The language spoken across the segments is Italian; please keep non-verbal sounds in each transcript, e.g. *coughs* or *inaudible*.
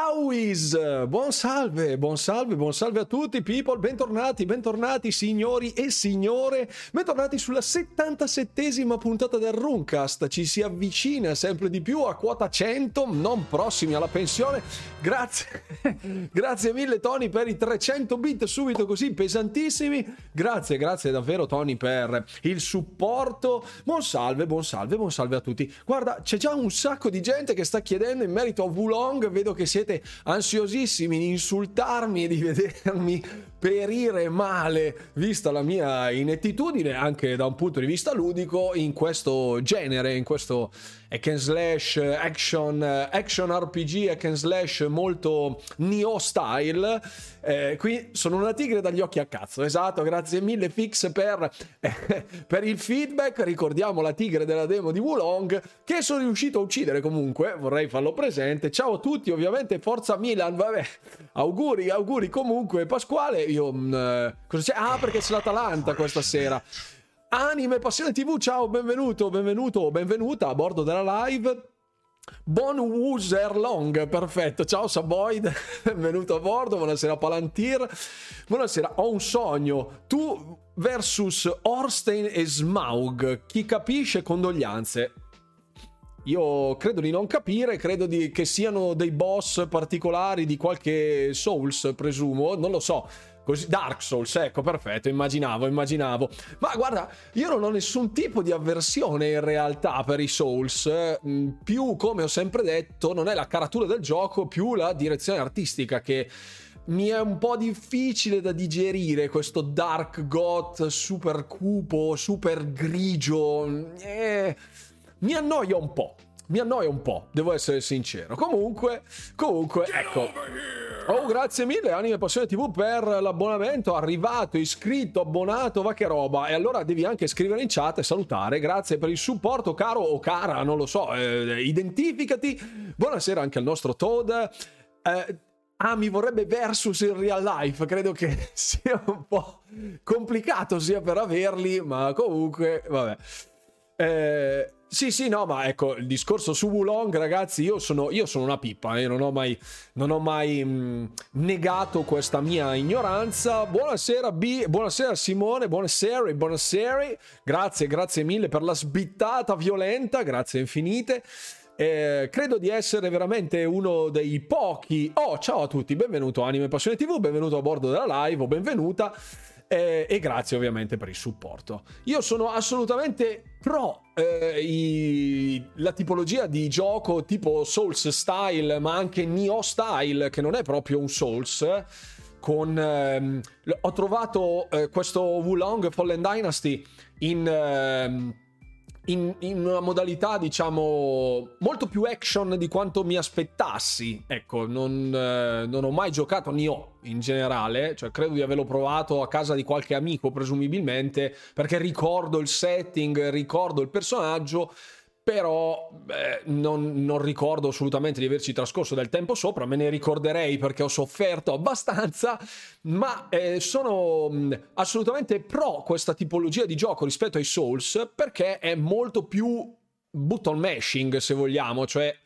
Awis, buon salve, buon salve, buon salve a tutti people, bentornati, bentornati signori e signore, bentornati sulla 77esima puntata del Runcast, ci si avvicina sempre di più a quota 100, non prossimi alla pensione, grazie, *laughs* grazie mille Tony per i 300 bit subito così pesantissimi, grazie, grazie davvero Tony per il supporto, buon salve, buon salve, buon salve a tutti, guarda c'è già un sacco di gente che sta chiedendo in merito a Wulong, vedo che siete ansiosissimi di insultarmi e di vedermi perire male, vista la mia inettitudine anche da un punto di vista ludico in questo genere, in questo hack and slash action, action RPG hack and slash molto Neo style. Eh, qui sono una tigre dagli occhi a cazzo, esatto, grazie mille Fix per, eh, *laughs* per il feedback. Ricordiamo la tigre della demo di Wulong che sono riuscito a uccidere comunque, vorrei farlo presente. Ciao a tutti, ovviamente Forza Milan, vabbè, *laughs* auguri, auguri comunque Pasquale. Io, mm, cosa c'è? Ah, perché c'è l'Atalanta questa sera. Anime Passione TV, ciao, benvenuto, benvenuto, benvenuta a bordo della live. Bon Wuser Long, perfetto. Ciao Saboid, *laughs* benvenuto a bordo. Buonasera Palantir. Buonasera, ho un sogno. Tu versus Orstein e Smaug. Chi capisce, condoglianze. Io credo di non capire, credo di, che siano dei boss particolari di qualche Souls, presumo, non lo so. Così, Dark Souls, ecco, perfetto, immaginavo, immaginavo. Ma guarda, io non ho nessun tipo di avversione in realtà per i Souls. Mm, più, come ho sempre detto, non è la caratura del gioco, più la direzione artistica che mi è un po' difficile da digerire questo dark goth super cupo, super grigio. Eh, mi annoia un po'. Mi annoia un po', devo essere sincero. Comunque, comunque, ecco. Oh, grazie mille, Anime Passione TV, per l'abbonamento. Arrivato, iscritto, abbonato, va che roba. E allora devi anche scrivere in chat e salutare. Grazie per il supporto, caro o cara, non lo so. Eh, identificati. Buonasera anche al nostro Toad. Eh, ah, mi vorrebbe versus in real life. Credo che *laughs* sia un po' complicato sia per averli, ma comunque, vabbè. Eh, sì, sì, no, ma ecco, il discorso su Wulong, ragazzi, io sono, io sono una pippa, io non ho mai, non ho mai mh, mm, negato questa mia ignoranza. Buonasera B, buonasera Simone, buonasera, buonasera, grazie, grazie mille per la sbittata violenta, grazie infinite. Eh, credo di essere veramente uno dei pochi. Oh, ciao a tutti, benvenuto Anime Passione TV, benvenuto a bordo della live o benvenuta eh, e grazie ovviamente per il supporto. Io sono assolutamente pro eh, i, la tipologia di gioco tipo Souls style, ma anche Neo style, che non è proprio un Souls. Con, ehm, ho trovato eh, questo Wulong Fallen Dynasty in ehm, in, in, una modalità, diciamo, molto più action di quanto mi aspettassi. Ecco, non, eh, non ho mai giocato Nioh in generale, cioè credo di averlo provato a casa di qualche amico, presumibilmente, perché ricordo il setting, ricordo il personaggio però beh, non, non, ricordo assolutamente di averci trascorso del tempo sopra, me ne ricorderei perché ho sofferto abbastanza, ma eh, sono assolutamente pro questa tipologia di gioco rispetto ai Souls perché è molto più button mashing se vogliamo, cioè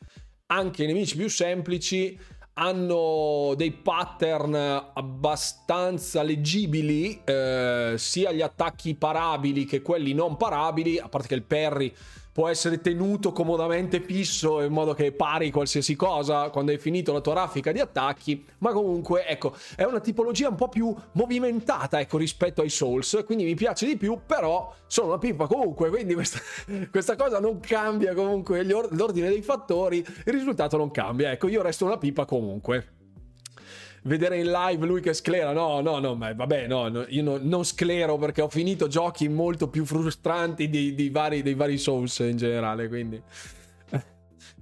anche i nemici più semplici hanno dei pattern abbastanza leggibili, eh, sia gli attacchi parabili che quelli non parabili, a parte che il parry può essere tenuto comodamente fisso in modo che pari qualsiasi cosa quando hai finito la tua raffica di attacchi, ma comunque ecco, è una tipologia un po' più movimentata ecco rispetto ai Souls, quindi mi piace di più, però sono una pippa comunque, quindi questa, *laughs* questa cosa non cambia comunque l'ordine dei fattori, il risultato non cambia, ecco, io resto una pippa comunque vedere in live lui che sclera. No, no, no, ma vabbè, no, no io no, non sclero perché ho finito giochi molto più frustranti di, di vari, dei vari Souls in generale, quindi... *laughs*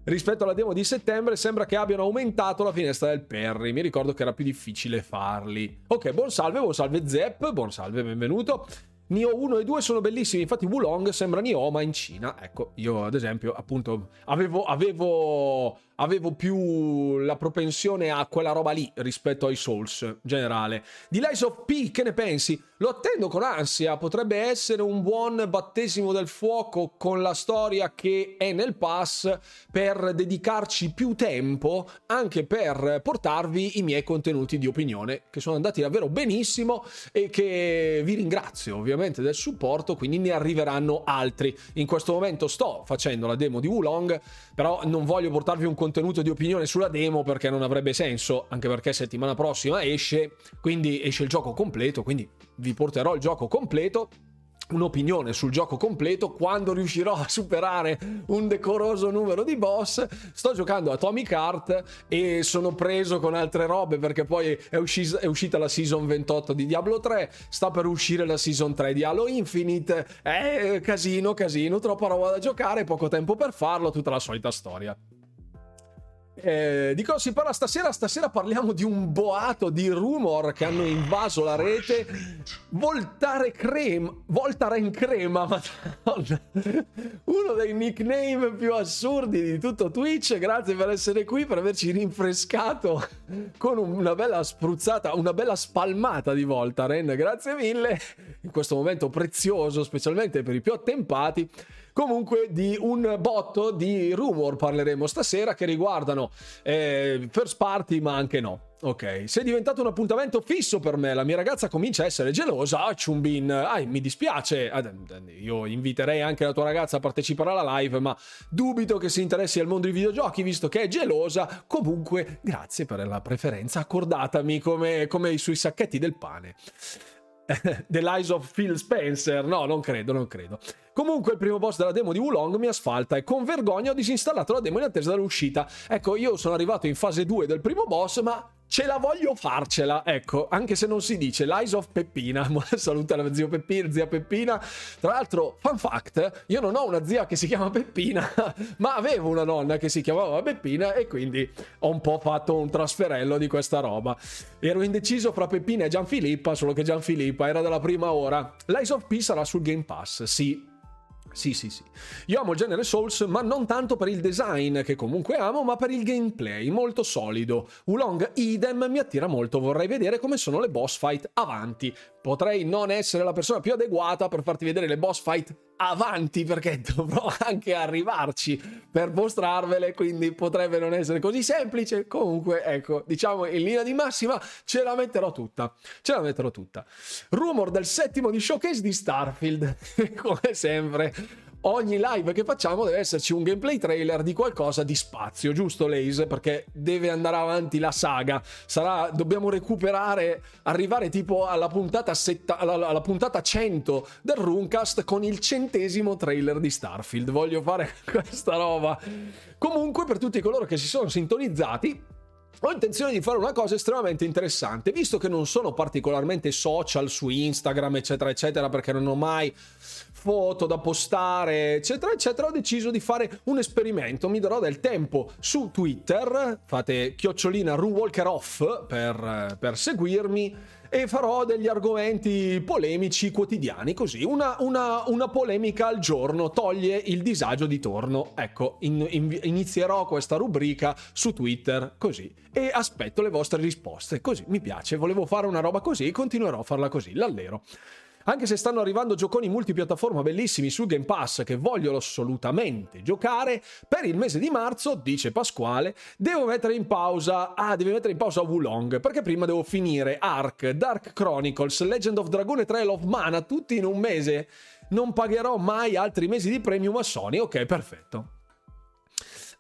Rispetto alla demo di settembre sembra che abbiano aumentato la finestra del Perry. Mi ricordo che era più difficile farli. Ok, buon salve, buon salve Zepp, buon salve, benvenuto. Nioh 1 e 2 sono bellissimi, infatti Wulong sembra Nioh ma in Cina. Ecco, io ad esempio appunto avevo, avevo avevo più la propensione a quella roba lì rispetto ai Souls generale. Di Lies of P, che ne pensi? Lo attendo con ansia, potrebbe essere un buon battesimo del fuoco con la storia che è nel pass per dedicarci più tempo anche per portarvi i miei contenuti di opinione che sono andati davvero benissimo e che vi ringrazio ovviamente del supporto, quindi ne arriveranno altri. In questo momento sto facendo la demo di Wulong, però non voglio portarvi un contenuto di opinione sulla demo perché non avrebbe senso, anche perché settimana prossima esce, quindi esce il gioco completo, quindi vi porterò il gioco completo un'opinione sul gioco completo quando riuscirò a superare un decoroso numero di boss. Sto giocando a Tommy Kart e sono preso con altre robe perché poi è, uscis- è, uscita la season 28 di Diablo 3, sta per uscire la season 3 di Halo Infinite. È casino, casino, troppa roba da giocare, poco tempo per farlo, tutta la solita storia. Eh, di cosa si parla stasera? Stasera parliamo di un boato di rumor che hanno invaso la rete. Voltare crema, Voltaren crema, *laughs* madonna. Uno dei nickname più assurdi di tutto Twitch. Grazie per essere qui, per averci rinfrescato con una bella spruzzata, una bella spalmata di Voltaren. Grazie mille. In questo momento prezioso, specialmente per i più attempati. Comunque di un botto di rumor parleremo stasera che riguardano eh, first party ma anche no. Ok, se è diventato un appuntamento fisso per me, la mia ragazza comincia a essere gelosa, ah, Chumbin, ah, mi dispiace, io inviterei anche la tua ragazza a partecipare alla live, ma dubito che si interessi al mondo dei videogiochi, visto che è gelosa, comunque grazie per la preferenza accordatami come, come sui sacchetti del pane. *laughs* The Lies of Phil Spencer. No, non credo, non credo. Comunque il primo boss della demo di Wulong mi asfalta e con vergogna ho disinstallato la demo in attesa dell'uscita. Ecco, io sono arrivato in fase 2 del primo boss, ma ce la voglio farcela, ecco, anche se non si dice Lies of Peppina. *laughs* Saluta la zia Peppina, zia Peppina. Tra l'altro, fun fact, io non ho una zia che si chiama Peppina, *laughs* ma avevo una nonna che si chiamava Peppina e quindi ho un po' fatto un trasferello di questa roba. Ero indeciso fra Peppina e Gianfilippa, solo che Gianfilippa era della prima ora. Lies of P sarà sul Game Pass, sì, sì, sì, sì. Io amo il genere Souls, ma non tanto per il design, che comunque amo, ma per il gameplay, molto solido. Ulong idem mi attira molto, vorrei vedere come sono le boss fight avanti. Potrei non essere la persona più adeguata per farti vedere le boss fight avanti, perché *laughs* dovrò anche arrivarci per mostrarvele, quindi potrebbe non essere così semplice. Comunque, ecco, diciamo in linea di massima ce la metterò tutta. Ce la metterò tutta. Rumor del settimo di showcase di Starfield, *laughs* come sempre ogni live che facciamo deve esserci un gameplay trailer di qualcosa di spazio, giusto Lace? Perché deve andare avanti la saga. Sarà, dobbiamo recuperare, arrivare tipo alla puntata, setta, alla, alla puntata 100 del Runcast con il centesimo trailer di Starfield. Voglio fare *laughs* questa roba. Comunque, per tutti coloro che si sono sintonizzati, ho intenzione di fare una cosa estremamente interessante, visto che non sono particolarmente social su Instagram, eccetera, eccetera, perché non ho mai foto da postare, eccetera, eccetera, ho deciso di fare un esperimento. Mi darò del tempo su Twitter, fate chiocciolina RuWalkerOff per, per seguirmi e farò degli argomenti polemici quotidiani, così una, una, una, polemica al giorno toglie il disagio di torno. Ecco, in, in, inizierò questa rubrica su Twitter così e aspetto le vostre risposte. Così mi piace, volevo fare una roba così e continuerò a farla così, l'allero. Anche se stanno arrivando gioconi multipiattaforma bellissimi su Game Pass che voglio assolutamente giocare, per il mese di marzo, dice Pasquale, devo mettere in pausa. Ah, devi mettere in pausa Wulong, perché prima devo finire Ark, Dark Chronicles, Legend of Dragon e Trail of Mana, tutti in un mese. Non pagherò mai altri mesi di premium a Sony. Ok, perfetto.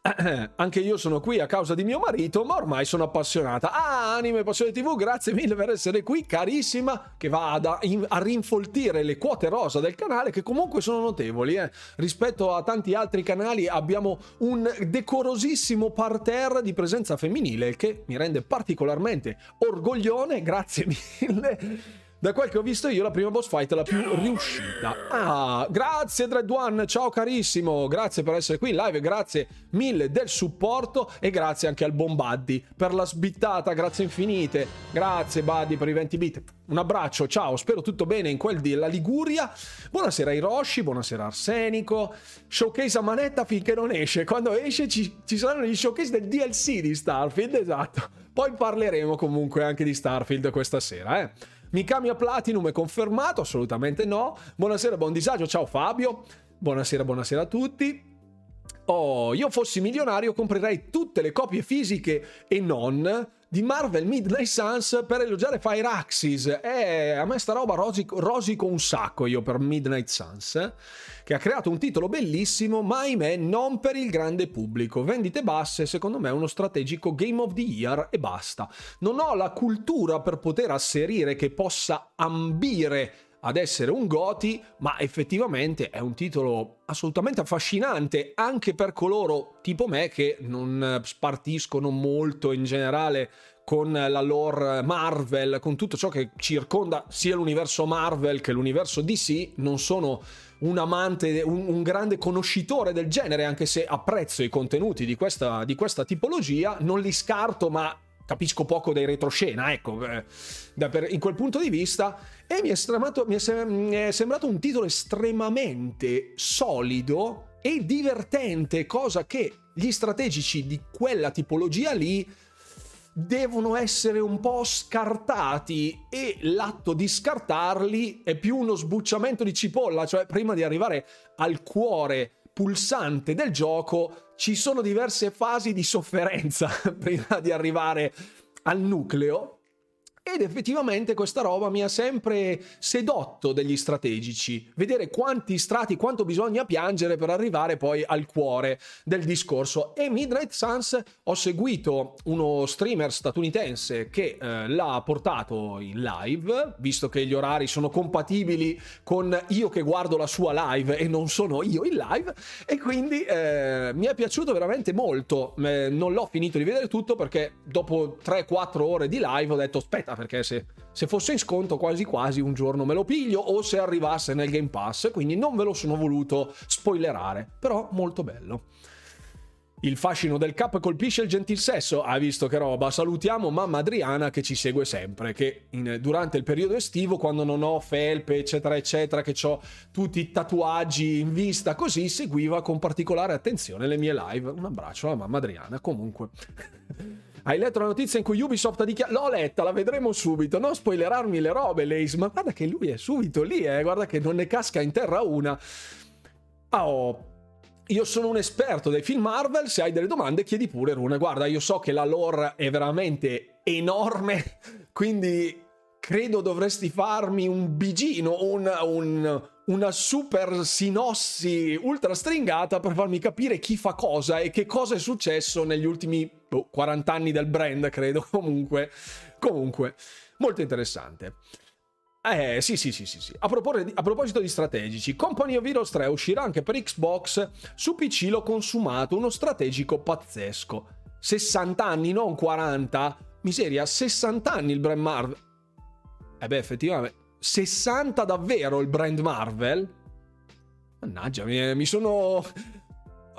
*coughs* anche io sono qui a causa di mio marito, ma ormai sono appassionata. Ah, Anime Passione TV, grazie mille per essere qui, carissima, che va ad, a, rinfoltire le quote rosa del canale, che comunque sono notevoli. Eh. Rispetto a tanti altri canali abbiamo un decorosissimo parterre di presenza femminile, che mi rende particolarmente orgoglione, grazie *laughs* mille Da quel che ho visto io, la prima boss fight è la più riuscita. Ah, grazie Dread One, ciao carissimo, grazie per essere qui in live, grazie mille del supporto e grazie anche al buon Buddy per la sbittata, grazie infinite. Grazie Buddy per i 20 bit. Un abbraccio, ciao, spero tutto bene in quel della Liguria. Buonasera Hiroshi, buonasera Arsenico. Showcase a manetta finché non esce. Quando esce ci, ci saranno gli showcase del DLC di Starfield, esatto. Poi parleremo comunque anche di Starfield questa sera, eh. Mikami a Platinum è confermato? Assolutamente no. Buonasera, buon disagio. Ciao Fabio. Buonasera, buonasera a tutti. Oh, io fossi milionario comprerei tutte le copie fisiche e non di Marvel Midnight Suns per elogiare Fire Axis. Eh, a me sta roba rosico, rosico un sacco io per Midnight Suns, che ha creato un titolo bellissimo, ma ahimè non per il grande pubblico. Vendite basse, secondo me è uno strategico Game of the Year e basta. Non ho la cultura per poter asserire che possa ambire ad essere un Goti, ma effettivamente è un titolo assolutamente affascinante anche per coloro tipo me che non spartiscono molto in generale con la lore Marvel, con tutto ciò che circonda sia l'universo Marvel che l'universo DC, non sono un amante, un, un grande conoscitore del genere, anche se apprezzo i contenuti di questa, di questa tipologia, non li scarto, ma capisco poco dei retroscena, ecco, eh, in quel punto di vista, e mi è, stramato, mi, è sembrato un titolo estremamente solido e divertente, cosa che gli strategici di quella tipologia lì devono essere un po' scartati e l'atto di scartarli è più uno sbucciamento di cipolla, cioè prima di arrivare al cuore pulsante del gioco ci sono diverse fasi di sofferenza *laughs* prima di arrivare al nucleo ed effettivamente questa roba mi ha sempre sedotto degli strategici, vedere quanti strati, quanto bisogna piangere per arrivare poi al cuore del discorso. E Midnight Suns ho seguito uno streamer statunitense che eh, l'ha portato in live, visto che gli orari sono compatibili con io che guardo la sua live e non sono io in live, e quindi eh, mi è piaciuto veramente molto. Eh, non l'ho finito di vedere tutto perché dopo 3-4 ore di live ho detto aspetta aspetta perché se, se, fosse in sconto quasi quasi un giorno me lo piglio o se arrivasse nel Game Pass, quindi non ve lo sono voluto spoilerare, però molto bello. Il fascino del cap colpisce il gentil sesso, hai visto che roba? Salutiamo mamma Adriana che ci segue sempre, che in, durante il periodo estivo, quando non ho felpe, eccetera, eccetera, che ho tutti i tatuaggi in vista, così seguiva con particolare attenzione le mie live. Un abbraccio alla mamma Adriana, comunque. *laughs* Hai letto la notizia in cui Ubisoft ha dichiarato... L'ho letta, la vedremo subito. Non spoilerarmi le robe, Lace. Ma guarda che lui è subito lì, eh. Guarda che non ne casca in terra una. Oh, io sono un esperto dei film Marvel, se hai delle domande chiedi pure Rune. Guarda, io so che la lore è veramente enorme, *laughs* quindi credo dovresti farmi un bigino, un, un, una super sinossi ultra stringata per farmi capire chi fa cosa e che cosa è successo negli ultimi boh, 40 anni del brand, credo. *laughs* Comunque, comunque, molto interessante. Eh, sì, sì, sì, sì, sì. A, proporre, a, proposito di strategici, Company of Heroes 3 uscirà anche per Xbox. Su PC l'ho consumato, uno strategico pazzesco. 60 anni, non 40. Miseria, 60 anni il brand Marvel. Eh beh, effettivamente, 60 davvero il brand Marvel? Mannaggia, mi, mi sono...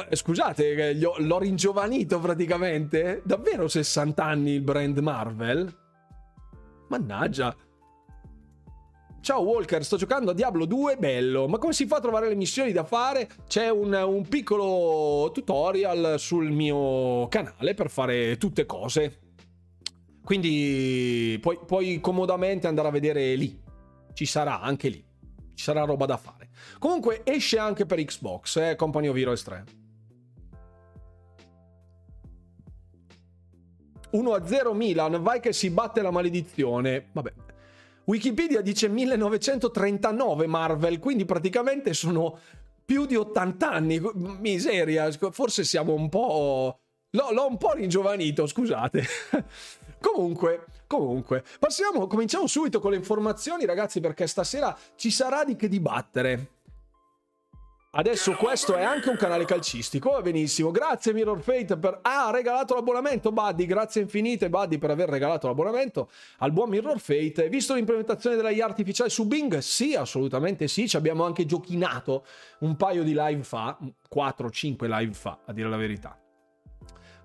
Eh, scusate, l'ho ringiovanito praticamente? Davvero 60 anni il brand Marvel? Mannaggia. Ciao Walker, sto giocando a Diablo 2, bello, ma come si fa a trovare le missioni da fare? C'è un, un piccolo tutorial sul mio canale per fare tutte cose. Quindi puoi, puoi comodamente andare a vedere lì ci sarà anche lì. Ci sarà roba da fare. Comunque esce anche per Xbox, eh, Company of Heroes 3. 1-0 Milan, vai che si batte la maledizione. Vabbè. Wikipedia dice 1939 Marvel, quindi praticamente sono più di 80 anni. Miseria, forse siamo un po'... L'ho, l'ho un po' ringiovanito, scusate. *laughs* Comunque, comunque, passiamo, cominciamo subito con le informazioni, ragazzi, perché stasera ci sarà di che dibattere. Adesso questo è anche un canale calcistico, va benissimo. Grazie Mirror Fate per... Ah, ha regalato l'abbonamento, Buddy. Grazie infinite, Buddy, per aver regalato l'abbonamento al buon Mirror Fate. Visto l'implementazione della IA artificiale su Bing? Sì, assolutamente sì. Ci abbiamo anche giochinato un paio di live fa, 4-5 live fa, a dire la verità.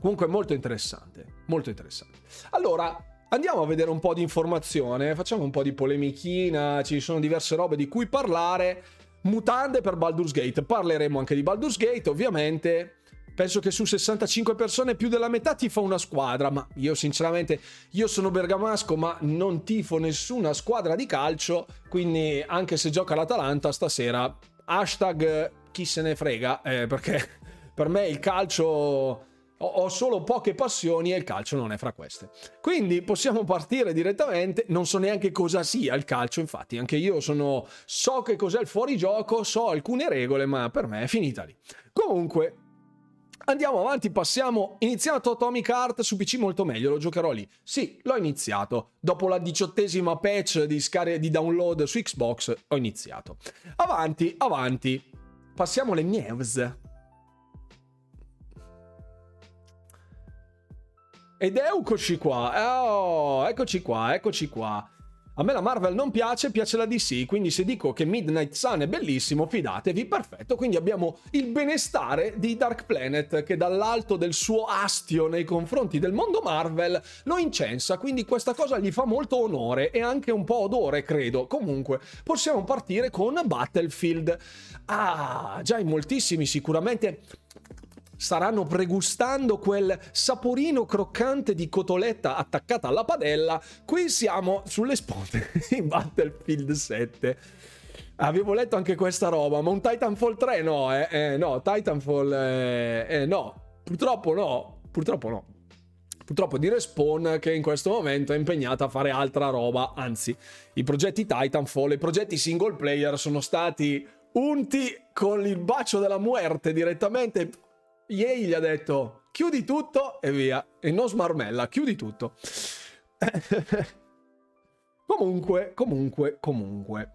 Comunque molto interessante, molto interessante. Allora, andiamo a vedere un po' di informazione, facciamo un po' di polemichina, ci sono diverse robe di cui parlare mutande per Baldur's Gate. Parleremo anche di Baldur's Gate, ovviamente. Penso che su 65 persone più della metà tifa una squadra, ma io sinceramente, io sono bergamasco, ma non tifo nessuna squadra di calcio, quindi anche se gioca l'Atalanta stasera, hashtag chi se ne frega, eh, perché *laughs* per me il calcio ho solo poche passioni e il calcio non è fra queste. Quindi possiamo partire direttamente. Non so neanche cosa sia il calcio, infatti, anche io sono. So che cos'è il fuorigioco, so alcune regole, ma per me è finita lì. Comunque. Andiamo avanti, passiamo. Iniziato Atomic Heart su PC molto meglio, lo giocherò lì. Sì, l'ho iniziato. Dopo la diciottesima patch di, scar- di download su Xbox, ho iniziato. Avanti, avanti. Passiamo alle news. Ed eccoci qua, oh, eccoci qua, eccoci qua. A me la Marvel non piace, piace la DC, quindi se dico che Midnight Sun è bellissimo, fidatevi, perfetto. Quindi abbiamo il benestare di Dark Planet che dall'alto del suo astio nei confronti del mondo Marvel lo incensa, quindi questa cosa gli fa molto onore e anche un po' odore, credo. Comunque, possiamo partire con Battlefield. Ah, già in moltissimi sicuramente staranno pregustando quel saporino croccante di cotoletta attaccata alla padella, qui siamo sulle sponde di *laughs* Battlefield 7. Avevo letto anche questa roba, ma un Titanfall 3 no, eh, eh no, Titanfall eh, eh, no, purtroppo no, purtroppo no. Purtroppo di Respawn che in questo momento è impegnata a fare altra roba, anzi, i progetti Titanfall, i progetti single player sono stati unti con il bacio della muerte direttamente EA gli ha detto chiudi tutto e via. E non smarmella, chiudi tutto. *laughs* comunque, comunque, comunque.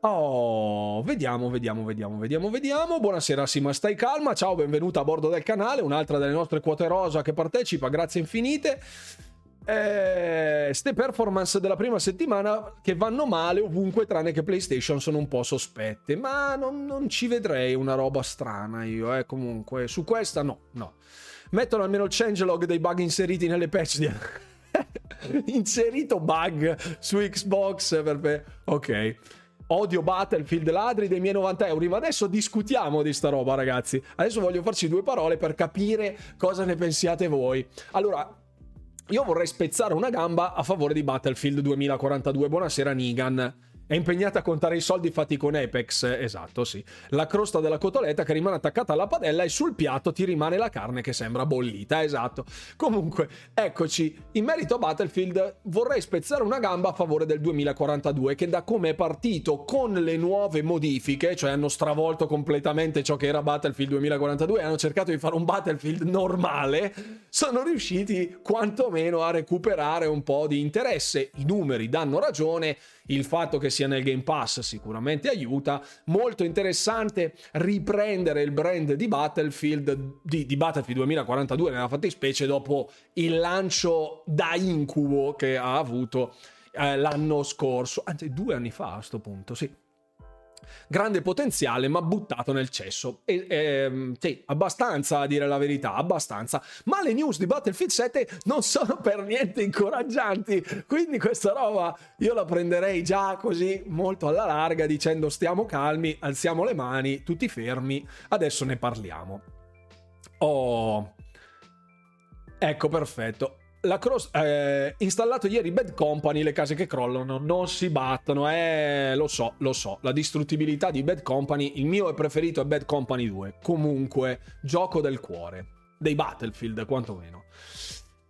Oh, vediamo, vediamo, vediamo, vediamo, vediamo. Buonasera Sima, stai calma. Ciao, benvenuta a bordo del canale. Un'altra delle nostre quote rosa che partecipa, grazie infinite eh, ste performance della prima settimana che vanno male ovunque tranne che PlayStation sono un po' sospette ma non, non ci vedrei una roba strana io eh comunque. Su questa no no. Mettono almeno il changelog dei bug inseriti nelle patch di... *laughs* inserito bug su Xbox per ok. Odio Battlefield ladri dei miei 90 euro. Ma adesso discutiamo di sta roba ragazzi. Adesso voglio farci due parole per capire cosa ne pensiate voi. Allora io vorrei spezzare una gamba a favore di Battlefield 2042. Buonasera Nigan. È impegnata a contare i soldi fatti con Apex, esatto, sì. La crosta della cotoletta che rimane attaccata alla padella e sul piatto ti rimane la carne che sembra bollita, esatto. Comunque, eccoci. In merito a Battlefield, vorrei spezzare una gamba a favore del 2042 che da come è partito con le nuove modifiche, cioè hanno stravolto completamente ciò che era Battlefield 2042 e hanno cercato di fare un Battlefield normale, sono riusciti quantomeno a recuperare un po' di interesse. I numeri danno ragione il fatto che sia nel Game Pass sicuramente aiuta. Molto interessante riprendere il brand di Battlefield, di, di Battlefield 2042 nella fattispecie dopo il lancio da incubo che ha avuto eh, l'anno scorso, anzi due anni fa a questo punto, sì grande potenziale ma buttato nel cesso. E, e, ehm, sì, abbastanza a dire la verità, abbastanza. Ma le news di Battlefield 7 non sono per niente incoraggianti, quindi questa roba io la prenderei già così molto alla larga dicendo stiamo calmi, alziamo le mani, tutti fermi, adesso ne parliamo. Oh. Ecco, perfetto la cross, eh, installato ieri Bad Company, le case che crollano non si battono, eh, lo so, lo so, la distruttibilità di Bad Company, il mio preferito è Bad Company 2, comunque, gioco del cuore, dei Battlefield quantomeno.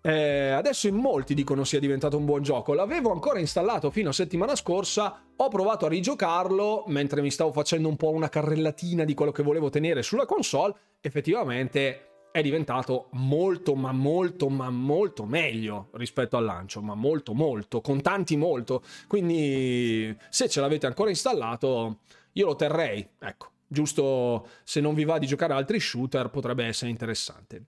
Eh, adesso in molti dicono sia diventato un buon gioco, l'avevo ancora installato fino a settimana scorsa, ho provato a rigiocarlo mentre mi stavo facendo un po' una carrellatina di quello che volevo tenere sulla console, effettivamente è diventato molto, ma molto, ma molto meglio rispetto al lancio, ma molto, molto, con tanti molto. Quindi se ce l'avete ancora installato, io lo terrei, ecco, giusto se non vi va di giocare altri shooter potrebbe essere interessante.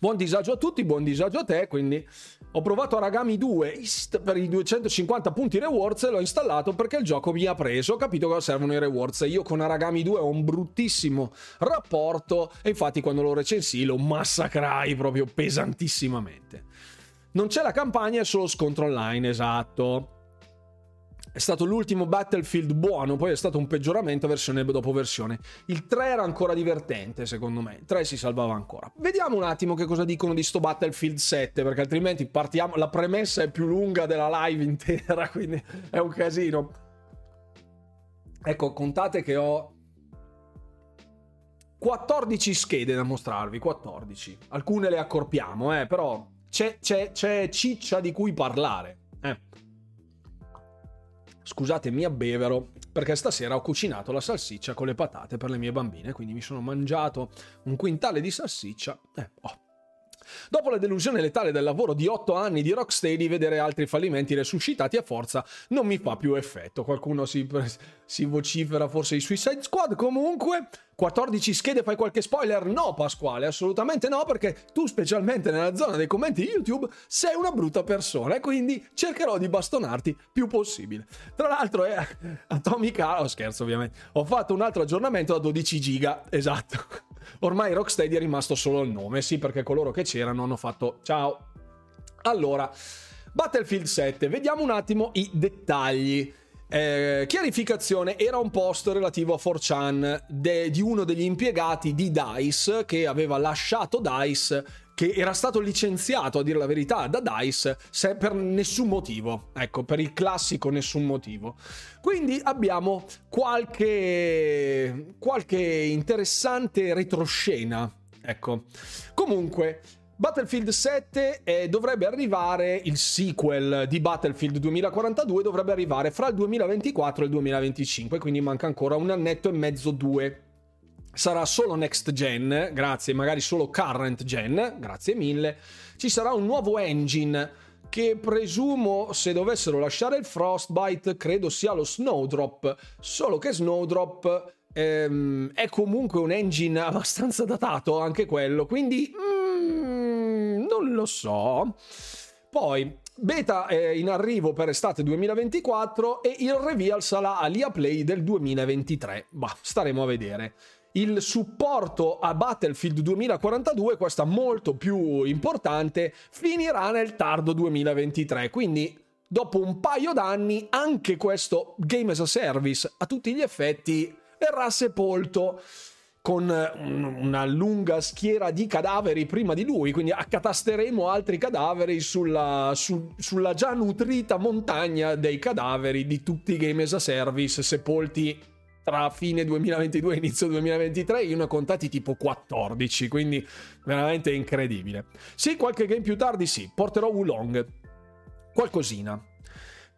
Buon disagio a tutti, buon disagio a te, quindi ho provato Aragami 2 per i 250 punti rewards e l'ho installato perché il gioco mi ha preso, ho capito cosa servono i rewards. Io con Aragami 2 ho un bruttissimo rapporto e infatti quando lo recensì lo massacrai proprio pesantissimamente. Non c'è la campagna, è solo scontro online, esatto. È stato l'ultimo Battlefield buono, poi è stato un peggioramento versione dopo versione. Il 3 era ancora divertente, secondo me. Il 3 si salvava ancora. Vediamo un attimo che cosa dicono di sto Battlefield 7, perché altrimenti partiamo. La premessa è più lunga della live intera, *laughs* quindi è un casino. Ecco, contate che ho 14 schede da mostrarvi, 14. Alcune le accorpiamo, eh, però c'è, c'è, c'è ciccia di cui parlare. Scusatemi a bevero perché stasera ho cucinato la salsiccia con le patate per le mie bambine, quindi mi sono mangiato un quintale di salsiccia. Eh, oh. Dopo la delusione letale del lavoro di 8 anni di Rocksteady, vedere altri fallimenti resuscitati a forza non mi fa più effetto. Qualcuno si, si vocifera forse i Suicide Squad. Comunque, 14 schede, fai qualche spoiler? No, Pasquale, assolutamente no, perché tu, specialmente nella zona dei commenti di YouTube, sei una brutta persona e quindi cercherò di bastonarti più possibile. Tra l'altro, è *laughs* Atomic Heart, oh, scherzo ovviamente, ho fatto un altro aggiornamento da 12 giga, esatto. Ormai Rocksteady è rimasto solo il nome, sì, perché coloro che c'erano hanno fatto ciao. Allora, Battlefield 7, vediamo un attimo i dettagli. Eh, chiarificazione, era un post relativo a 4chan de, di uno degli impiegati di DICE che aveva lasciato DICE che era stato licenziato a dire la verità da DICE se per nessun motivo, ecco, per il classico nessun motivo. Quindi abbiamo qualche, qualche interessante retroscena, ecco. Comunque, Battlefield 7 eh, dovrebbe arrivare, il sequel di Battlefield 2042 dovrebbe arrivare fra il 2024 e il 2025, quindi manca ancora un annetto e mezzo, due. Sarà solo next gen, grazie, magari solo current gen, grazie mille. Ci sarà un nuovo engine che presumo se dovessero lasciare il Frostbite credo sia lo Snowdrop, solo che Snowdrop ehm, è comunque un engine *laughs* abbastanza datato anche quello, quindi... Mm, non lo so. Poi, beta è in arrivo per estate 2024 e il reveal sarà all'IA Play del 2023. Bah, staremo a vedere. Il supporto a Battlefield 2042, questa molto più importante, finirà nel tardo 2023. Quindi, dopo un paio d'anni, anche questo Game as a Service, a tutti gli effetti, verrà sepolto con una lunga schiera di cadaveri prima di lui, quindi accatasteremo altri cadaveri sulla, su, sulla già nutrita montagna dei cadaveri di tutti i game as a service sepolti tra fine 2022 e inizio 2023, io ne ho contati tipo 14, quindi veramente incredibile. Sì, qualche game più tardi sì, porterò Wulong, qualcosina.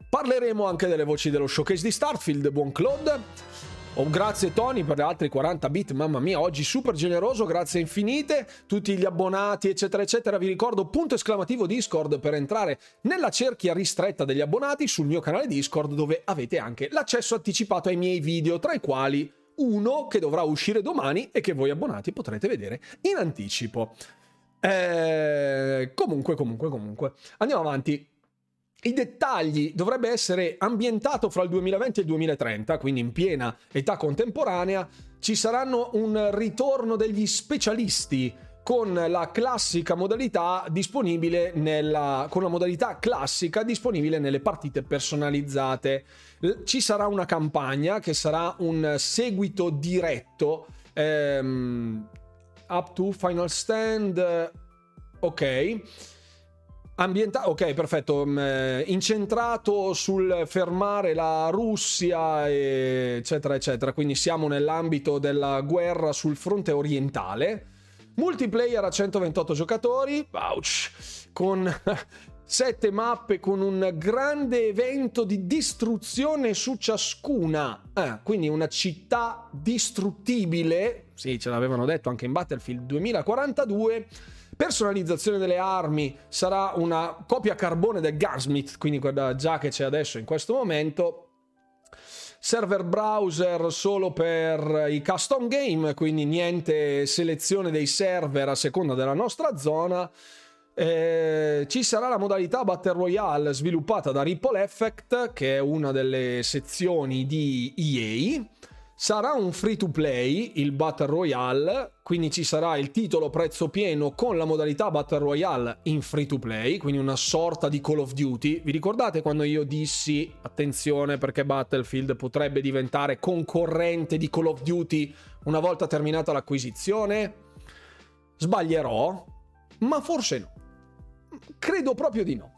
Parleremo anche delle voci dello showcase di Starfield, buon Claude. Oh, grazie Tony per gli altri 40 bit, mamma mia, oggi super generoso, grazie infinite, tutti gli abbonati eccetera eccetera, vi ricordo punto esclamativo Discord per entrare nella cerchia ristretta degli abbonati sul mio canale Discord dove avete anche l'accesso anticipato ai miei video, tra i quali uno che dovrà uscire domani e che voi abbonati potrete vedere in anticipo. Eh, comunque, comunque, comunque, andiamo avanti i dettagli dovrebbe essere ambientato fra il 2020 e il 2030, quindi in piena età contemporanea. Ci saranno un ritorno degli specialisti con la classica modalità disponibile nella con la modalità classica disponibile nelle partite personalizzate. Ci sarà una campagna che sarà un seguito diretto ehm, up to final stand ok Ambientato, ok, perfetto. Mm, eh, incentrato sul fermare la Russia, eccetera, eccetera. Quindi siamo nell'ambito della guerra sul fronte orientale. Multiplayer a 128 giocatori, ouch, con *laughs* 7 mappe con un grande evento di distruzione su ciascuna. Eh, quindi una città distruttibile. Sì, ce l'avevano detto anche in Battlefield 2042 Personalizzazione delle armi sarà una copia carbone del Gunsmith, quindi quella già che c'è adesso in questo momento. server browser solo per i custom game, quindi niente selezione dei server a seconda della nostra zona. Eh, ci sarà la modalità Battle Royale sviluppata da Ripple Effect, che è una delle sezioni di EA Sarà un free to play il Battle Royale, quindi ci sarà il titolo prezzo pieno con la modalità Battle Royale in free to play, quindi una sorta di Call of Duty. Vi ricordate quando io dissi attenzione perché Battlefield potrebbe diventare concorrente di Call of Duty una volta terminata l'acquisizione? Sbaglierò, ma forse no. Credo proprio di no.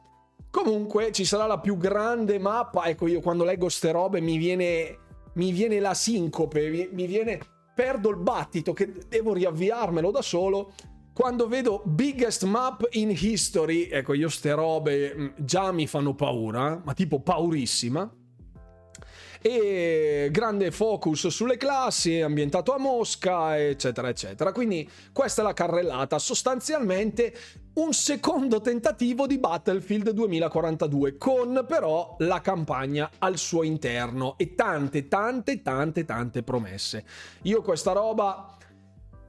Comunque ci sarà la più grande mappa, ecco io quando leggo ste robe mi viene mi viene la sincope, mi, viene, perdo il battito che devo riavviarmelo da solo. Quando vedo biggest map in history, ecco io ste robe mm, già mi fanno paura, ma tipo paurissima e grande focus sulle classi, ambientato a Mosca, eccetera, eccetera. Quindi questa è la carrellata, sostanzialmente un secondo tentativo di Battlefield 2042 con però la campagna al suo interno e tante tante tante tante promesse. Io questa roba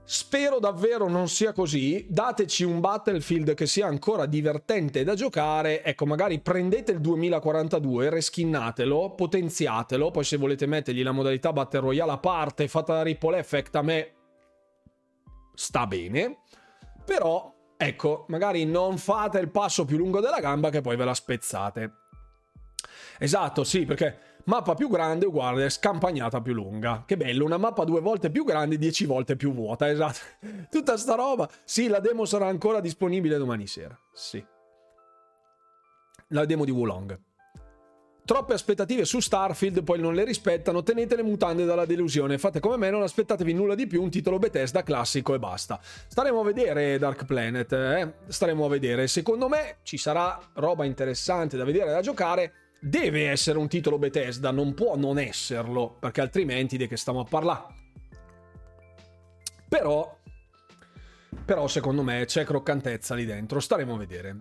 Spero davvero non sia così. Dateci un Battlefield che sia ancora divertente da giocare. Ecco, magari prendete il 2042, reskinnatelo, potenziatelo. Poi, se volete mettergli la modalità Battle Royale a parte, fatta da Ripple Effect, a me sta bene. Però, ecco, magari non fate il passo più lungo della gamba che poi ve la spezzate. Esatto, sì, perché Mappa più grande uguale scampagnata più lunga. Che bello, una mappa due volte più grande, dieci volte più vuota, *laughs* esatto. Tutta sta roba. Sì, la demo sarà ancora disponibile domani sera. Sì. La demo di Wulong. Troppe aspettative su Starfield, poi non le rispettano, tenete le mutande dalla delusione. Fate come me, non aspettatevi nulla di più, un titolo Bethesda classico e basta. Staremo a vedere Dark Planet, eh? Staremo a vedere. Secondo me ci sarà roba interessante da vedere, da giocare deve essere un titolo Bethesda, non può non esserlo, perché altrimenti di che stiamo a parlare? Però, però secondo me c'è croccantezza lì dentro, staremo a vedere.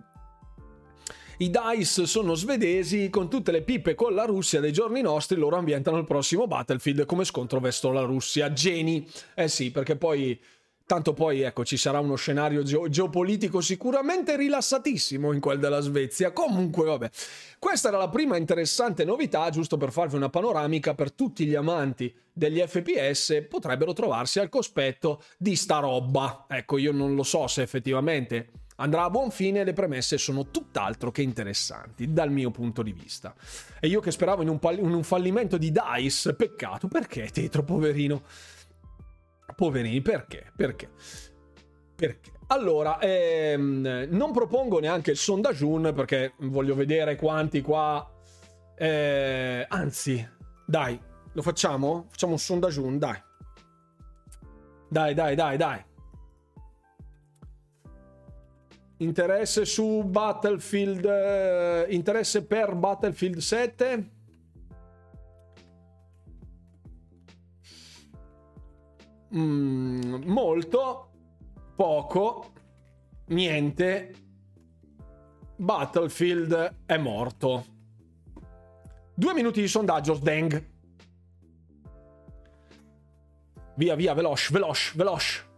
I DICE sono svedesi, con tutte le pippe con la Russia dei giorni nostri, loro ambientano il prossimo Battlefield come scontro verso la Russia. Geni! Eh sì, perché poi Tanto poi, ecco, ci sarà uno scenario geo- geopolitico sicuramente rilassatissimo in quel della Svezia. Comunque, vabbè. Questa era la prima interessante novità, giusto per farvi una panoramica per tutti gli amanti degli FPS, potrebbero trovarsi al cospetto di sta roba. Ecco, io non lo so se effettivamente andrà a buon fine, le premesse sono tutt'altro che interessanti dal mio punto di vista. E io che speravo in un, pal- in un fallimento di DICE, peccato, perché Tetro, poverino? Poverini, perché? Perché? Perché? Allora, ehm, non propongo neanche il sondaggio perché voglio vedere quanti qua... Eh, anzi, dai, lo facciamo? Facciamo un sondaggio, dai. Dai, dai, dai, dai. Interesse su Battlefield... Eh, interesse per Battlefield 7? Mm, molto, poco, niente, Battlefield è morto. Due minuti di sondaggio, Sdeng. Via, via, veloce, veloce, veloce.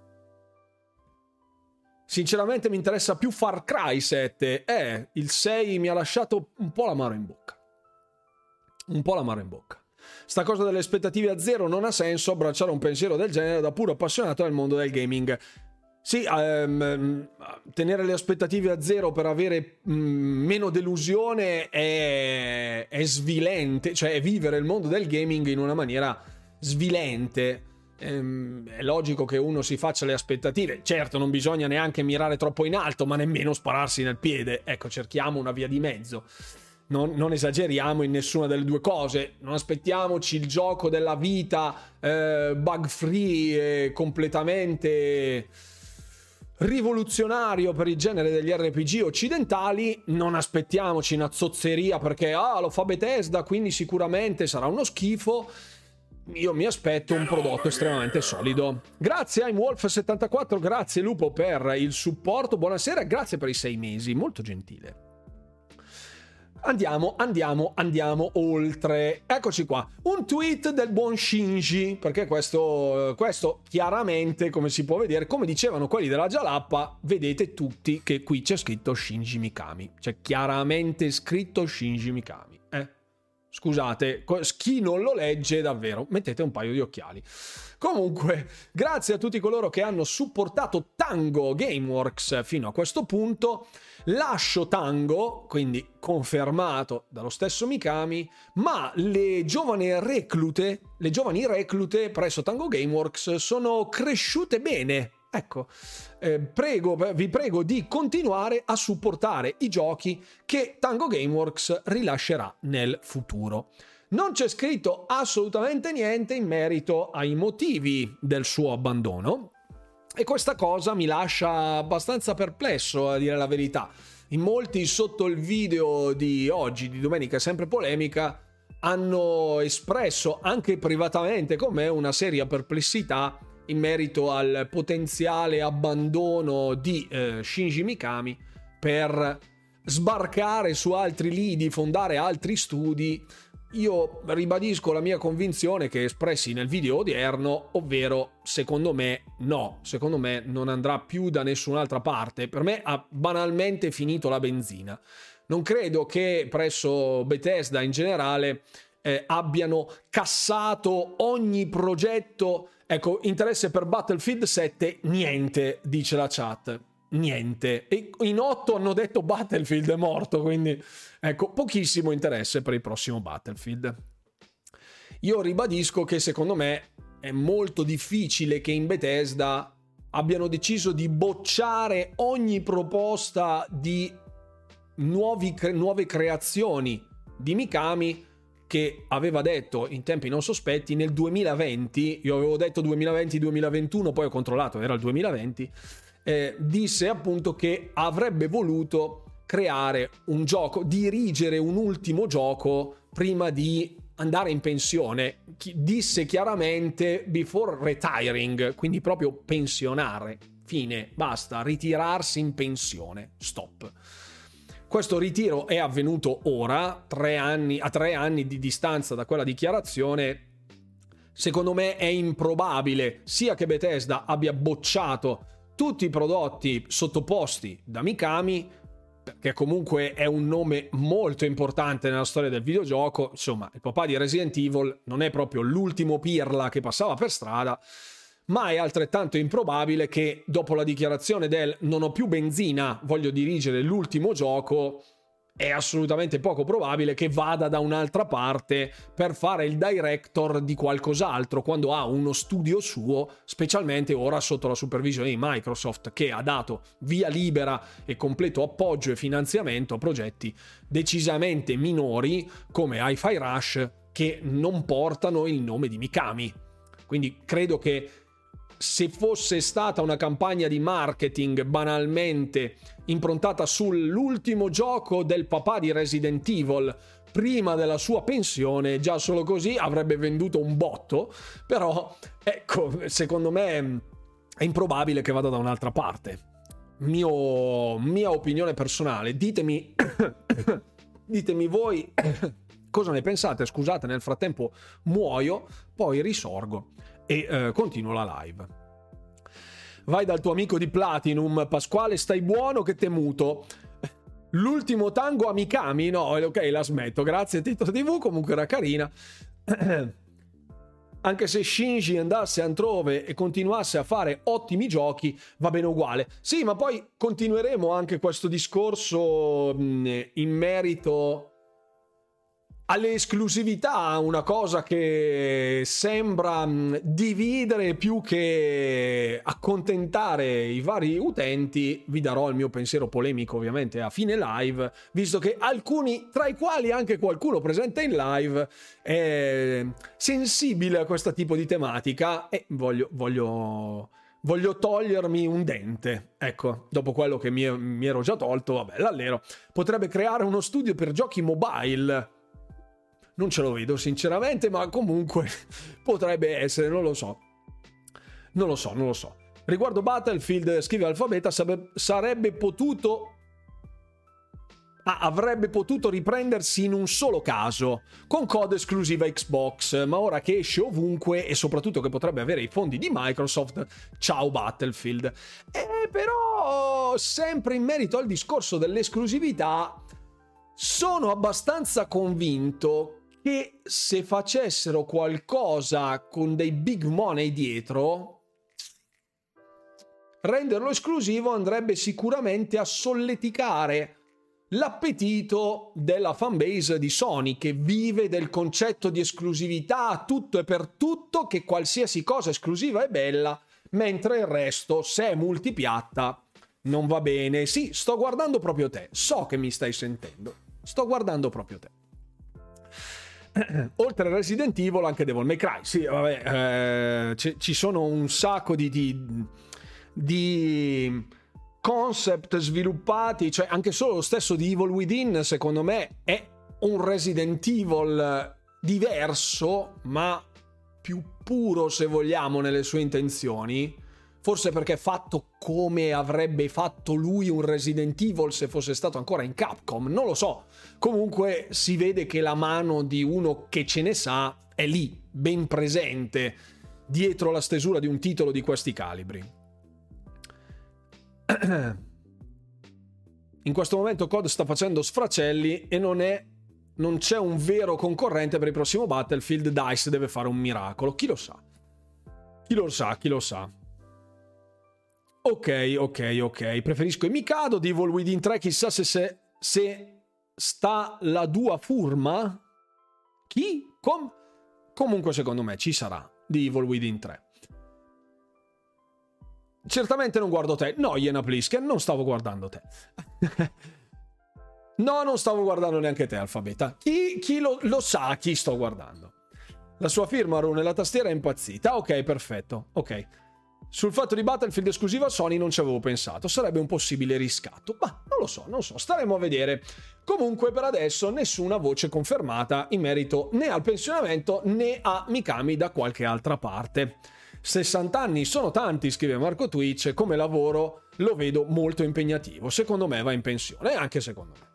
Sinceramente mi interessa più Far Cry 7. Eh, il 6 mi ha lasciato un po' l'amaro in bocca. Un po' l'amaro in bocca. Sta cosa delle aspettative a zero non ha senso abbracciare un pensiero del genere da puro appassionato del mondo del gaming. Sì, um, tenere le aspettative a zero per avere um, meno delusione è, è svilente, cioè è vivere il mondo del gaming in una maniera svilente. Um, è logico che uno si faccia le aspettative. Certo, non bisogna neanche mirare troppo in alto, ma nemmeno spararsi nel piede. Ecco, cerchiamo una via di mezzo non, non, esageriamo in nessuna delle due cose. Non aspettiamoci il gioco della vita eh, bug free e completamente rivoluzionario per il genere degli RPG occidentali. Non aspettiamoci una zozzeria perché ah, lo fa Bethesda, quindi sicuramente sarà uno schifo. Io mi aspetto un prodotto estremamente solido. Grazie a Wolf74, grazie Lupo per il supporto. Buonasera, grazie per i sei mesi, molto gentile. Andiamo, andiamo, andiamo oltre. Eccoci qua. Un tweet del buon Shinji, perché questo, questo chiaramente, come si può vedere, come dicevano quelli della Jalappa, vedete tutti che qui c'è scritto Shinji Mikami. C'è chiaramente scritto Shinji Mikami. Eh? Scusate, chi non lo legge davvero, mettete un paio di occhiali. Comunque, grazie a tutti coloro che hanno supportato Tango Gameworks fino a questo punto. Lascio Tango, quindi confermato dallo stesso Mikami, ma le giovani reclute, le giovani reclute presso Tango Gameworks sono cresciute bene. Ecco, eh, prego, vi prego di continuare a supportare i giochi che Tango Gameworks rilascerà nel futuro. Non c'è scritto assolutamente niente in merito ai motivi del suo abbandono e questa cosa mi lascia abbastanza perplesso a dire la verità. In molti sotto il video di oggi, di domenica sempre polemica, hanno espresso anche privatamente con me una seria perplessità in merito al potenziale abbandono di eh, Shinji Mikami per sbarcare su altri lidi, fondare altri studi io ribadisco la mia convinzione che espressi nel video odierno, ovvero secondo me no, secondo me non andrà più da nessun'altra parte, per me ha banalmente finito la benzina. Non credo che presso Bethesda in generale eh, abbiano cassato ogni progetto. Ecco, interesse per Battlefield 7, niente, dice la chat niente. E in otto hanno detto Battlefield è morto, quindi ecco, pochissimo interesse per il prossimo Battlefield. Io ribadisco che secondo me è molto difficile che in Bethesda abbiano deciso di bocciare ogni proposta di nuovi, nuove creazioni di Mikami che aveva detto in tempi non sospetti nel 2020, io avevo detto 2020-2021, poi ho controllato, era il 2020, eh, disse appunto che avrebbe voluto creare un gioco, dirigere un ultimo gioco prima di andare in pensione. Disse chiaramente before retiring, quindi proprio pensionare. Fine, basta, ritirarsi in pensione. Stop. Questo ritiro è avvenuto ora, tre anni, a tre anni di distanza da quella dichiarazione. Secondo me è improbabile sia che Bethesda abbia bocciato tutti i prodotti sottoposti da Mikami, che comunque è un nome molto importante nella storia del videogioco, insomma, il papà di Resident Evil non è proprio l'ultimo pirla che passava per strada, ma è altrettanto improbabile che dopo la dichiarazione del non ho più benzina, voglio dirigere l'ultimo gioco, è assolutamente poco probabile che vada da un'altra parte per fare il director di qualcos'altro quando ha uno studio suo, specialmente ora sotto la supervisione di Microsoft che ha dato via libera e completo appoggio e finanziamento a progetti decisamente minori come Hi-Fi Rush che non portano il nome di Mikami. Quindi credo che se fosse stata una campagna di marketing banalmente improntata sull'ultimo gioco del papà di Resident Evil prima della sua pensione, già solo così avrebbe venduto un botto, però ecco, secondo me è improbabile che vada da un'altra parte. Mio, mia opinione personale, ditemi, *coughs* ditemi voi *coughs* cosa ne pensate, scusate, nel frattempo muoio, poi risorgo e eh, continuo la live. Vai dal tuo amico di Platinum, Pasquale, stai buono che te muto. L'ultimo tango a Mikami? No, ok, la smetto. Grazie Tito TV, comunque era carina. *clears throat* Anche se Shinji andasse altrove e continuasse a fare ottimi giochi, va bene uguale. Sì, ma poi continueremo anche questo discorso in merito alle esclusività, una cosa che sembra mm, dividere più che accontentare i vari utenti, vi darò il mio pensiero polemico ovviamente a fine live, visto che alcuni, tra i quali anche qualcuno presente in live, è sensibile a questo tipo di tematica. E voglio, voglio, voglio togliermi un dente. Ecco, dopo quello che mi, mi ero già tolto, vabbè, l'allero. Potrebbe creare uno studio per giochi mobile non ce lo vedo sinceramente, ma comunque *laughs* potrebbe essere, non lo so. Non lo so, non lo so. Riguardo Battlefield, scrive Alfabeta, sarebbe potuto ah, avrebbe potuto riprendersi in un solo caso, con code esclusiva Xbox, ma ora che esce ovunque e soprattutto che potrebbe avere i fondi di Microsoft, ciao Battlefield. E però, sempre in merito al discorso dell'esclusività, sono abbastanza convinto che se facessero qualcosa con dei big money dietro, renderlo esclusivo andrebbe sicuramente a solleticare l'appetito della fanbase di Sony che vive del concetto di esclusività a tutto e per tutto, che qualsiasi cosa esclusiva è bella, mentre il resto, se è multipiatta, non va bene. Sì, sto guardando proprio te, so che mi stai sentendo, sto guardando proprio te. *clears throat* Oltre a Resident Evil anche Devil May Cry, sì, vabbè, eh, c- ci sono un sacco di, di, di concept sviluppati, cioè anche solo lo stesso di Evil Within, secondo me, è un Resident Evil diverso, ma più puro, se vogliamo, nelle sue intenzioni. Forse perché è fatto come avrebbe fatto lui un Resident Evil se fosse stato ancora in Capcom, non lo so. Comunque si vede che la mano di uno che ce ne sa è lì, ben presente, dietro la stesura di un titolo di questi calibri. *clears throat* In questo momento COD sta facendo sfracelli e non è non c'è un vero concorrente per il prossimo Battlefield, DICE deve fare un miracolo. Chi lo sa? Chi lo sa? Chi lo sa? Ok, ok, ok. Preferisco i Mikado di Evil Within 3. Chissà se, se, se sta la Dua Furma. Chi? Com- Comunque, secondo me ci sarà di Evil Within 3. Certamente non guardo te. No, Iena Plisken, non stavo guardando te. *laughs* no, non stavo guardando neanche te, Alfabeta. Chi, chi lo, lo, sa chi sto guardando? La sua firma, Rune, la tastiera è impazzita. Ok, perfetto. Ok. Sul fatto di Battlefield esclusiva Sony non ci avevo pensato. Sarebbe un possibile riscatto. Ma non lo so, non so. Staremo a vedere. Comunque, per adesso, nessuna voce confermata in merito né al pensionamento né a Mikami da qualche altra parte. 60 anni sono tanti, scrive Marco Twitch, come lavoro lo vedo molto impegnativo. Secondo me va in pensione, anche secondo me.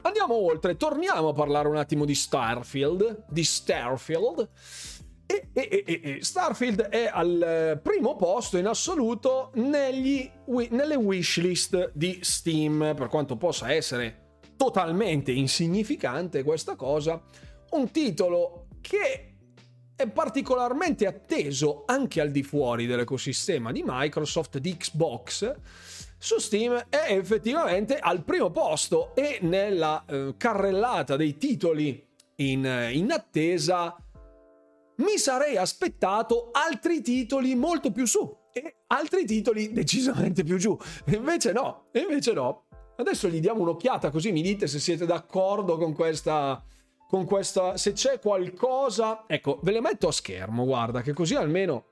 Andiamo oltre, torniamo a parlare un attimo di Starfield, di Starfield. E, e, e, Starfield è al primo posto in assoluto negli, nelle wishlist di Steam, per quanto possa essere totalmente insignificante questa cosa, un titolo che è particolarmente atteso anche al di fuori dell'ecosistema di Microsoft, di Xbox, su Steam è effettivamente al primo posto e nella eh, carrellata dei titoli in, in attesa mi sarei aspettato altri titoli molto più su e altri titoli decisamente più giù. Invece no, invece no. Adesso gli diamo un'occhiata così mi dite se siete d'accordo con questa, con questa... Se c'è qualcosa... Ecco, ve le metto a schermo, guarda, che così almeno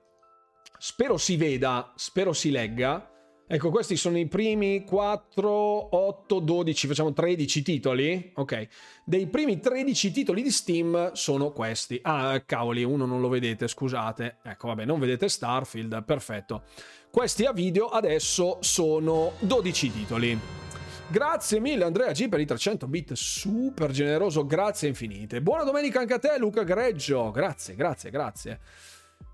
spero si veda, spero si legga. Ecco, questi sono i primi 4, 8, 12, facciamo 13 titoli. Ok. Dei primi 13 titoli di Steam sono questi. Ah, cavoli, uno non lo vedete, scusate. Ecco, vabbè, non vedete Starfield, perfetto. Questi a video adesso sono 12 titoli. Grazie mille Andrea G per i 300 bit, super generoso, grazie infinite. Buona domenica anche a te Luca Greggio, grazie, grazie, grazie.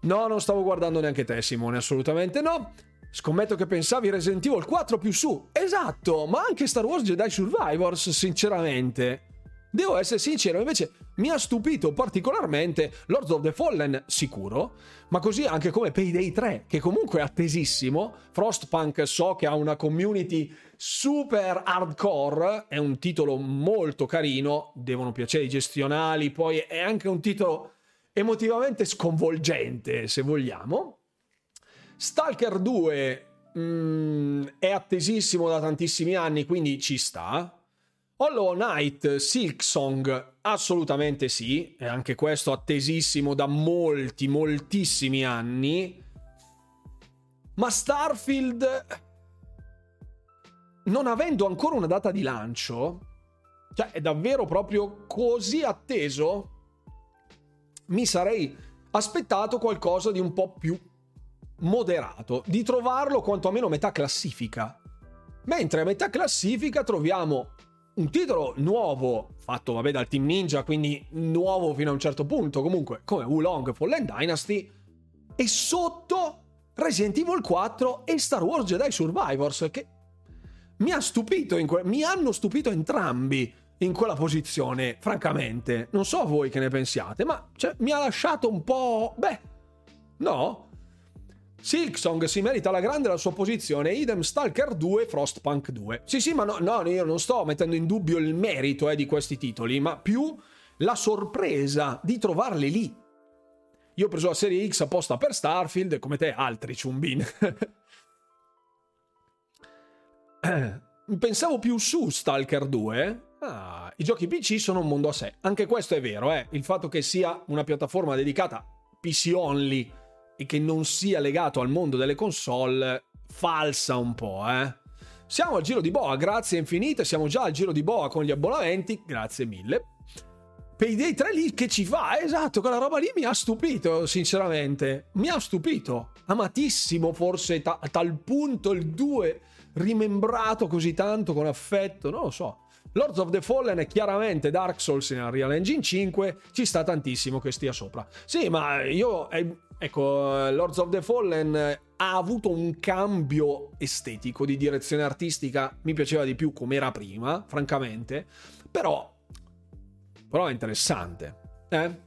No, non stavo guardando neanche te Simone, assolutamente no. Scommetto che pensavi Resident Evil 4 più su. Esatto, ma anche Star Wars Jedi Survivors, sinceramente. Devo essere sincero, invece mi ha stupito particolarmente Lords of the Fallen, sicuro, ma così anche come Payday 3, che comunque è attesissimo. Frostpunk so che ha una community super hardcore, è un titolo molto carino, devono piacere i gestionali, poi è anche un titolo emotivamente sconvolgente, se vogliamo. Stalker 2 mm, è attesissimo da tantissimi anni, quindi ci sta. Hollow Knight Silksong assolutamente sì, e anche questo attesissimo da molti, moltissimi anni. Ma Starfield non avendo ancora una data di lancio, cioè è davvero proprio così atteso, mi sarei aspettato qualcosa di un po' più moderato, di trovarlo quantomeno a metà classifica. Mentre a metà classifica troviamo un titolo nuovo, fatto vabbè dal Team Ninja, quindi nuovo fino a un certo punto, comunque come Wulong Fallen Dynasty, e sotto Resident Evil 4 e Star Wars Jedi Survivors, che mi ha stupito, que- mi hanno stupito entrambi in quella posizione, francamente. Non so voi che ne pensiate, ma cioè, mi ha lasciato un po'... Beh, no? Silksong si merita la grande la sua posizione, idem Stalker 2 Frostpunk 2. Sì, sì, ma no, no, io non sto mettendo in dubbio il merito eh, di questi titoli, ma più la sorpresa di trovarli lì. Io ho preso la serie X apposta per Starfield, come te altri ciumbin. *laughs* *clears throat* Pensavo più su Stalker 2. Ah, I giochi PC sono un mondo a sé. Anche questo è vero, eh. Il fatto che sia una piattaforma dedicata PC only e che non sia legato al mondo delle console falsa un po', eh. Siamo al giro di boa, grazie infinite, siamo già al giro di boa con gli abbonamenti, grazie mille. Payday 3 lì che ci fa, esatto, quella roba lì mi ha stupito, sinceramente. Mi ha stupito. Amatissimo forse ta- a tal punto il 2 rimembrato così tanto con affetto, non lo so. Lords of the Fallen è chiaramente Dark Souls in Unreal Engine 5, ci sta tantissimo che stia sopra. Sì, ma io, eh, ecco, Lords of the Fallen ha avuto un cambio estetico di direzione artistica, mi piaceva di più come era prima, francamente, però, però è interessante. Eh?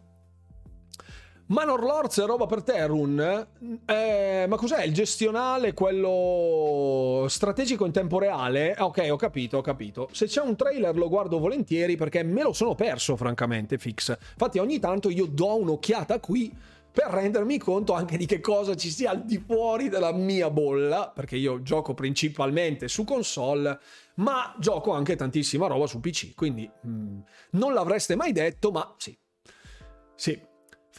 Manor Lords è roba per te, Run. Eh, ma cos'è? Il gestionale, quello strategico in tempo reale? Ah, ok, ho capito, ho capito. Se c'è un trailer lo guardo volentieri perché me lo sono perso, francamente, fix. Infatti ogni tanto io do un'occhiata qui per rendermi conto anche di che cosa ci sia al di fuori della mia bolla, perché io gioco principalmente su console, ma gioco anche tantissima roba su PC, quindi mm, non l'avreste mai detto, ma sì. Sì,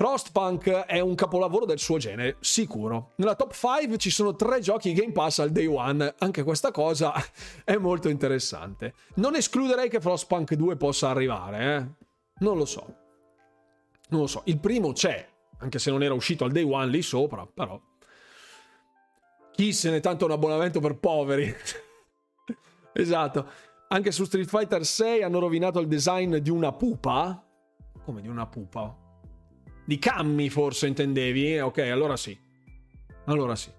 Frostpunk è un capolavoro del suo genere, sicuro. Nella top 5 ci sono tre giochi Game Pass al day one, anche questa cosa è molto interessante. Non escluderei che Frostpunk 2 possa arrivare, eh? Non lo so. Non lo so. Il primo c'è, anche se non era uscito al day one lì sopra, però. Chi se ne tanto un abbonamento per poveri? *laughs* esatto. Anche su Street Fighter 6 hanno rovinato il design di una pupa? Come di una pupa? Di Cammi forse intendevi? Ok, allora sì. Allora sì.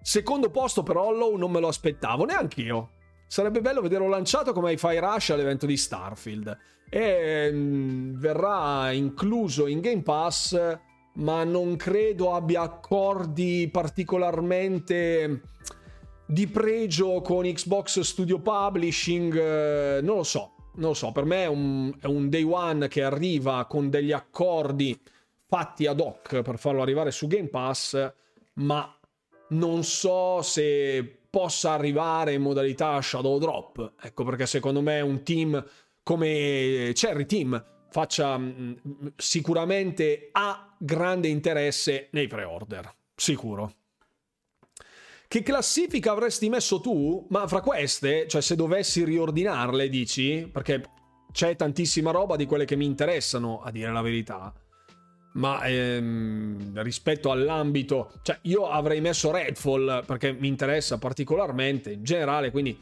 Secondo posto per Hollow non me lo aspettavo, neanche io. Sarebbe bello vederlo lanciato come i Fire Rush all'evento di Starfield. E mm, verrà incluso in Game Pass, ma non credo abbia accordi particolarmente di pregio con Xbox Studio Publishing. Eh, non lo so, non lo so. Per me è un, è un day one che arriva con degli accordi fatti ad hoc per farlo arrivare su Game Pass, ma non so se possa arrivare in modalità Shadow Drop. Ecco perché secondo me un team come Cherry Team faccia mm, sicuramente ha grande interesse nei pre-order, sicuro. Che classifica avresti messo tu? Ma fra queste, cioè se dovessi riordinarle, dici? Perché c'è tantissima roba di quelle che mi interessano, a dire la verità ma ehm, rispetto all'ambito, cioè io avrei messo Redfall perché mi interessa particolarmente in generale, quindi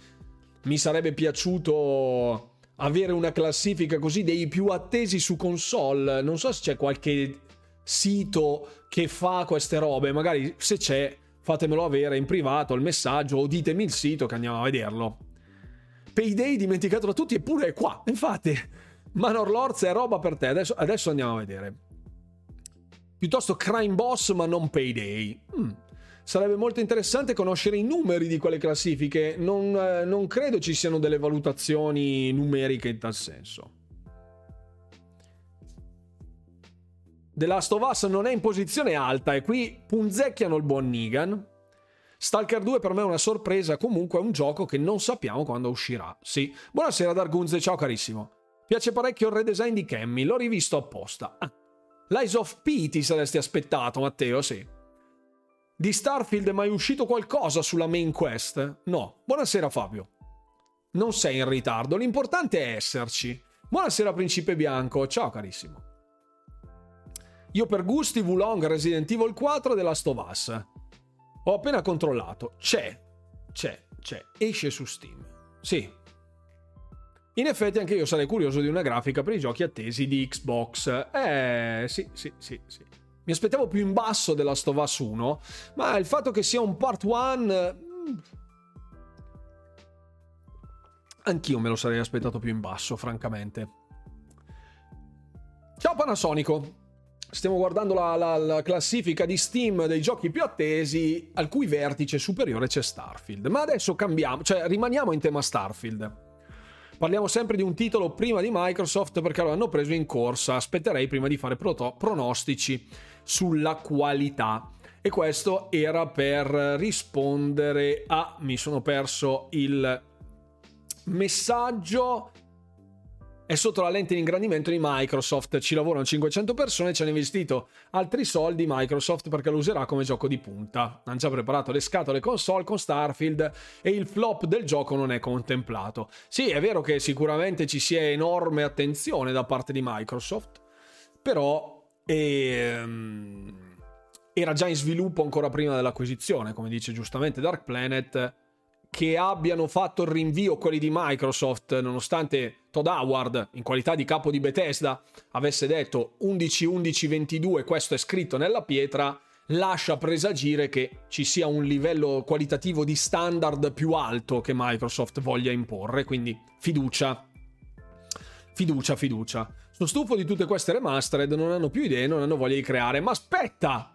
mi sarebbe piaciuto avere una classifica così dei più attesi su console. Non so se c'è qualche sito che fa queste robe, magari se c'è fatemelo avere in privato il messaggio o ditemi il sito che andiamo a vederlo. Payday dimenticato da tutti eppure è qua, infatti. Manor Lords è roba per te, adesso, adesso andiamo a vedere piuttosto Crime Boss ma non Payday. Hmm. Sarebbe molto interessante conoscere i numeri di quelle classifiche, non, eh, non credo ci siano delle valutazioni numeriche in tal senso. The Last of Us non è in posizione alta e qui punzecchiano il buon Negan. Stalker 2 per me è una sorpresa, comunque è un gioco che non sappiamo quando uscirà. Sì. Buonasera Dargunze, ciao carissimo. Piace parecchio il redesign di Cammy, l'ho rivisto apposta. Ah, L'Eyes of P ti saresti aspettato, Matteo, sì. Di Starfield è mai uscito qualcosa sulla main quest? No. Buonasera Fabio. Non sei in ritardo, l'importante è esserci. Buonasera Principe Bianco, ciao carissimo. Io per gusti Wulong Resident Evil 4 della Stovas. Ho appena controllato. C'è. C'è, c'è. Esce su Steam. Sì. In effetti anche io sarei curioso di una grafica per i giochi attesi di Xbox. Eh, sì, sì, sì, sì. Mi aspettavo più in basso della Stovas 1, ma il fatto che sia un part 1... Mm, anch'io me lo sarei aspettato più in basso, francamente. Ciao Panasonico! Stiamo guardando la, la, la, classifica di Steam dei giochi più attesi, al cui vertice superiore c'è Starfield. Ma adesso cambiamo, cioè rimaniamo in tema Starfield. Parliamo sempre di un titolo prima di Microsoft perché lo hanno preso in corsa. Aspetterei prima di fare proto- pronostici sulla qualità. E questo era per rispondere a... mi sono perso il messaggio è sotto la lente di ingrandimento di Microsoft. Ci lavorano 500 persone, ci hanno investito altri soldi Microsoft perché lo userà come gioco di punta. Hanno già preparato le scatole console con Starfield e il flop del gioco non è contemplato. Sì, è vero che sicuramente ci sia enorme attenzione da parte di Microsoft, però ehm, era già in sviluppo ancora prima dell'acquisizione, come dice giustamente Dark Planet che abbiano fatto il rinvio quelli di Microsoft, nonostante Todd Howard, in qualità di capo di Bethesda, avesse detto 11-11-22, questo è scritto nella pietra, lascia presagire che ci sia un livello qualitativo di standard più alto che Microsoft voglia imporre, quindi fiducia. Fiducia, fiducia. Sono stufo di tutte queste remastered, non hanno più idee, non hanno voglia di creare. Ma aspetta!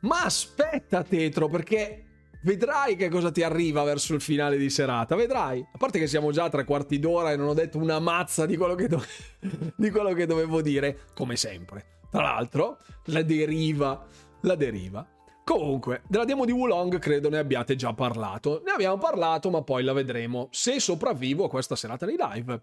Ma aspetta, Tetro, perché Vedrai che cosa ti arriva verso il finale di serata, vedrai. A parte che siamo già a tre quarti d'ora e non ho detto una mazza di quello che, do- di quello che dovevo dire, come sempre. Tra l'altro, la deriva, la deriva. Comunque, della demo di Wulong credo ne abbiate già parlato. Ne abbiamo parlato, ma poi la vedremo se sopravvivo a questa serata di live.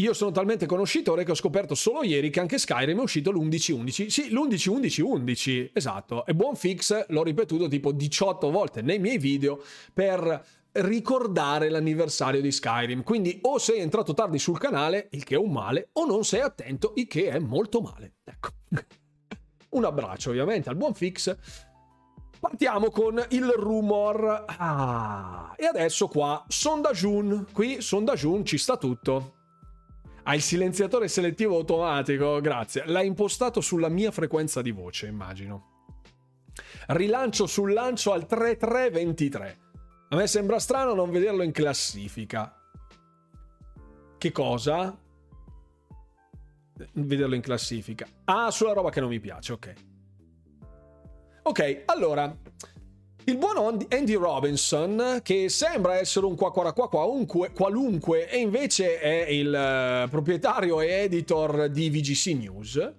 Io sono talmente conoscitore che ho scoperto solo ieri che anche Skyrim è uscito l'11-11. Sì, l'11-11-11, esatto. E buon fix, l'ho ripetuto tipo 18 volte nei miei video per ricordare l'anniversario di Skyrim. Quindi o sei entrato tardi sul canale, il che è un male, o non sei attento, il che è molto male. Ecco. *laughs* un abbraccio ovviamente al buon fix. Partiamo con il rumor. Ah, e adesso qua, Sonda Jun. Qui Sonda Jun ci sta tutto. Ha il silenziatore selettivo automatico, grazie. L'ha impostato sulla mia frequenza di voce, immagino. Rilancio sul lancio al 3323. A me sembra strano non vederlo in classifica. Che cosa? Vederlo in classifica. Ah, sulla roba che non mi piace, ok. Ok, allora, il buon Andy Robinson, che sembra essere un qua qua qua qualunque, qualunque e invece è il uh, proprietario e editor di VGC News,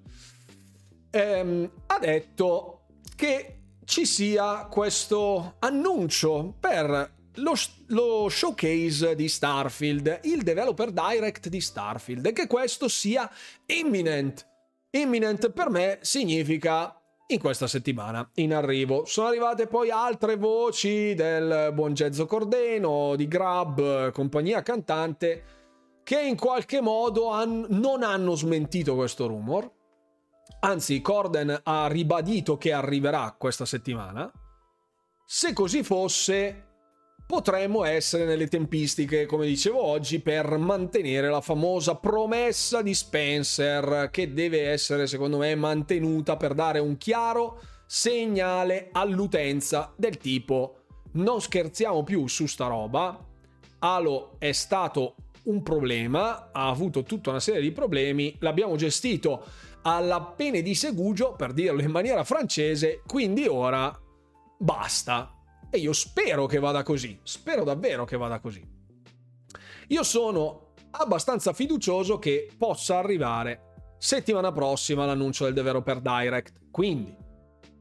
ehm, ha detto che ci sia questo annuncio per lo, lo, showcase di Starfield, il developer direct di Starfield, e che questo sia imminent. Imminent per me significa in questa settimana in arrivo. Sono arrivate poi altre voci del buon Gezzo Cordeno, di Grab, compagnia cantante, che in qualche modo han- non hanno smentito questo rumor. Anzi, Corden ha ribadito che arriverà questa settimana. Se così fosse, potremmo essere nelle tempistiche, come dicevo oggi, per mantenere la famosa promessa di Spencer, che deve essere, secondo me, mantenuta per dare un chiaro segnale all'utenza del tipo non scherziamo più su sta roba, Halo è stato un problema, ha avuto tutta una serie di problemi, l'abbiamo gestito alla pene di segugio, per dirlo in maniera francese, quindi ora basta, e io spero che vada così, spero davvero che vada così. Io sono abbastanza fiducioso che possa arrivare settimana prossima l'annuncio del Developer Direct. Quindi,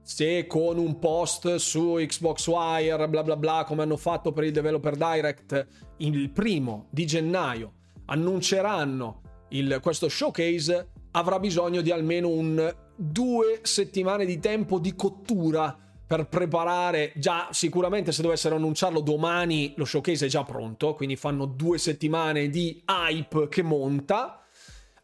se con un post su Xbox Wire, bla bla bla, come hanno fatto per il Developer Direct il primo di gennaio, annunceranno il, questo showcase, avrà bisogno di almeno un due settimane di tempo di cottura per preparare già sicuramente se dovessero annunciarlo domani lo showcase è già pronto quindi fanno due settimane di hype che monta.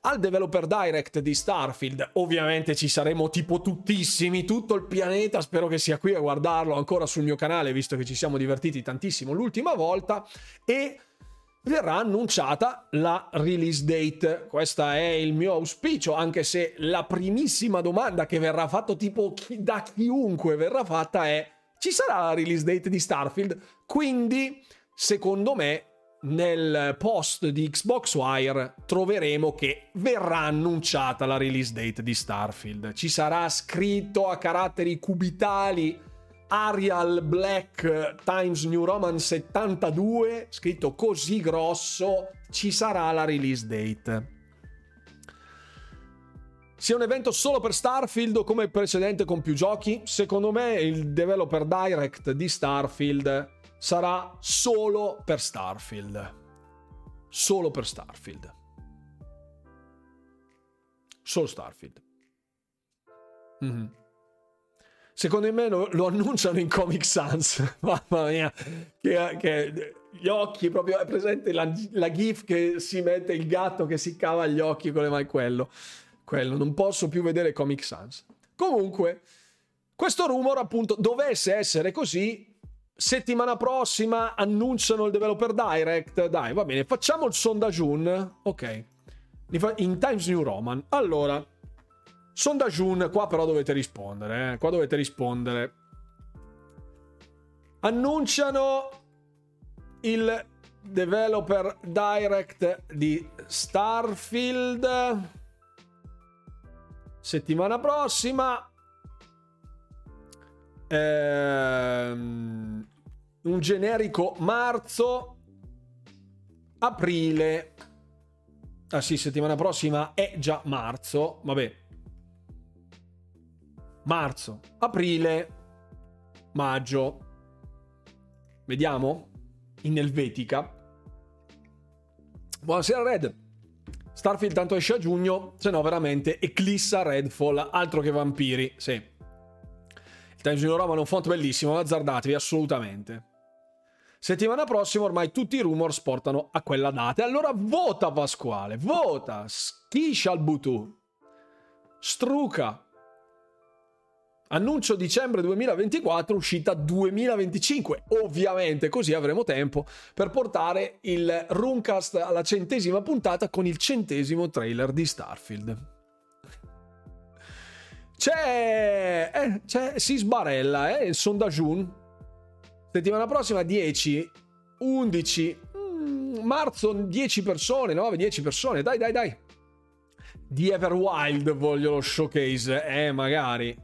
Al developer direct di Starfield ovviamente ci saremo tipo tuttissimi tutto il pianeta spero che sia qui a guardarlo ancora sul mio canale visto che ci siamo divertiti tantissimo l'ultima volta e verrà annunciata la release date. Questo è il mio auspicio, anche se la primissima domanda che verrà fatta tipo da chiunque verrà fatta è ci sarà la release date di Starfield? Quindi, secondo me, nel post di Xbox Wire troveremo che verrà annunciata la release date di Starfield. Ci sarà scritto a caratteri cubitali Arial Black Times New Roman 72, scritto così grosso, ci sarà la release date. Sia un evento solo per Starfield o come precedente con più giochi? Secondo me il developer direct di Starfield sarà solo per Starfield. Solo per Starfield. Solo Starfield. Mm-hmm. Secondo me lo, lo, annunciano in Comic Sans. *laughs* Mamma mia, che, che, gli occhi proprio. È presente la, la, GIF che si mette il gatto che si cava gli occhi con le mani. Quello, quello. Non posso più vedere Comic Sans. Comunque, questo rumor, appunto, dovesse essere così. Settimana prossima annunciano il developer direct. Dai, va bene, facciamo il sondaggio. Ok. In Times New Roman. Allora. Sondaggiun, qua però dovete rispondere, eh? qua dovete rispondere. Annunciano il developer direct di Starfield settimana prossima. Ehm, un generico marzo, aprile. Ah sì, settimana prossima è già marzo. Vabbè, marzo, aprile, maggio. Vediamo? In Elvetica. Buonasera Red. Starfield tanto esce a giugno, se no veramente eclissa Redfall, altro che vampiri, sì. Il Times New Roman è un font bellissimo, azzardatevi assolutamente. Settimana prossima ormai tutti i rumors portano a quella data. E allora vota Pasquale, vota, schiscia al butù. Struca, Annuncio dicembre 2024, uscita 2025. Ovviamente così avremo tempo per portare il Runcast alla centesima puntata con il centesimo trailer di Starfield. C'è, eh, c'è si sbarella, eh, il sondaggio. Settimana prossima 10, 11, mm, marzo 10 persone, 9, 10 persone, dai dai dai. Di Everwild voglio lo showcase, eh magari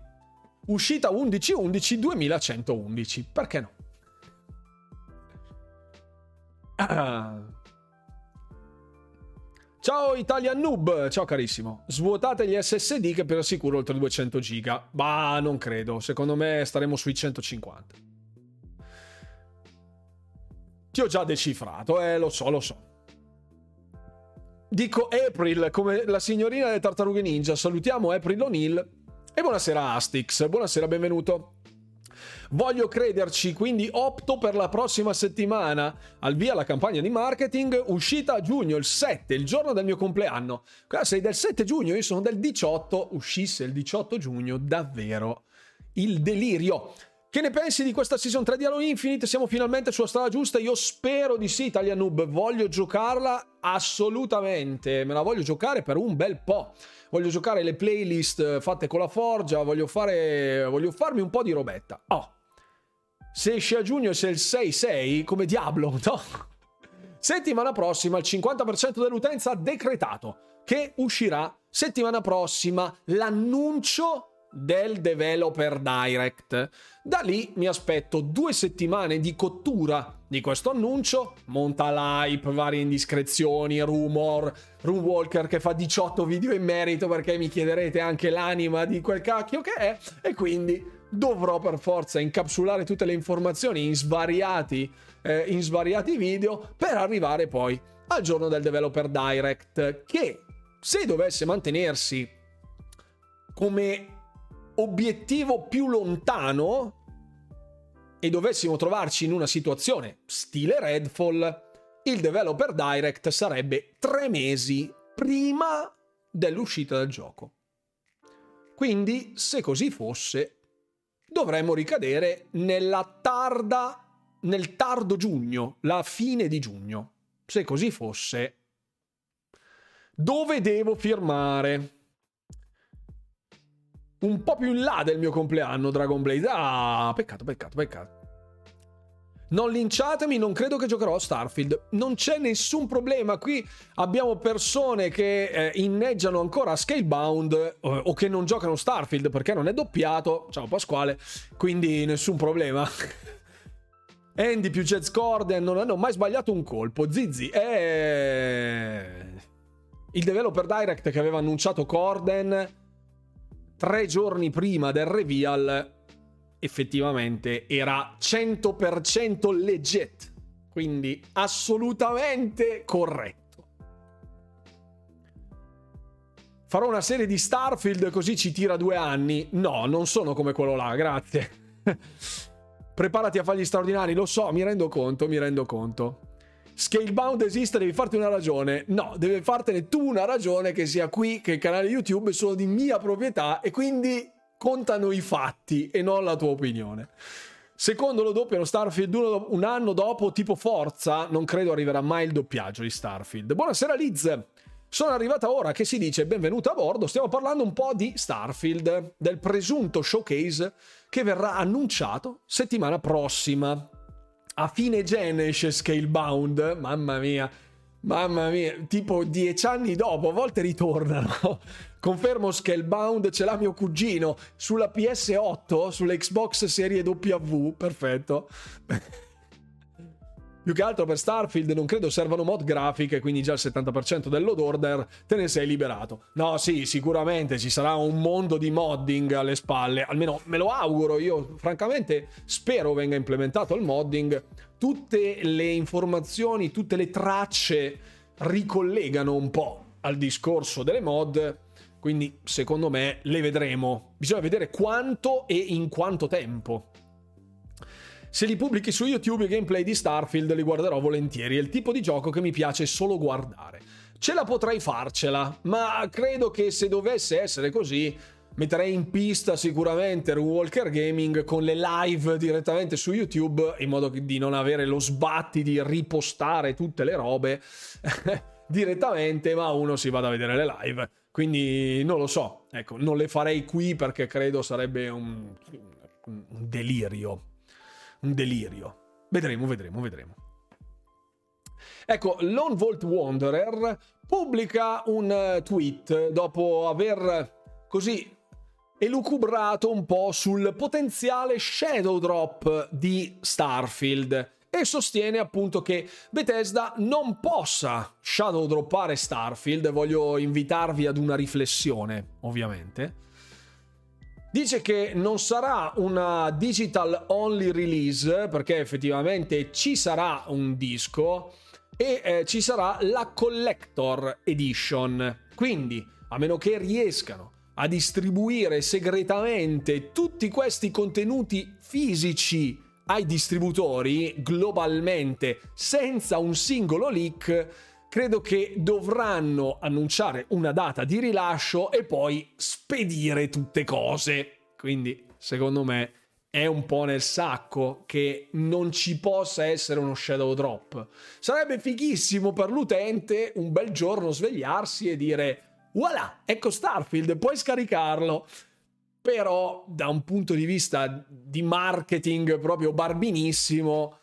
uscita 11-11 2111. Perché no? *clears throat* Ciao Italian Noob, ciao carissimo. Svuotate gli SSD che per sicuro oltre 200 giga. Bah, non credo. Secondo me staremo sui 150. Ti ho già decifrato, eh, lo so, lo so. Dico April come la signorina delle tartarughe ninja. Salutiamo April O'Neill e buonasera Astix, buonasera, benvenuto. Voglio crederci, quindi opto per la prossima settimana. Al via la campagna di marketing, uscita a giugno, il 7, il giorno del mio compleanno. Sei del 7 giugno, io sono del 18, uscisse il 18 giugno, davvero il delirio. Che ne pensi di questa season 3 di Halo Infinite? Siamo finalmente sulla strada giusta? Io spero di sì, Italia Noob. Voglio giocarla assolutamente. Me la voglio giocare per un bel po' voglio giocare le playlist fatte con la forgia, voglio, fare, voglio farmi un po' di robetta. Oh, se esce a giugno e se il 6-6, come diavolo, *laughs* no? Settimana prossima il 50% dell'utenza ha decretato che uscirà settimana prossima l'annuncio del developer direct. Da lì mi aspetto due settimane di cottura di questo annuncio, monta l'hype, varie indiscrezioni, rumor, Runewalker che fa 18 video in merito perché mi chiederete anche l'anima di quel cacchio che è e quindi dovrò per forza incapsulare tutte le informazioni in svariati, eh, in svariati video per arrivare poi al giorno del developer direct che se dovesse mantenersi come obiettivo più lontano e dovessimo trovarci in una situazione stile Redfall, il developer direct sarebbe tre mesi prima dell'uscita del gioco. Quindi, se così fosse, dovremmo ricadere nella tarda, nel tardo giugno, la fine di giugno. se così fosse, dove devo firmare? Un po' più in là del mio compleanno, Dragon Blade. Ah, peccato, peccato, peccato. Non linciatemi, non credo che giocherò a Starfield. Non c'è nessun problema. Qui abbiamo persone che eh, inneggiano ancora a Scalebound eh, o che non giocano Starfield perché non è doppiato. Ciao Pasquale. Quindi nessun problema. *laughs* Andy più Jets Corden non hanno mai sbagliato un colpo. Zizi è il developer direct che aveva annunciato Corden tre giorni prima del reveal effettivamente era 100% legit, quindi assolutamente corretto. Farò una serie di Starfield così ci tira due anni? No, non sono come quello là, grazie. *laughs* Preparati a fargli straordinari, lo so, mi rendo conto, mi rendo conto. Scalebound esiste, devi farti una ragione. No, devi fartene tu una ragione che sia qui, che il canale YouTube sono di mia proprietà e quindi contano i fatti e non la tua opinione. Secondo lo doppiano Starfield un anno dopo, tipo Forza, non credo arriverà mai il doppiaggio di Starfield. Buonasera Liz, sono arrivata ora che si dice benvenuta a bordo, stiamo parlando un po' di Starfield, del presunto showcase che verrà annunciato settimana prossima. A fine gen esce Scalebound, mamma mia, mamma mia, tipo dieci anni dopo, a volte ritornano. *laughs* Confermo Scalebound ce l'ha mio cugino sulla PS8, sull'Xbox serie W, perfetto. Più che altro per Starfield non credo servano mod grafiche, quindi già il 70% del load order te ne sei liberato. No, sì, sicuramente ci sarà un mondo di modding alle spalle, almeno me lo auguro, io francamente spero venga implementato il modding. Tutte le informazioni, tutte le tracce ricollegano un po' al discorso delle mod quindi secondo me le vedremo. Bisogna vedere quanto e in quanto tempo. Se li pubblichi su YouTube i gameplay di Starfield li guarderò volentieri, è il tipo di gioco che mi piace solo guardare. Ce la potrei farcela, ma credo che se dovesse essere così metterei in pista sicuramente Walker Gaming con le live direttamente su YouTube in modo di non avere lo sbatti di ripostare tutte le robe *laughs* direttamente, ma uno si vada a vedere le live. Quindi non lo so, ecco, non le farei qui perché credo sarebbe un, un delirio. Un delirio. Vedremo, vedremo, vedremo. Ecco, Lone Vault Wanderer pubblica un eh, tweet dopo aver così elucubrato un po' sul potenziale shadow drop di Starfield e sostiene appunto che Bethesda non possa shadow droppare Starfield. Voglio invitarvi ad una riflessione, ovviamente. Dice che non sarà una digital only release perché effettivamente ci sarà un disco e eh, ci sarà la collector edition. Quindi, a meno che riescano a distribuire segretamente tutti questi contenuti fisici ai distributori globalmente senza un singolo leak, credo che dovranno annunciare una data di rilascio e poi spedire tutte cose. Quindi, secondo me, è un po' nel sacco che non ci possa essere uno shadow drop. Sarebbe fighissimo per l'utente un bel giorno svegliarsi e dire voilà, ecco Starfield, puoi scaricarlo però da un punto di vista di marketing proprio barbinissimo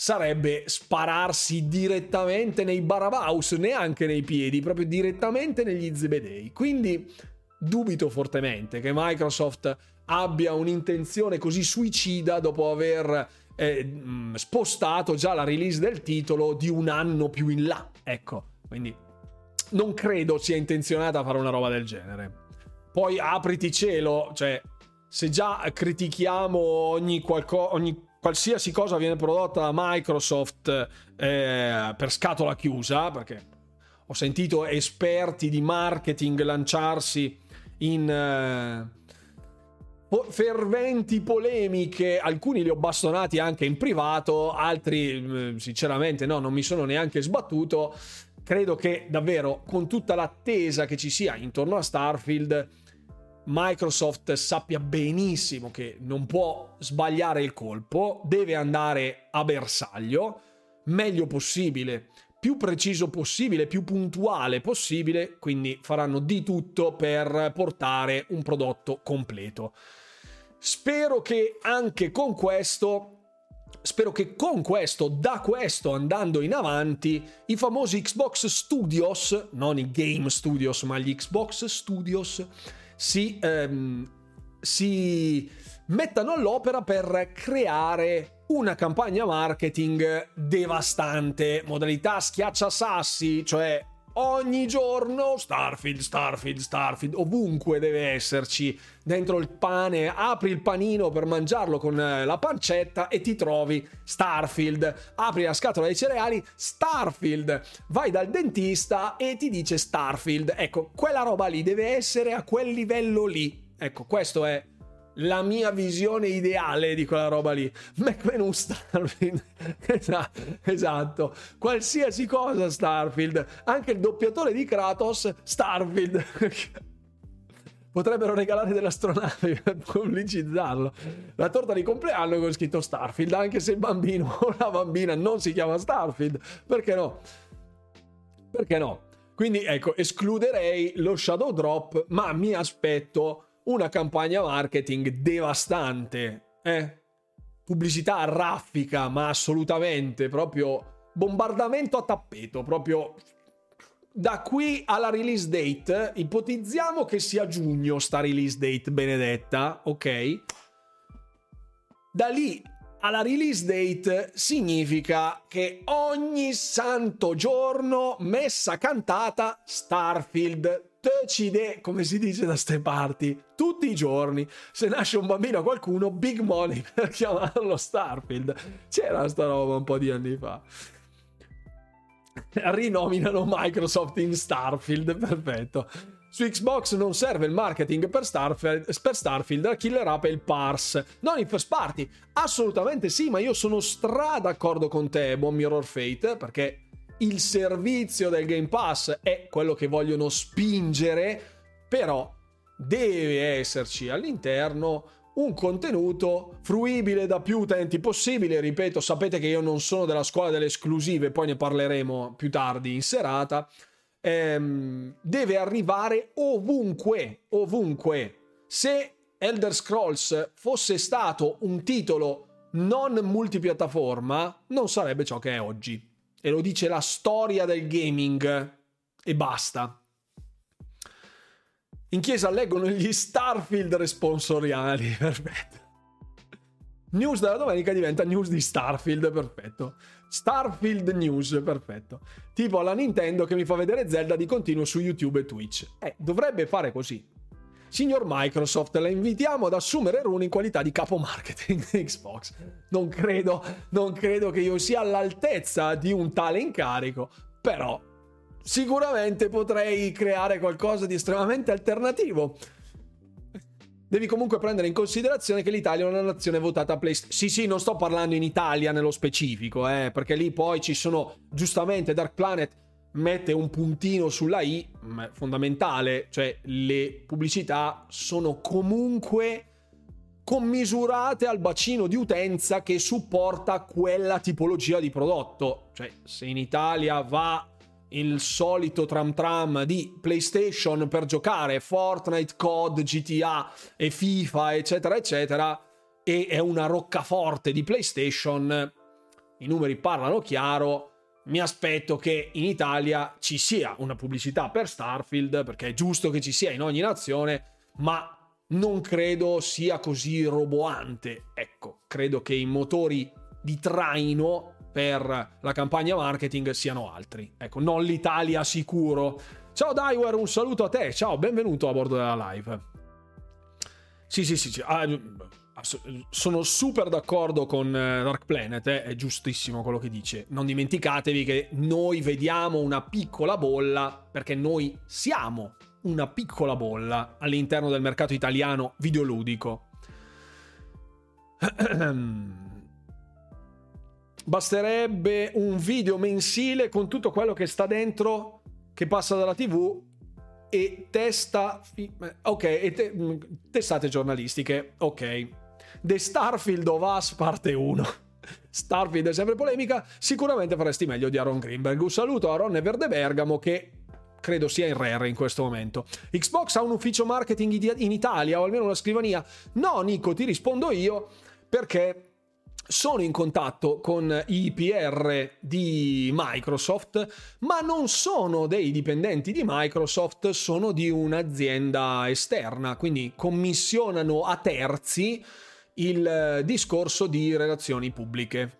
sarebbe spararsi direttamente nei barabaus, neanche nei piedi, proprio direttamente negli zebedei. Quindi dubito fortemente che Microsoft abbia un'intenzione così suicida dopo aver eh, spostato già la release del titolo di un anno più in là. Ecco, quindi non credo sia intenzionata a fare una roba del genere poi apriti cielo, cioè se già critichiamo ogni, qualco, ogni qualsiasi cosa viene prodotta da Microsoft eh, per scatola chiusa, perché ho sentito esperti di marketing lanciarsi in eh, ferventi polemiche, alcuni li ho bastonati anche in privato, altri eh, sinceramente no, non mi sono neanche sbattuto. Credo che davvero con tutta l'attesa che ci sia intorno a Starfield Microsoft sappia benissimo che non può sbagliare il colpo, deve andare a bersaglio, meglio possibile, più preciso possibile, più puntuale possibile, quindi faranno di tutto per portare un prodotto completo. Spero che anche con questo Spero che con questo, da questo andando in avanti, i famosi Xbox Studios, non i Game Studios, ma gli Xbox Studios, si, ehm, si mettano all'opera per creare una campagna marketing devastante, modalità schiacciasassi, cioè ogni giorno Starfield, Starfield, Starfield, ovunque deve esserci dentro il pane, apri il panino per mangiarlo con eh, la pancetta e ti trovi Starfield, apri la scatola dei cereali, Starfield, vai dal dentista e ti dice Starfield, ecco, quella roba lì deve essere a quel livello lì, ecco, questo è la mia visione ideale di quella roba lì. McMenu Starfield. *laughs* esatto. Qualsiasi cosa Starfield. Anche il doppiatore di Kratos Starfield. *laughs* Potrebbero regalare delle astronavi *laughs* per pubblicizzarlo. La torta di compleanno con scritto Starfield, anche se il bambino o la bambina non si chiama Starfield. Perché no? Perché no? Quindi ecco, escluderei lo shadow drop, ma mi aspetto una campagna marketing devastante, eh? Pubblicità raffica, ma assolutamente, proprio bombardamento a tappeto, proprio da qui alla release date, ipotizziamo che sia giugno sta release date benedetta, ok? Da lì alla release date significa che ogni santo giorno messa cantata Starfield decide, come si dice da ste parti, tutti i giorni, se nasce un bambino a qualcuno, big money *laughs* per chiamarlo Starfield. C'era sta roba un po' di anni fa. Rinominano Microsoft in Starfield, *laughs* perfetto. Su Xbox non serve il marketing per Starfield, per Starfield la killer app è il parse, non il first party. Assolutamente sì, ma io sono stra d'accordo con te, buon Mirror Fate, perché il servizio del Game Pass è quello che vogliono spingere, però deve esserci all'interno un contenuto fruibile da più utenti possibile. Ripeto, sapete che io non sono della scuola delle esclusive, poi ne parleremo più tardi in serata. Ehm, deve arrivare ovunque, ovunque. Se Elder Scrolls fosse stato un titolo non multipiattaforma, non sarebbe ciò che è oggi e lo dice la storia del gaming e basta. In chiesa leggono gli Starfield responsoriali, *laughs* perfetto. News della domenica diventa news di Starfield, perfetto. Starfield News, perfetto. Tipo alla Nintendo che mi fa vedere Zelda di continuo su YouTube e Twitch. Eh, dovrebbe fare così. Signor Microsoft, la invitiamo ad assumere Rune in qualità di capo marketing di Xbox. Non credo, non credo che io sia all'altezza di un tale incarico, però sicuramente potrei creare qualcosa di estremamente alternativo. Devi comunque prendere in considerazione che l'Italia è una nazione votata a PlayStation. Sì, sì, non sto parlando in Italia nello specifico, eh, perché lì poi ci sono giustamente Dark Planet mette un puntino sulla I fondamentale, cioè le pubblicità sono comunque commisurate al bacino di utenza che supporta quella tipologia di prodotto. Cioè, se in Italia va il solito tram tram di PlayStation per giocare Fortnite, COD, GTA e FIFA, eccetera, eccetera, e è una roccaforte di PlayStation, i numeri parlano chiaro, mi aspetto che in Italia ci sia una pubblicità per Starfield, perché è giusto che ci sia in ogni nazione, ma non credo sia così roboante. Ecco, credo che i motori di traino per la campagna marketing siano altri. Ecco, non l'Italia sicuro. Ciao Daiwer, un saluto a te. Ciao, benvenuto a bordo della live. Sì, sì, sì. sì. Ah, sono super d'accordo con eh, Dark Planet, eh? è giustissimo quello che dice. Non dimenticatevi che noi vediamo una piccola bolla, perché noi siamo una piccola bolla all'interno del mercato italiano videoludico. *clears throat* Basterebbe un video mensile con tutto quello che sta dentro, che passa dalla TV e testa... Ok, e te... testate giornalistiche, ok The Starfield of Us parte 1. Starfield è sempre polemica, sicuramente faresti meglio di Aaron Greenberg. Un saluto a Ron Verde Bergamo che credo sia in rare in questo momento. Xbox ha un ufficio marketing in Italia o almeno una scrivania? No, Nico, ti rispondo io perché sono in contatto con i PR di Microsoft, ma non sono dei dipendenti di Microsoft, sono di un'azienda esterna, quindi commissionano a terzi il discorso di relazioni pubbliche.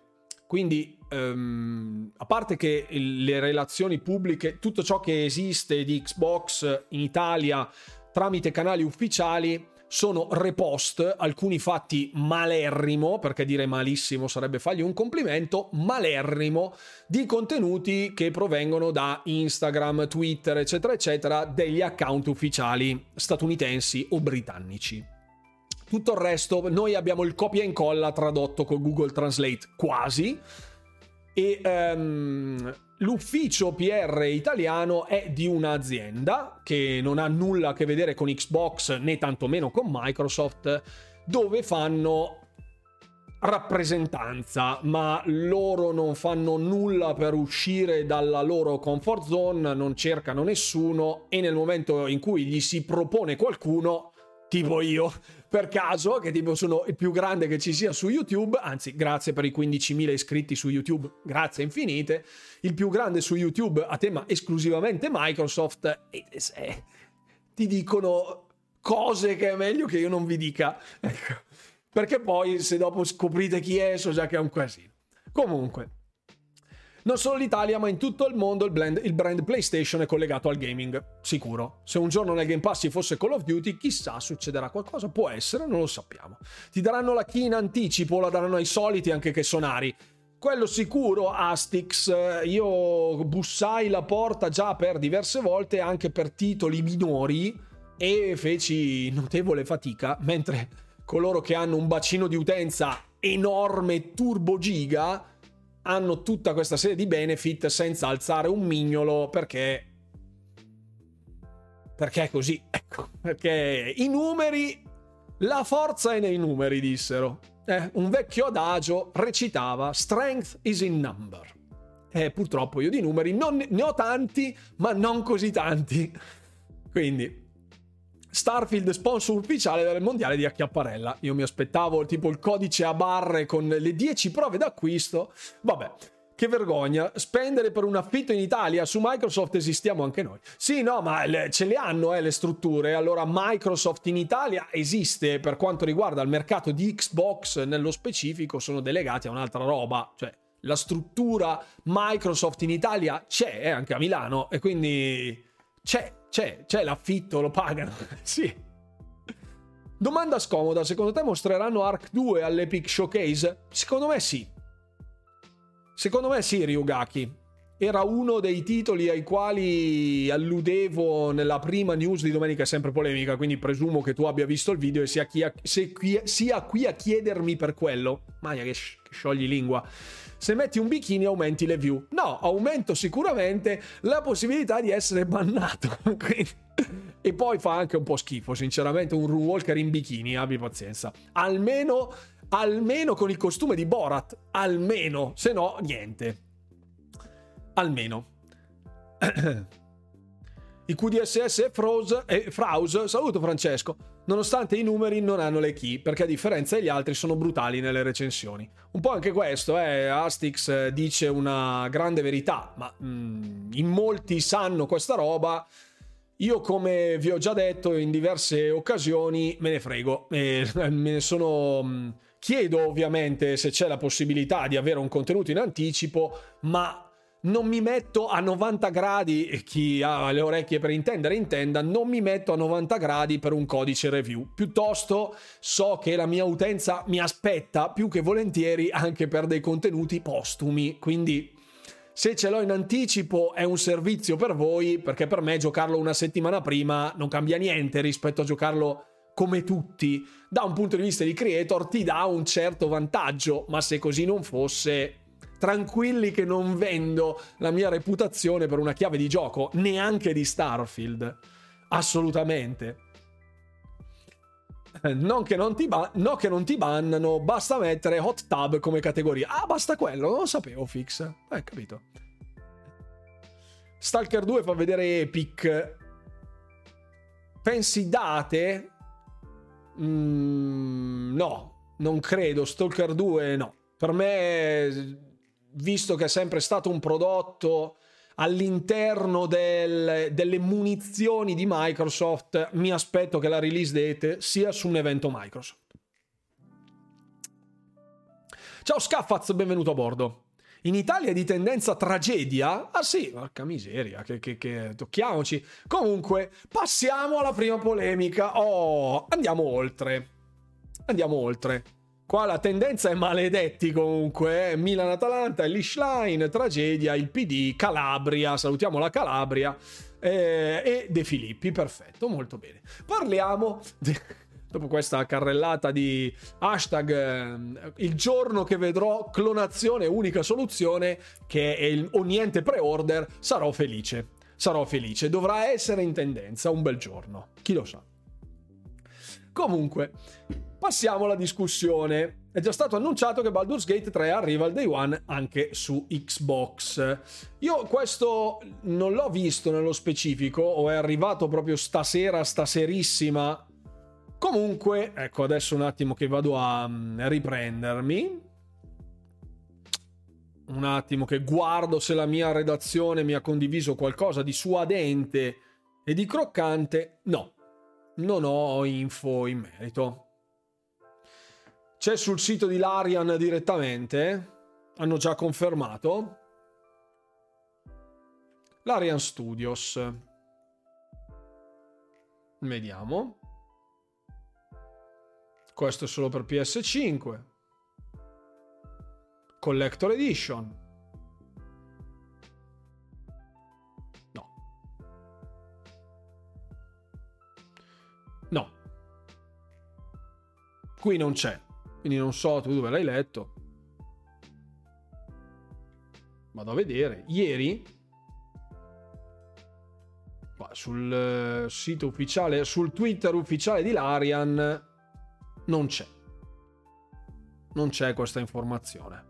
Quindi, um, a parte che le relazioni pubbliche, tutto ciò che esiste di Xbox in Italia tramite canali ufficiali, sono repost, alcuni fatti malerrimo, perché dire malissimo sarebbe fargli un complimento, malerrimo di contenuti che provengono da Instagram, Twitter, eccetera, eccetera, degli account ufficiali statunitensi o britannici. Tutto il resto, noi abbiamo il copia e incolla tradotto con Google Translate quasi, e um, l'ufficio PR italiano è di un'azienda che non ha nulla a che vedere con Xbox né tantomeno con Microsoft, dove fanno rappresentanza, ma loro non fanno nulla per uscire dalla loro comfort zone, non cercano nessuno e nel momento in cui gli si propone qualcuno, tipo io, per caso, che tipo sono il più grande che ci sia su YouTube, anzi grazie per i 15.000 iscritti su YouTube, grazie infinite, il più grande su YouTube a tema esclusivamente Microsoft, e se ti dicono cose che è meglio che io non vi dica, ecco, perché poi se dopo scoprite chi è so già che è un casino. Comunque, non solo l'Italia, ma in tutto il mondo il, blend, il, brand PlayStation è collegato al gaming, sicuro. Se un giorno nel Game Pass ci fosse Call of Duty, chissà, succederà qualcosa, può essere, non lo sappiamo. Ti daranno la key in anticipo la daranno ai soliti anche che sonari. Quello sicuro, Astix, io bussai la porta già per diverse volte anche per titoli minori e feci notevole fatica, mentre coloro che hanno un bacino di utenza enorme turbo giga hanno tutta questa serie di benefit senza alzare un mignolo perché perché è così, *laughs* ecco, perché i numeri la forza è nei numeri, dissero. Eh, un vecchio adagio recitava Strength is in number. Eh, purtroppo io di numeri non ne ho tanti, ma non così tanti. *laughs* Quindi Starfield sponsor ufficiale del mondiale di Acchiapparella. Io mi aspettavo tipo il codice a barre con le 10 prove d'acquisto. Vabbè, che vergogna. Spendere per un affitto in Italia su Microsoft esistiamo anche noi. Sì, no, ma le, ce le hanno eh, le strutture. Allora, Microsoft in Italia esiste per quanto riguarda il mercato di Xbox nello specifico, sono delegati a un'altra roba. Cioè, la struttura Microsoft in Italia c'è eh, anche a Milano e quindi c'è c'è, c'è l'affitto, lo pagano. *laughs* sì. Domanda scomoda, secondo te mostreranno Arc 2 all'Epic Showcase? Secondo me sì. Secondo me sì, Ryugaki. Era uno dei titoli ai quali alludevo nella prima news di domenica, sempre polemica, quindi presumo che tu abbia visto il video e sia qui a, qui, sia qui a chiedermi per quello. Maia che, che sciogli lingua se metti un bikini aumenti le view. No, aumento sicuramente la possibilità di essere bannato. *laughs* e poi fa anche un po' schifo, sinceramente, un Runwalker in bikini, abbi pazienza. Almeno, almeno con il costume di Borat, almeno, se no, niente. Almeno. *clears throat* I QDSS e Froze, eh, Fraus, saluto Francesco, nonostante i numeri non hanno le key, perché a differenza degli altri sono brutali nelle recensioni. Un po' anche questo, eh, Astix eh, dice una grande verità, ma mm, in molti sanno questa roba. Io, come vi ho già detto in diverse occasioni, me ne frego. E *laughs* me ne sono. Mm, chiedo ovviamente se c'è la possibilità di avere un contenuto in anticipo, ma non mi metto a 90 gradi, chi ha le orecchie per intendere intenda, non mi metto a 90 gradi per un codice review. Piuttosto so che la mia utenza mi aspetta più che volentieri anche per dei contenuti postumi, quindi se ce l'ho in anticipo è un servizio per voi, perché per me giocarlo una settimana prima non cambia niente rispetto a giocarlo come tutti. Da un punto di vista di creator ti dà un certo vantaggio, ma se così non fosse tranquilli che non vendo la mia reputazione per una chiave di gioco, neanche di Starfield. Assolutamente. non che non, ti ba- no che non ti bannano, basta mettere hot tub come categoria. Ah, basta quello, non lo sapevo, fix. Eh, capito. Stalker 2 fa vedere Epic. Pensi date? Mm, no, non credo. Stalker 2 no. Per me, visto che è sempre stato un prodotto all'interno del, delle munizioni di Microsoft, mi aspetto che la release date sia su un evento Microsoft. Ciao Scaffaz, benvenuto a bordo. In Italia è di tendenza tragedia? Ah sì, porca miseria, che, che, che, tocchiamoci. Comunque, passiamo alla prima polemica. Oh, andiamo oltre. Andiamo oltre. Qua la tendenza è maledetti comunque. Eh. Milan-Atalanta, Elish Line, tragedia, il PD, Calabria, salutiamo la Calabria. Eh, e De Filippi, perfetto, molto bene. Parliamo... Di dopo questa carrellata di hashtag eh, il giorno che vedrò clonazione unica soluzione che è il o niente pre-order sarò felice sarò felice dovrà essere in tendenza un bel giorno chi lo sa comunque passiamo alla discussione è già stato annunciato che Baldur's Gate 3 arriva al day one anche su Xbox. Io questo non l'ho visto nello specifico, o è arrivato proprio stasera, staserissima Comunque, ecco, adesso un attimo che vado a mm, riprendermi. Un attimo che guardo se la mia redazione mi ha condiviso qualcosa di suadente e di croccante. No, non ho info in merito. C'è sul sito di Larian direttamente. Hanno già confermato. Larian Studios. Vediamo. Questo è solo per PS5. Collector Edition. Qui non c'è. Quindi non so tu dove l'hai letto. Vado a vedere. Ieri sul eh, sito ufficiale, sul Twitter ufficiale di Larian non c'è. Non c'è questa informazione.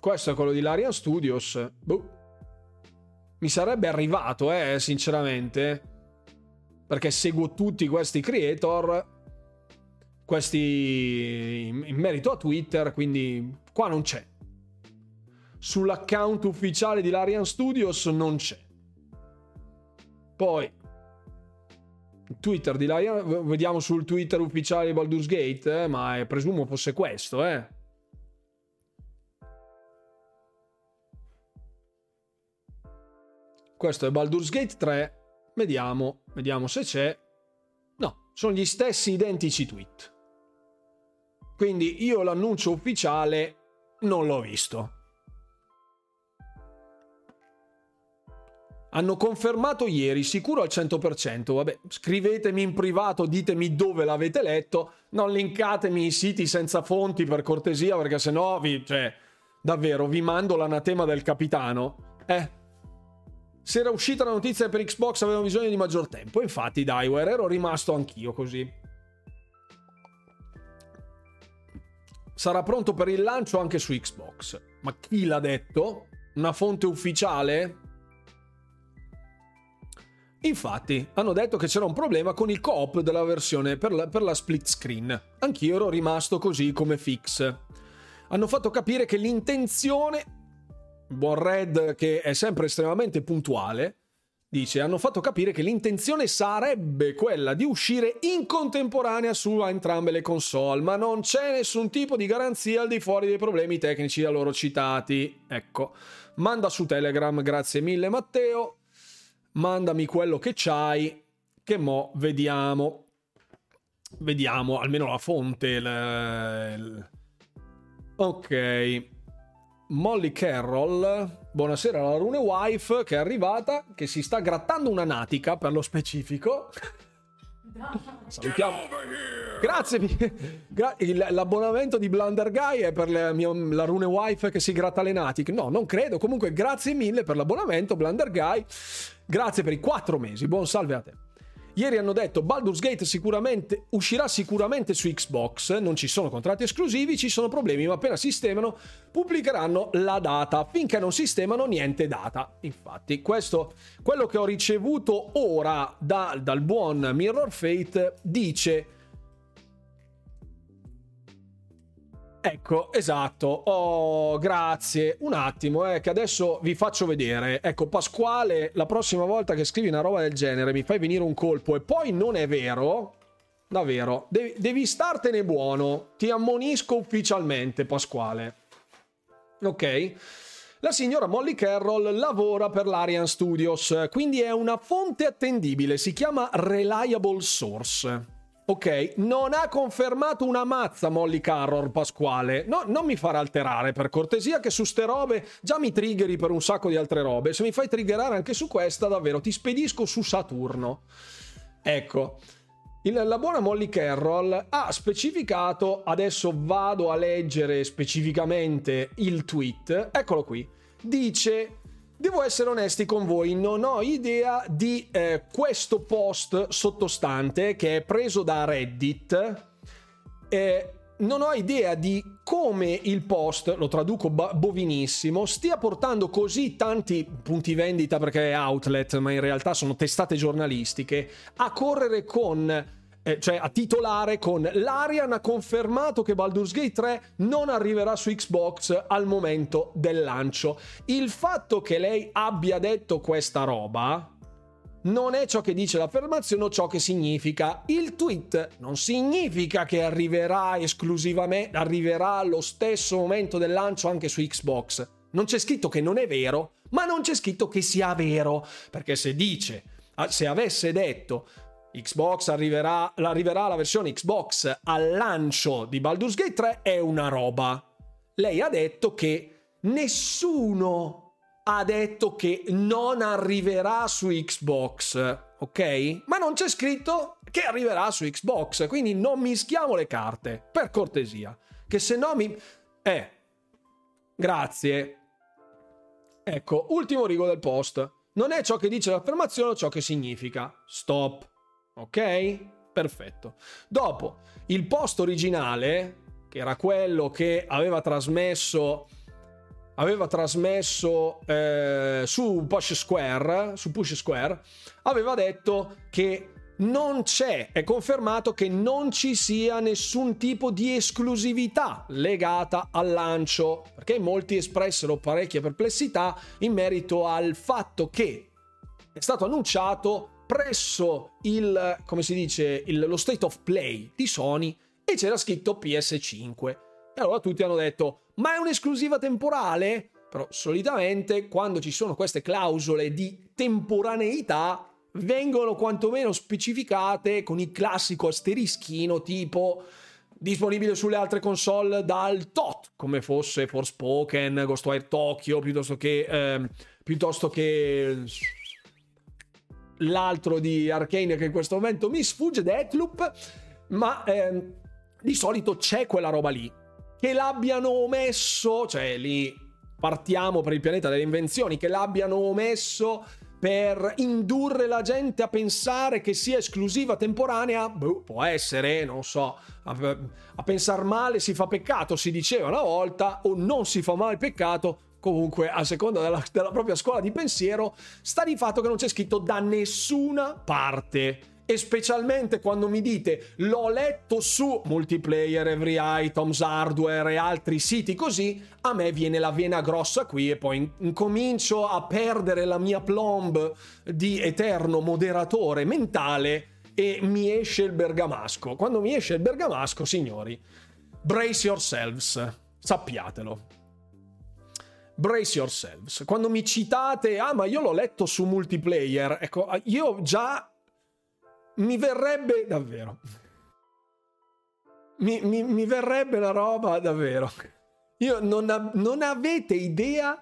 Questo è quello di Larian Studios. Boh. Mi sarebbe arrivato, eh, sinceramente. Perché seguo tutti questi creator. Questi in merito a Twitter, quindi qua non c'è. Sull'account ufficiale di Larian Studios non c'è. Poi Twitter di Lion, vediamo sul Twitter ufficiale di Baldur's Gate, eh, ma eh, presumo fosse questo, eh. Questo è Baldur's Gate 3. Vediamo, vediamo se c'è. No, sono gli stessi identici tweet. Quindi io l'annuncio ufficiale non l'ho visto. Hanno confermato ieri, sicuro al 100%. Vabbè, scrivetemi in privato, ditemi dove l'avete letto. Non linkatemi i siti senza fonti per cortesia, perché sennò vi. cioè, davvero, vi mando l'anatema del capitano. Eh. Se era uscita la notizia per Xbox avevano bisogno di maggior tempo. Infatti, Daiware, ero rimasto anch'io così. Sarà pronto per il lancio anche su Xbox. Ma chi l'ha detto? Una fonte ufficiale? Infatti, hanno detto che c'era un problema con il co-op della versione per la, per la split screen. Anch'io ero rimasto così come fix. Hanno fatto capire che l'intenzione. Buon Red, che è sempre estremamente puntuale, dice: Hanno fatto capire che l'intenzione sarebbe quella di uscire in contemporanea su entrambe le console, ma non c'è nessun tipo di garanzia al di fuori dei problemi tecnici da loro citati. Ecco, manda su Telegram, grazie mille Matteo mandami quello che c'hai, che mo vediamo. Vediamo almeno la fonte. Il. Ok. Molly Carroll, buonasera alla Rune Wife che è arrivata, che si sta grattando una natica per lo specifico. *laughs* Salutiamo. Grazie. L'abbonamento di Blunder Guy è per la, mia, la rune wife che si gratta le natiche. No, non credo. Comunque, grazie mille per l'abbonamento, Blunder Guy. Grazie per i quattro mesi. Buon salve a te. Ieri hanno detto Baldur's Gate sicuramente, uscirà sicuramente su Xbox, non ci sono contratti esclusivi, ci sono problemi, ma appena sistemano pubblicheranno la data. Finché non sistemano niente data. Infatti, questo quello che ho ricevuto ora da, dal buon Mirror Fate dice Ecco, esatto. Oh, grazie. Un attimo, eh, che adesso vi faccio vedere. Ecco, Pasquale, la prossima volta che scrivi una roba del genere mi fai venire un colpo e poi non è vero. Davvero, devi, devi startene buono. Ti ammonisco ufficialmente, Pasquale. Ok? La signora Molly Carroll lavora per l'Arian Studios, quindi è una fonte attendibile, si chiama Reliable Source. Ok, non ha confermato una mazza Molly Carroll Pasquale. No, non mi farà alterare per cortesia che su ste robe già mi triggeri per un sacco di altre robe. Se mi fai triggerare anche su questa, davvero ti spedisco su Saturno. Ecco. Il, la buona Molly Carroll ha specificato, adesso vado a leggere specificamente il tweet, eccolo qui, dice Devo essere onesti con voi, non ho idea di eh, questo post sottostante che è preso da Reddit. Eh, non ho idea di come il post, lo traduco bovinissimo, stia portando così tanti punti vendita perché è outlet, ma in realtà sono testate giornalistiche, a correre con eh, cioè a titolare con l'Arian ha confermato che Baldur's Gate 3 non arriverà su Xbox al momento del lancio. Il fatto che lei abbia detto questa roba non è ciò che dice l'affermazione o ciò che significa. Il tweet non significa che arriverà esclusivamente, arriverà allo stesso momento del lancio anche su Xbox. Non c'è scritto che non è vero, ma non c'è scritto che sia vero, perché se dice, se avesse detto Xbox arriverà, arriverà la versione Xbox al lancio di Baldur's Gate 3 è una roba. Lei ha detto che nessuno ha detto che non arriverà su Xbox, ok? Ma non c'è scritto che arriverà su Xbox, quindi non mischiamo le carte, per cortesia. Che se no mi... Eh, grazie. Ecco, ultimo rigo del post. Non è ciò che dice l'affermazione o ciò che significa. Stop. Ok? Perfetto. Dopo, il post originale, che era quello che aveva trasmesso aveva trasmesso eh, su Push Square, su Push Square, aveva detto che non c'è, è confermato che non ci sia nessun tipo di esclusività legata al lancio, perché molti espressero parecchie perplessità in merito al fatto che è stato annunciato presso il, come si dice, il, lo state of play di Sony e c'era scritto PS5. E allora tutti hanno detto, ma è un'esclusiva temporale? Però solitamente quando ci sono queste clausole di temporaneità vengono quantomeno specificate con il classico asterischino tipo disponibile sulle altre console dal tot, come fosse Forspoken, Ghostwire Tokyo, piuttosto che, eh, piuttosto che l'altro di Arcane che in questo momento mi sfugge, Deathloop, ma ehm, di solito c'è quella roba lì. Che l'abbiano omesso, cioè lì partiamo per il pianeta delle invenzioni, che l'abbiano omesso per indurre la gente a pensare che sia esclusiva temporanea, boh, può essere, non so, a, a pensare male si fa peccato, si diceva una volta, o non si fa male peccato, comunque a seconda della, della propria scuola di pensiero, sta di fatto che non c'è scritto da nessuna parte e specialmente quando mi dite l'ho letto su multiplayer, every items, hardware e altri siti così, a me viene la vena grossa qui e poi incomincio a perdere la mia plomb di eterno moderatore mentale e mi esce il bergamasco. Quando mi esce il bergamasco, signori, brace yourselves, sappiatelo brace yourselves. Quando mi citate, ah, ma io l'ho letto su multiplayer, ecco, io già mi verrebbe davvero. Mi, mi, mi verrebbe la roba davvero. Io non, non avete idea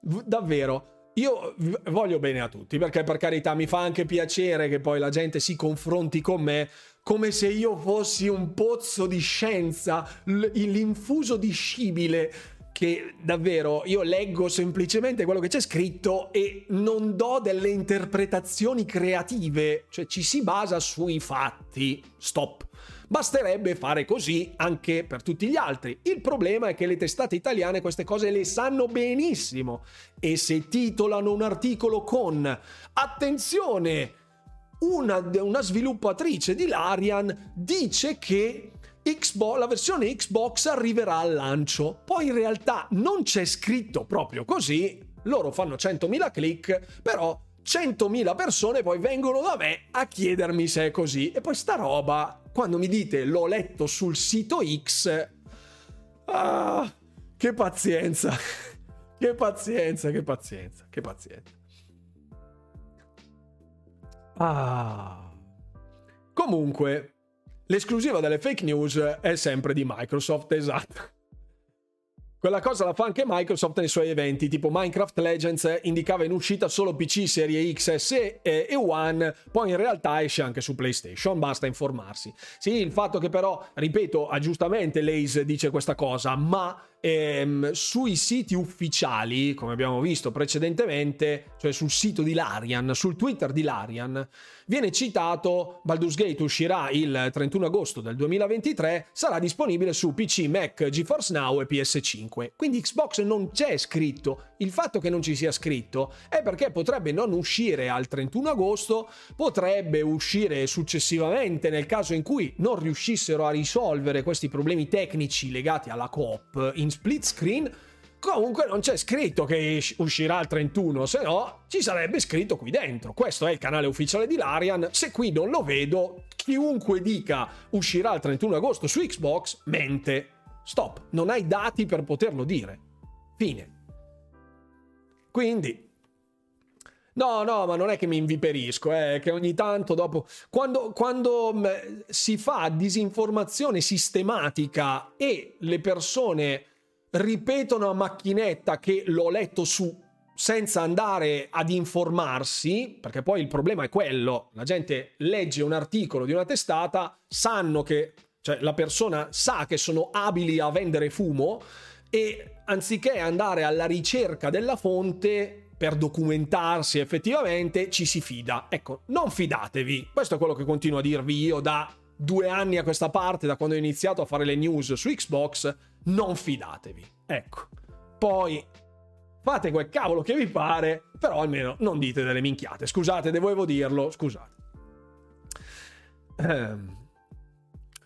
davvero io voglio bene a tutti, perché per carità mi fa anche piacere che poi la gente si confronti con me come se io fossi un pozzo di scienza, l'infuso di scibile che davvero io leggo semplicemente quello che c'è scritto e non do delle interpretazioni creative, cioè ci si basa sui fatti. Stop. Basterebbe fare così anche per tutti gli altri. Il problema è che le testate italiane queste cose le sanno benissimo e se titolano un articolo con attenzione, una, una sviluppatrice di Larian dice che Xbox, la versione Xbox arriverà al lancio. Poi in realtà non c'è scritto proprio così, loro fanno 100.000 click, però 100.000 persone poi vengono da me a chiedermi se è così. E poi sta roba quando mi dite l'ho letto sul sito X, ah, che pazienza, *laughs* che pazienza, che pazienza, che pazienza. Ah. Comunque, l'esclusiva delle fake news è sempre di Microsoft, esatto. Quella cosa la fa anche Microsoft nei suoi eventi, tipo Minecraft Legends indicava in uscita solo PC serie XS e, e One, poi in realtà esce anche su PlayStation, basta informarsi. Sì, il fatto che però, ripeto, giustamente Lace dice questa cosa, ma ehm, sui siti ufficiali, come abbiamo visto precedentemente, cioè sul sito di Larian, sul Twitter di Larian, viene citato Baldur's Gate uscirà il 31 agosto del 2023, sarà disponibile su PC, Mac, GeForce Now e PS5. Quindi Xbox non c'è scritto. Il fatto che non ci sia scritto è perché potrebbe non uscire al 31 agosto, potrebbe uscire successivamente nel caso in cui non riuscissero a risolvere questi problemi tecnici legati alla coop in split screen, comunque non c'è scritto che uscirà il 31, se no ci sarebbe scritto qui dentro. Questo è il canale ufficiale di Larian. Se qui non lo vedo, chiunque dica uscirà il 31 agosto su Xbox mente. Stop, non hai dati per poterlo dire. Fine. Quindi No, no, ma non è che mi inviperisco, è che ogni tanto dopo, quando, quando si fa disinformazione sistematica e le persone ripetono a macchinetta che l'ho letto su senza andare ad informarsi, perché poi il problema è quello, la gente legge un articolo di una testata, sanno che, cioè la persona sa che sono abili a vendere fumo e anziché andare alla ricerca della fonte per documentarsi effettivamente, ci si fida. Ecco, non fidatevi, questo è quello che continuo a dirvi io da due anni a questa parte, da quando ho iniziato a fare le news su Xbox, non fidatevi. Ecco. Poi fate quel cavolo che vi pare, però almeno non dite delle minchiate. Scusate, devo dirlo, scusate. Ehm.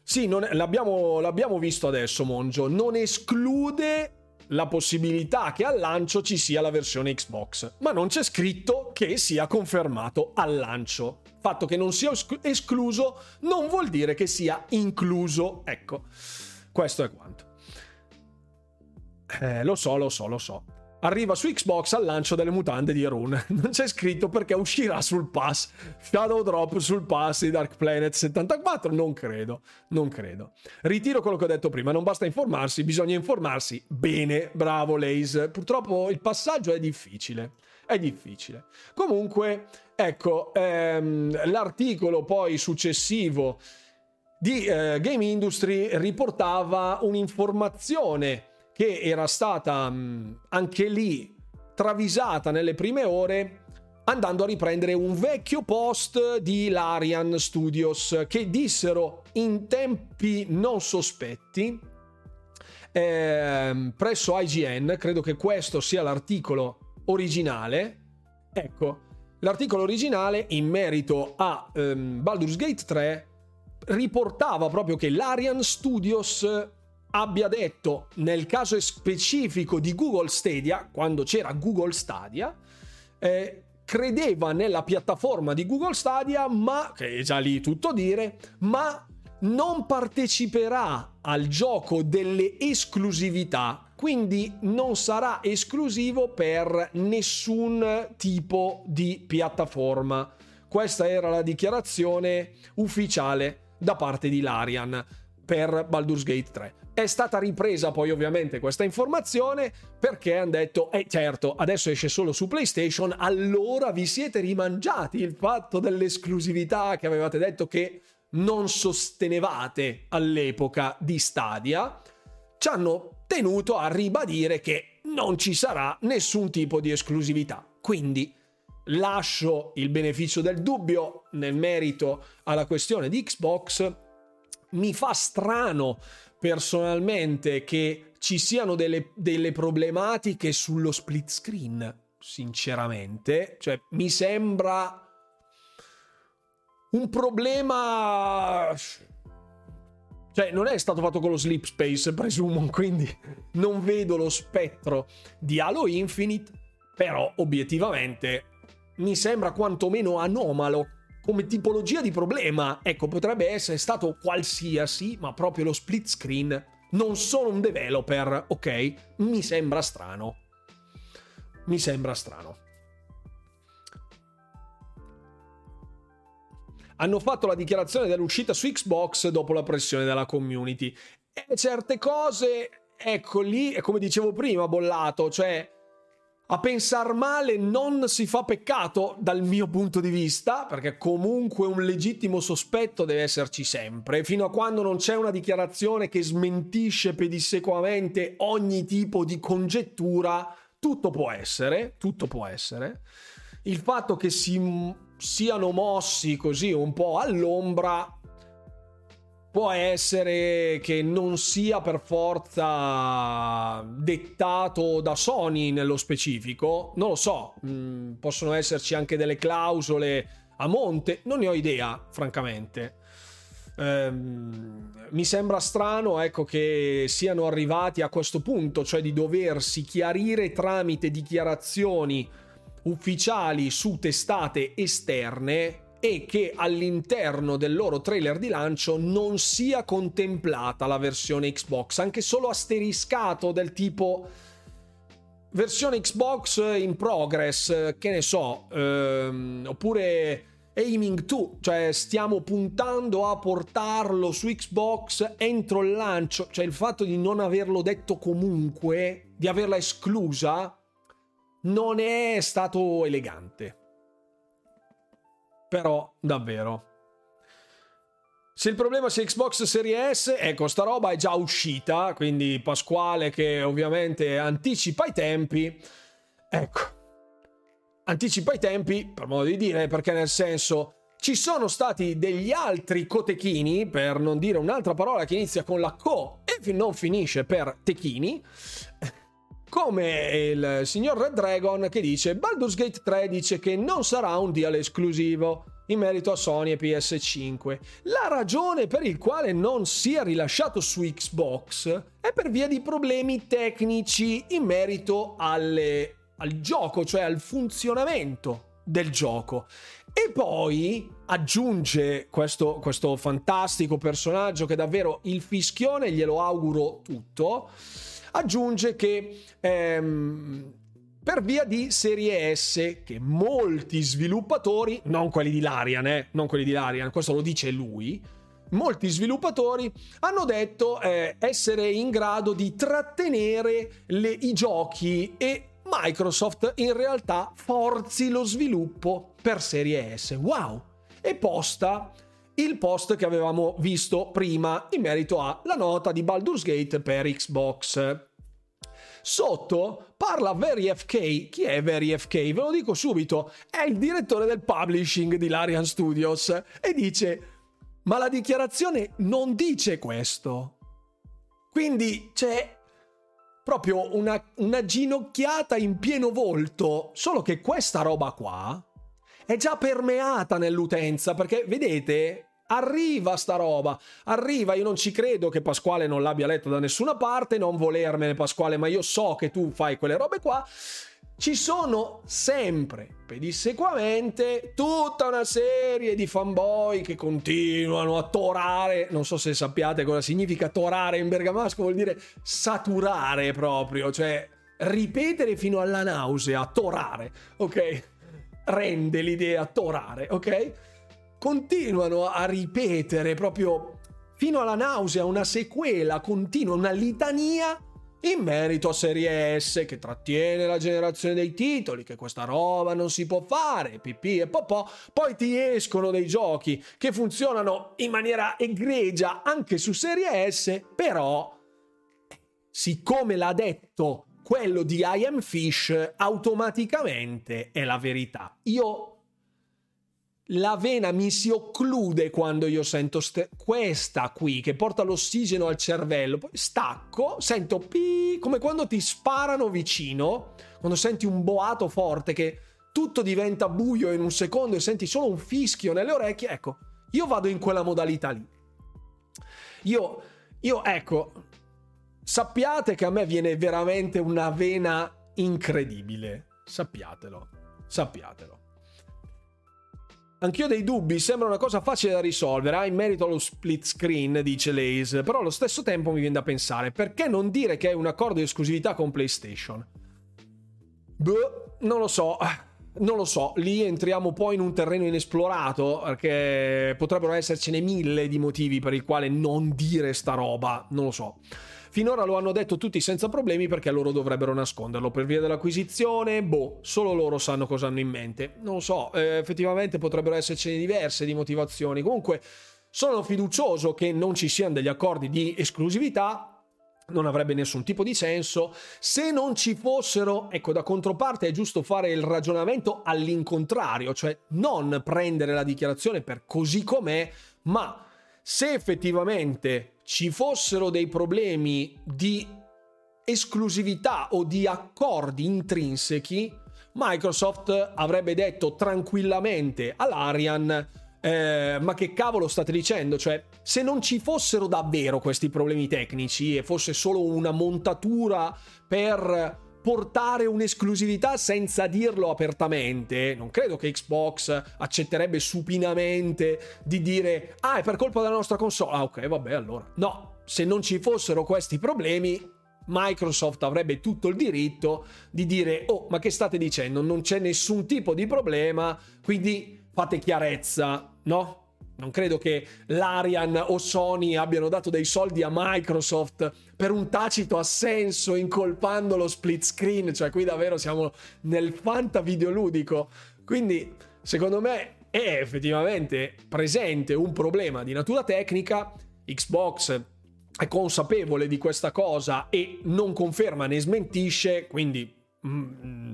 Sì, è, l'abbiamo, l'abbiamo visto adesso, Monjo. Non esclude la possibilità che al lancio ci sia la versione Xbox, ma non c'è scritto che sia confermato al lancio. Fatto che non sia escluso non vuol dire che sia incluso. Ecco, questo è quanto. Eh, lo so, lo so, lo so. Arriva su Xbox al lancio delle mutande di Rune. *laughs* Non c'è scritto perché uscirà sul pass. Shadow Drop sul pass di Dark Planet 74? Non credo, non credo. Ritiro quello che ho detto prima, non basta informarsi, bisogna informarsi bene. Bravo Lace. Purtroppo il passaggio è difficile. È difficile. Comunque, ecco, ehm, l'articolo poi successivo di eh, Game Industry riportava un'informazione che era stata mh, anche lì travisata nelle prime ore andando a riprendere un vecchio post di Larian Studios che dissero in tempi non sospetti eh, presso IGN, credo che questo sia l'articolo originale, ecco, l'articolo originale in merito a ehm, Baldur's Gate 3 riportava proprio che l'Arian Studios abbia detto nel caso specifico di Google Stadia, quando c'era Google Stadia, eh, credeva nella piattaforma di Google Stadia, ma, che è già lì tutto dire, ma non parteciperà al gioco delle esclusività, quindi non sarà esclusivo per nessun tipo di piattaforma. Questa era la dichiarazione ufficiale da parte di Larian per Baldur's Gate 3 È stata ripresa poi ovviamente questa informazione perché hanno detto, eh certo, adesso esce solo su PlayStation, allora vi siete rimangiati il fatto dell'esclusività che avevate detto che non sostenevate all'epoca di Stadia. Ci hanno tenuto a ribadire che non ci sarà nessun tipo di esclusività. Quindi lascio il beneficio del dubbio nel merito alla questione di Xbox. Mi fa strano personalmente che ci siano delle, delle problematiche sullo split screen, sinceramente. Cioè, mi sembra un problema... Cioè, non è stato fatto con lo Sleep Space, presumo, *laughs* quindi non vedo lo spettro di Halo Infinite, però obiettivamente mi sembra quantomeno anomalo come tipologia di problema. Ecco, potrebbe essere stato qualsiasi, ma proprio lo split screen. Non sono un developer, ok? Mi sembra strano. Mi sembra strano. Hanno fatto la dichiarazione dell'uscita su Xbox dopo la pressione della community. E certe cose, ecco lì, è come dicevo prima, bollato, cioè a pensar male non si fa peccato dal mio punto di vista, perché comunque un legittimo sospetto deve esserci sempre, fino a quando non c'è una dichiarazione che smentisce pedissequamente ogni tipo di congettura, tutto può essere, tutto può essere. Il fatto che si siano mossi così un po' all'ombra può essere che non sia per forza dettato da Sony nello specifico, non lo so, mm, possono esserci anche delle clausole a monte, non ne ho idea, francamente. Ehm, mi sembra strano ecco, che siano arrivati a questo punto, cioè di doversi chiarire tramite dichiarazioni ufficiali su testate esterne e che all'interno del loro trailer di lancio non sia contemplata la versione Xbox, anche solo asteriscato del tipo versione Xbox in progress, che ne so, ehm, oppure aiming to, cioè stiamo puntando a portarlo su Xbox entro il lancio, cioè il fatto di non averlo detto comunque, di averla esclusa, non è stato elegante. Però, davvero. Se il problema sia Xbox Series S, ecco, sta roba è già uscita, quindi Pasquale che ovviamente anticipa i tempi. Ecco, anticipa i tempi, per modo di dire, perché nel senso ci sono stati degli altri cotechini, per non dire un'altra parola che inizia con la co e non finisce per techini, come il signor Red Dragon che dice Baldur's Gate 3 dice che non sarà un deal esclusivo in merito a Sony e PS5. La ragione per il quale non sia rilasciato su Xbox è per via di problemi tecnici in merito alle, al gioco, cioè al funzionamento del gioco. E poi aggiunge questo, questo fantastico personaggio che davvero il fischione glielo auguro tutto aggiunge che ehm, per via di serie S che molti sviluppatori, non quelli di Larian, eh, non quelli di Larian, questo lo dice lui, molti sviluppatori hanno detto eh, essere in grado di trattenere le, i giochi e Microsoft in realtà forzi lo sviluppo per serie S. Wow! E posta il post che avevamo visto prima in merito alla nota di Baldur's Gate per Xbox. Sotto parla Very FK. Chi è Very FK? Ve lo dico subito. È il direttore del publishing di Larian Studios e dice: Ma la dichiarazione non dice questo. Quindi c'è proprio una, una ginocchiata in pieno volto. Solo che questa roba qua è già permeata nell'utenza perché vedete Arriva sta roba, arriva, io non ci credo che Pasquale non l'abbia letto da nessuna parte, non volermene Pasquale, ma io so che tu fai quelle robe qua. Ci sono sempre, pedissequamente, tutta una serie di fanboy che continuano a torare, non so se sappiate cosa significa torare in bergamasco, vuol dire saturare proprio, cioè ripetere fino alla nausea, torare, ok? Rende l'idea torare, ok? Continuano a ripetere proprio fino alla nausea una sequela continua, una litania in merito a Serie S che trattiene la generazione dei titoli, che questa roba non si può fare, pipì e popò, poi ti escono dei giochi che funzionano in maniera egregia anche su Serie S, però siccome l'ha detto quello di I Am Fish, automaticamente è la verità. Io la vena mi si occlude quando io sento ste- questa qui che porta l'ossigeno al cervello, poi stacco, sento pi come quando ti sparano vicino, quando senti un boato forte che tutto diventa buio in un secondo e senti solo un fischio nelle orecchie, ecco, io vado in quella modalità lì. Io, io ecco, sappiate che a me viene veramente una vena incredibile, sappiatelo, sappiatelo. Anch'io ho dei dubbi, sembra una cosa facile da risolvere, ah, in merito allo split screen, dice Lace, però allo stesso tempo mi viene da pensare, perché non dire che è un accordo di esclusività con PlayStation? Boh, non lo so, non lo so, lì entriamo poi in un terreno inesplorato, perché potrebbero essercene mille di motivi per il quale non dire sta roba, non lo so. Finora lo hanno detto tutti senza problemi perché loro dovrebbero nasconderlo per via dell'acquisizione. Boh, solo loro sanno cosa hanno in mente. Non so, eh, effettivamente potrebbero essercene diverse di motivazioni. Comunque, sono fiducioso che non ci siano degli accordi di esclusività non avrebbe nessun tipo di senso. Se non ci fossero, ecco, da controparte è giusto fare il ragionamento all'incontrario, cioè non prendere la dichiarazione per così com'è, ma se effettivamente ci fossero dei problemi di esclusività o di accordi intrinsechi, Microsoft avrebbe detto tranquillamente all'Arian eh, ma che cavolo state dicendo? Cioè, se non ci fossero davvero questi problemi tecnici e fosse solo una montatura per portare un'esclusività senza dirlo apertamente, non credo che Xbox accetterebbe supinamente di dire ah è per colpa della nostra console. Ah ok, vabbè allora. No, se non ci fossero questi problemi, Microsoft avrebbe tutto il diritto di dire oh ma che state dicendo? Non c'è nessun tipo di problema, quindi fate chiarezza, no? Non credo che l'Arian o Sony abbiano dato dei soldi a Microsoft per un tacito assenso incolpando lo split screen, cioè qui davvero siamo nel fanta videoludico. Quindi, secondo me, è effettivamente presente un problema di natura tecnica. Xbox è consapevole di questa cosa e non conferma né smentisce, quindi... Mm,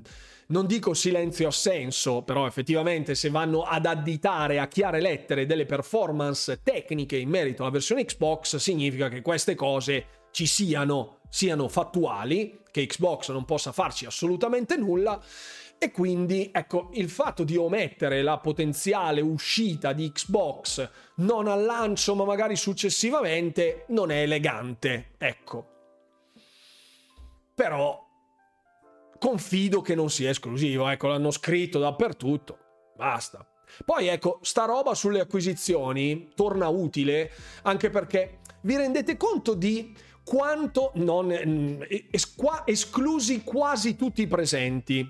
non dico silenzio assenso, però effettivamente se vanno ad additare a chiare lettere delle performance tecniche in merito alla versione Xbox, significa che queste cose ci siano, siano fattuali, che Xbox non possa farci assolutamente nulla. E quindi, ecco, il fatto di omettere la potenziale uscita di Xbox non al lancio, ma magari successivamente, non è elegante. Ecco. Però confido che non sia esclusivo, ecco, l'hanno scritto dappertutto, basta. Poi ecco, sta roba sulle acquisizioni torna utile anche perché vi rendete conto di quanto non mm, esqua, esclusi quasi tutti i presenti.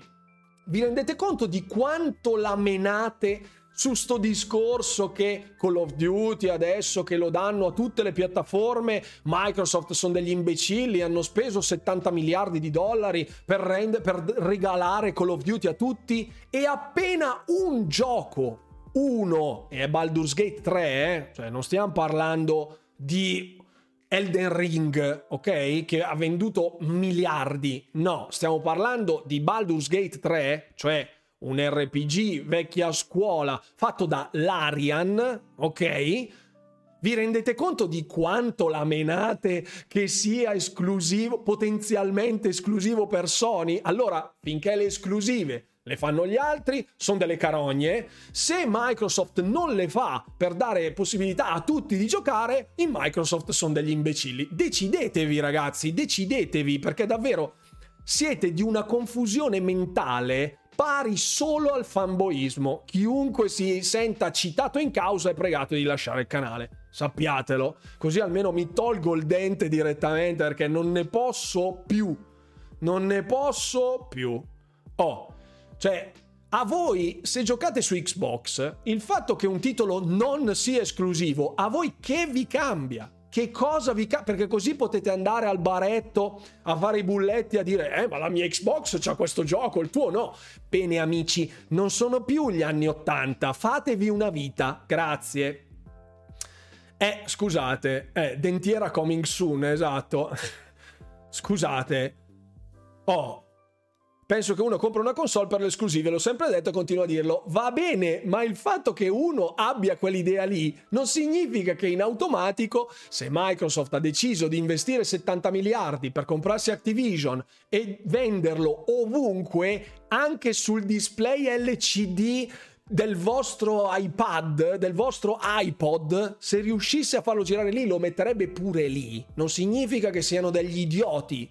Vi rendete conto di quanto la menate su sto discorso che Call of Duty adesso che lo danno a tutte le piattaforme, Microsoft sono degli imbecilli, hanno speso 70 miliardi di dollari per, rend- per regalare Call of Duty a tutti e appena un gioco, uno, è Baldur's Gate 3, eh? cioè non stiamo parlando di Elden Ring, ok? Che ha venduto miliardi. No, stiamo parlando di Baldur's Gate 3, cioè un RPG vecchia scuola fatto da Larian, ok? Vi rendete conto di quanto la menate che sia esclusivo, potenzialmente esclusivo per Sony? Allora, finché le esclusive le fanno gli altri, sono delle carogne. Se Microsoft non le fa per dare possibilità a tutti di giocare, in Microsoft sono degli imbecilli. Decidetevi ragazzi, decidetevi perché davvero siete di una confusione mentale pari solo al fanboismo. Chiunque si senta citato in causa è pregato di lasciare il canale. Sappiatelo, così almeno mi tolgo il dente direttamente perché non ne posso più. Non ne posso più. Oh, cioè, a voi, se giocate su Xbox, il fatto che un titolo non sia esclusivo, a voi che vi cambia? Che cosa vi cambia? Perché così potete andare al baretto a fare i bulletti a dire, eh, ma la mia Xbox c'ha questo gioco, il tuo no. Bene, amici, non sono più gli anni Ottanta, fatevi una vita, grazie. Eh, scusate, eh, dentiera coming soon, esatto. *laughs* scusate. Oh, Penso che uno compra una console per le esclusive, l'ho sempre detto e continuo a dirlo. Va bene, ma il fatto che uno abbia quell'idea lì non significa che in automatico, se Microsoft ha deciso di investire 70 miliardi per comprarsi Activision e venderlo ovunque, anche sul display LCD del vostro iPad, del vostro iPod, se riuscisse a farlo girare lì, lo metterebbe pure lì. Non significa che siano degli idioti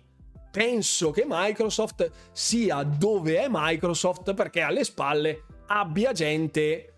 penso che Microsoft sia dove è Microsoft perché alle spalle abbia gente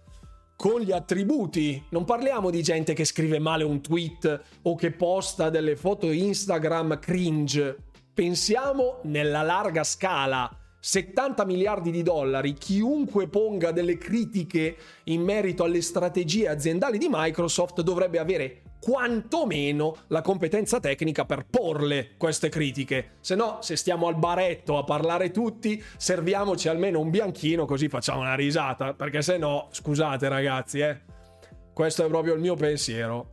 con gli attributi. Non parliamo di gente che scrive male un tweet o che posta delle foto Instagram cringe. Pensiamo nella larga scala. 70 miliardi di dollari, chiunque ponga delle critiche in merito alle strategie aziendali di Microsoft dovrebbe avere quantomeno la competenza tecnica per porle queste critiche. Se no, se stiamo al baretto a parlare tutti, serviamoci almeno un bianchino così facciamo una risata, perché se no, scusate ragazzi, eh. Questo è proprio il mio pensiero.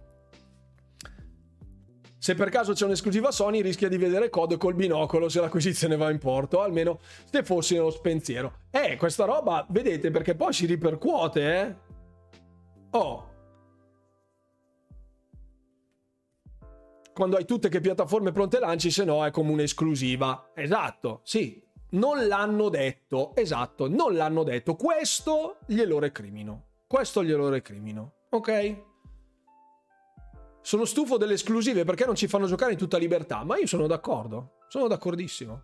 Se per caso c'è un'esclusiva Sony, rischia di vedere code col binocolo se l'acquisizione va in porto, almeno se fossi nello spensiero. Eh, questa roba, vedete, perché poi si ripercuote, eh? Oh, quando hai tutte che piattaforme pronte lanci, se no è come un'esclusiva. Esatto, sì. Non l'hanno detto, esatto, non l'hanno detto. Questo glielo recrimino. Questo glielo recrimino. Ok? Sono stufo delle esclusive perché non ci fanno giocare in tutta libertà, ma io sono d'accordo. Sono d'accordissimo.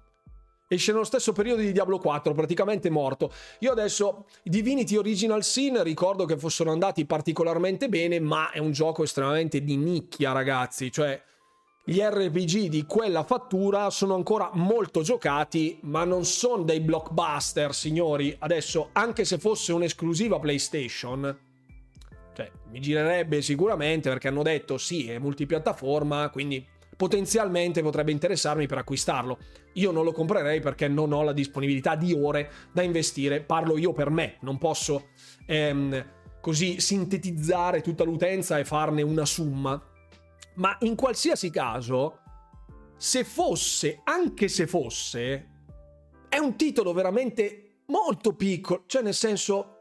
Esce nello stesso periodo di Diablo 4, praticamente morto. Io adesso Divinity Original Sin ricordo che fossero andati particolarmente bene, ma è un gioco estremamente di nicchia, ragazzi. Cioè, gli RPG di quella fattura sono ancora molto giocati, ma non sono dei blockbuster, signori. Adesso, anche se fosse un'esclusiva PlayStation, cioè, mi girerebbe sicuramente perché hanno detto sì, è multipiattaforma, quindi potenzialmente potrebbe interessarmi per acquistarlo. Io non lo comprerei perché non ho la disponibilità di ore da investire, parlo io per me, non posso ehm, così sintetizzare tutta l'utenza e farne una summa ma in qualsiasi caso, se fosse, anche se fosse, è un titolo veramente molto piccolo, cioè nel senso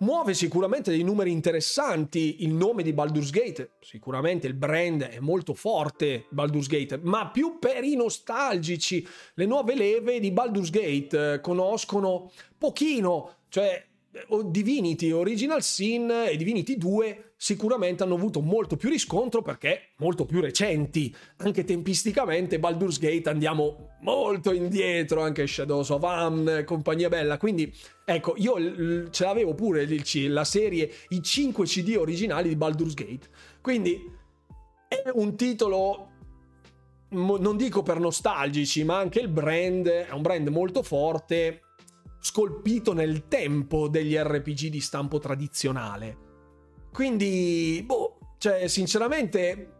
muove sicuramente dei numeri interessanti, il nome di Baldur's Gate, sicuramente il brand è molto forte, Baldur's Gate, ma più per i nostalgici, le nuove leve di Baldur's Gate eh, conoscono pochino, cioè Divinity Original Sin e Divinity 2 sicuramente hanno avuto molto più riscontro perché molto più recenti. Anche tempisticamente Baldur's Gate andiamo molto indietro, anche Shadows of Am, compagnia bella. Quindi ecco, io ce l'avevo pure la serie, i 5 CD originali di Baldur's Gate. Quindi è un titolo non dico per nostalgici, ma anche il brand è un brand molto forte scolpito nel tempo degli RPG di stampo tradizionale. Quindi, boh, cioè, sinceramente,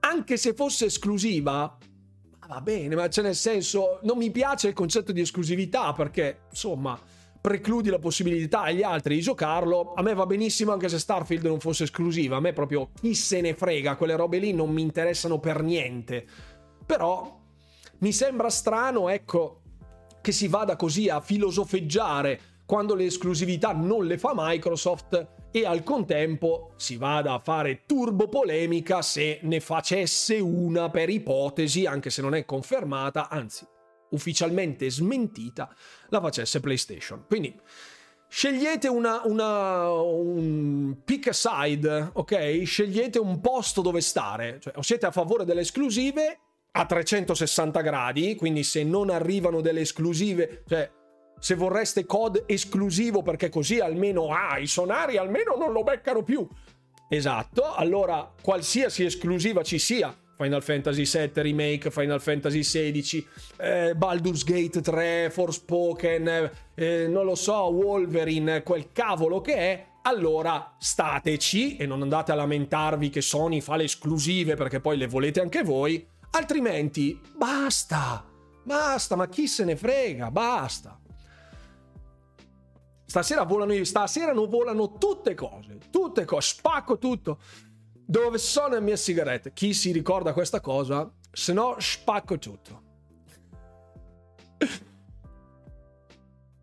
anche se fosse esclusiva, va bene, ma c'è nel senso, non mi piace il concetto di esclusività perché, insomma, precludi la possibilità agli altri di giocarlo. A me va benissimo anche se Starfield non fosse esclusiva, a me proprio chi se ne frega, quelle robe lì non mi interessano per niente. Però mi sembra strano, ecco, che si vada così a filosofeggiare quando le esclusività non le fa Microsoft e al contempo si vada a fare turbo polemica se ne facesse una per ipotesi, anche se non è confermata, anzi ufficialmente smentita, la facesse PlayStation. Quindi scegliete una, una, un pick aside, ok? Scegliete un posto dove stare, cioè o siete a favore delle esclusive a 360 gradi, quindi se non arrivano delle esclusive, cioè se vorreste COD esclusivo perché così almeno ah, i sonari almeno non lo beccano più. Esatto, allora qualsiasi esclusiva ci sia, Final Fantasy VII Remake, Final Fantasy XVI, eh, Baldur's Gate 3, Forspoken, eh, non lo so, Wolverine, quel cavolo che è, allora stateci e non andate a lamentarvi che Sony fa le esclusive perché poi le volete anche voi, altrimenti basta, basta, ma chi se ne frega, basta. Stasera volano, stasera non volano tutte cose, tutte cose, spacco tutto. Dove sono le mie sigarette? Chi si ricorda questa cosa? Se no, spacco tutto.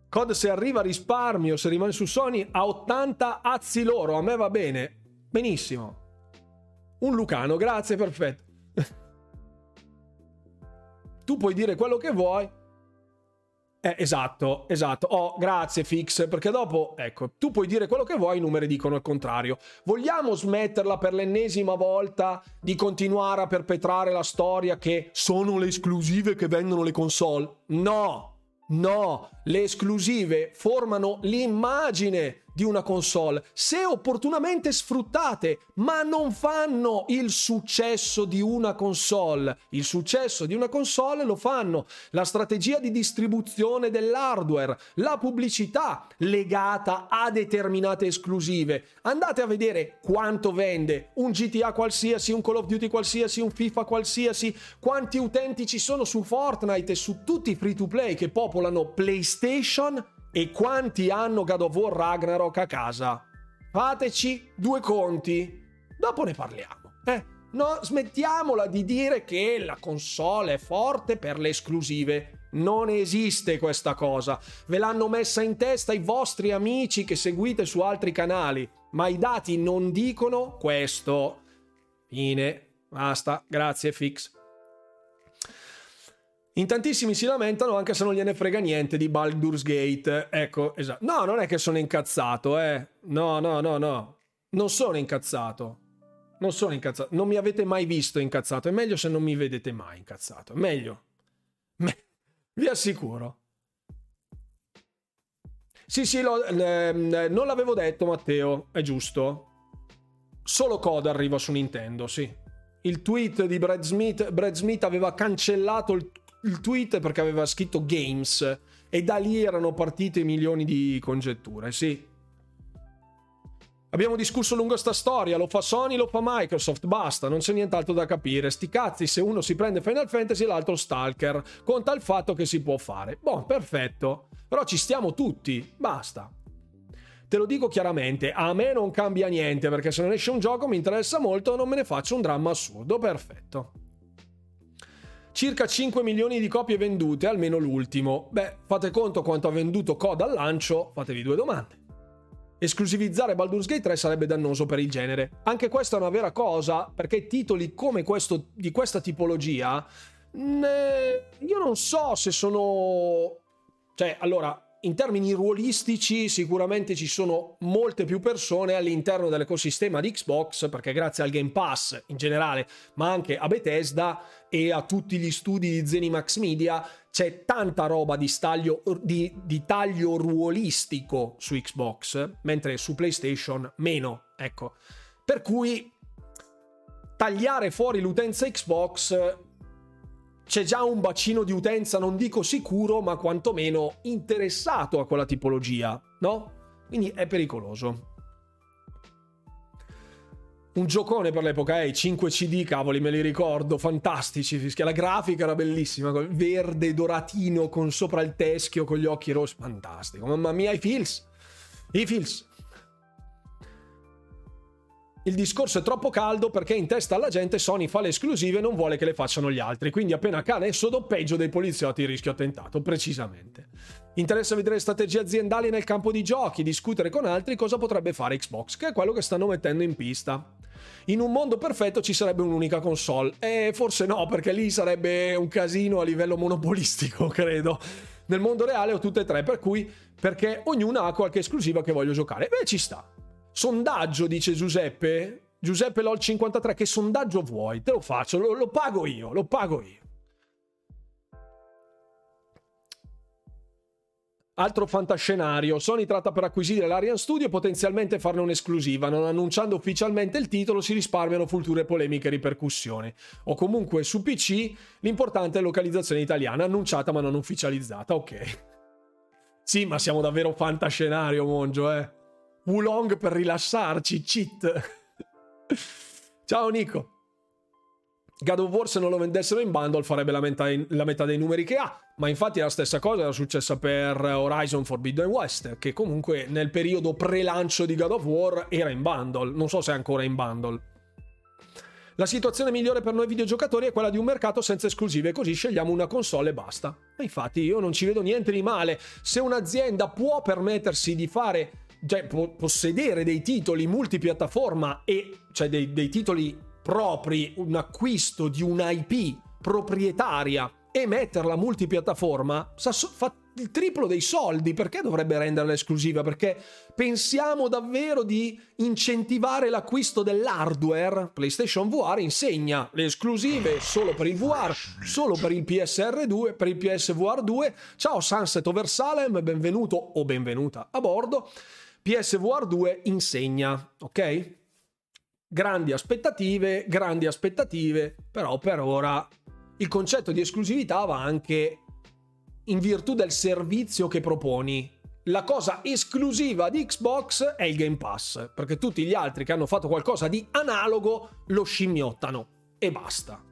COD se arriva a risparmio, se rimane su Sony, a 80 azzi loro, a me va bene. Benissimo. Un Lucano, grazie, perfetto. Tu puoi dire quello che vuoi, eh, esatto, esatto. Oh, grazie Fix, perché dopo, ecco, tu puoi dire quello che vuoi, i numeri dicono il contrario. Vogliamo smetterla per l'ennesima volta di continuare a perpetrare la storia che sono le esclusive che vendono le console? No, no, le esclusive formano l'immagine di una console, se opportunamente sfruttate, ma non fanno il successo di una console. Il successo di una console lo fanno la strategia di distribuzione dell'hardware, la pubblicità legata a determinate esclusive. Andate a vedere quanto vende un GTA qualsiasi, un Call of Duty qualsiasi, un FIFA qualsiasi, quanti utenti ci sono su Fortnite e su tutti i free to play che popolano PlayStation e quanti hanno God of War Ragnarok a casa? Fateci due conti, dopo ne parliamo. Eh, no, smettiamola di dire che la console è forte per le esclusive. Non esiste questa cosa. Ve l'hanno messa in testa i vostri amici che seguite su altri canali, ma i dati non dicono questo. Fine. Basta. Grazie, Fix. In tantissimi si lamentano anche se non gliene frega niente di Baldur's Gate. Ecco, esatto. No, non è che sono incazzato, eh. No, no, no, no. Non sono incazzato. Non sono incazzato. Non mi avete mai visto incazzato. È meglio se non mi vedete mai incazzato. Meglio. Me... Vi assicuro. Sì, sì, lo, eh, non l'avevo detto, Matteo. È giusto. Solo Coda arriva su Nintendo, sì. Il tweet di Brad Smith, Brad Smith aveva cancellato il il tweet perché aveva scritto games e da lì erano partite milioni di congetture, sì. Abbiamo discusso lungo sta storia, lo fa Sony, lo fa Microsoft, basta, non c'è nient'altro da capire. Sti cazzi, se uno si prende Final Fantasy e l'altro Stalker, conta il fatto che si può fare. Boh, perfetto. Però ci stiamo tutti, basta. Te lo dico chiaramente, a me non cambia niente perché se non esce un gioco mi interessa molto, non me ne faccio un dramma assurdo, perfetto circa 5 milioni di copie vendute, almeno l'ultimo. Beh, fate conto quanto ha venduto Coda al lancio, fatevi due domande. Esclusivizzare Baldur's Gate 3 sarebbe dannoso per il genere. Anche questa è una vera cosa, perché titoli come questo, di questa tipologia, ne... io non so se sono... Cioè, allora, in termini ruolistici sicuramente ci sono molte più persone all'interno dell'ecosistema di Xbox perché grazie al Game Pass in generale ma anche a Bethesda e a tutti gli studi di Zenimax Media c'è tanta roba di, staglio, di, di taglio ruolistico su Xbox mentre su PlayStation meno ecco. Per cui tagliare fuori l'utenza Xbox c'è già un bacino di utenza, non dico sicuro, ma quantomeno interessato a quella tipologia, no? Quindi è pericoloso. Un giocone per l'epoca, eh, 5 CD, cavoli, me li ricordo, fantastici. La grafica era bellissima, verde, doratino, con sopra il teschio, con gli occhi rossi, fantastico. Mamma mia, i feels. I feels. Il discorso è troppo caldo perché in testa alla gente Sony fa le esclusive e non vuole che le facciano gli altri, quindi appena cane è sodo peggio dei poliziotti rischio attentato, precisamente. Interessa vedere strategie aziendali nel campo di giochi, discutere con altri cosa potrebbe fare Xbox, che è quello che stanno mettendo in pista. In un mondo perfetto ci sarebbe un'unica console, e forse no, perché lì sarebbe un casino a livello monopolistico, *laughs* credo. Nel mondo reale ho tutte e tre, per cui perché ognuna ha qualche esclusiva che voglio giocare. Beh, ci sta. Sondaggio, dice Giuseppe. Giuseppe LOL 53, che sondaggio vuoi? Te lo faccio, lo, lo pago io, lo pago io. Altro fantascenario, Sony tratta per acquisire l'Arian Studio e potenzialmente farne un'esclusiva, non annunciando ufficialmente il titolo si risparmiano future polemiche e ripercussioni. O comunque su PC l'importante è localizzazione italiana, annunciata ma non ufficializzata, ok. Sì, ma siamo davvero fantascenario, Mongio, eh. Wulong per rilassarci, cheat. Ciao Nico. God of War se non lo vendessero in bundle farebbe la metà, la metà, dei numeri che ha, ma infatti la stessa cosa era successa per Horizon Forbidden West, che comunque nel periodo pre-lancio di God of War era in bundle, non so se è ancora in bundle. La situazione migliore per noi videogiocatori è quella di un mercato senza esclusive, così scegliamo una console e basta. Ma infatti io non ci vedo niente di male. Se un'azienda può permettersi di fare, cioè possedere dei titoli multipiattaforma e cioè dei, dei titoli propri, un acquisto di un'IP proprietaria e metterla multipiattaforma, fa il triplo dei soldi. Perché dovrebbe renderla esclusiva? Perché pensiamo davvero di incentivare l'acquisto dell'hardware. PlayStation VR insegna le esclusive solo per il VR, solo per il PSR 2, per il PSVR 2. Ciao Sunset Over Salem, benvenuto o benvenuta a bordo. PSVR 2 insegna, ok? grandi aspettative, grandi aspettative, però per ora il concetto di esclusività va anche in virtù del servizio che proponi. La cosa esclusiva di Xbox è il Game Pass, perché tutti gli altri che hanno fatto qualcosa di analogo lo scimmiottano e basta.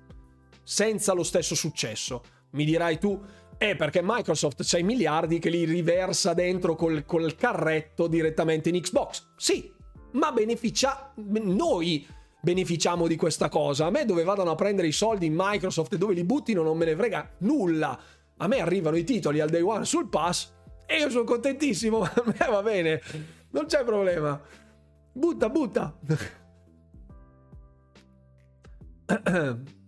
Senza lo stesso successo. Mi dirai tu, è perché Microsoft c'ha i miliardi che li riversa dentro col, col carretto direttamente in Xbox. Sì, ma beneficia noi beneficiamo di questa cosa. A me dove vadano a prendere i soldi in Microsoft e dove li buttino non me ne frega nulla. A me arrivano i titoli al day one sul pass e io sono contentissimo. *laughs* A me va bene, non c'è problema. Butta, butta. *clears throat* *clears throat*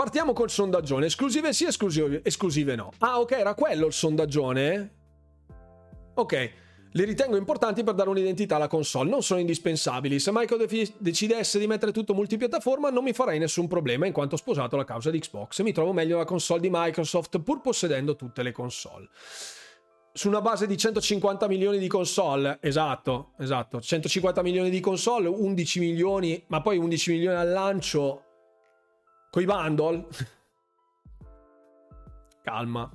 Partiamo col sondaggione. Esclusive sì, esclusive, esclusive no. Ah, ok, era quello il sondaggione? Ok, le ritengo importanti per dare un'identità alla console, non sono indispensabili. Se Microsoft decidesse di mettere tutto multipiattaforma non mi farei nessun problema in quanto ho sposato la causa di Xbox mi trovo meglio la console di Microsoft pur possedendo tutte le console. Su una base di 150 milioni di console, esatto, esatto, 150 milioni di console, 11 milioni, ma poi 11 milioni al lancio coi bundle. Calma.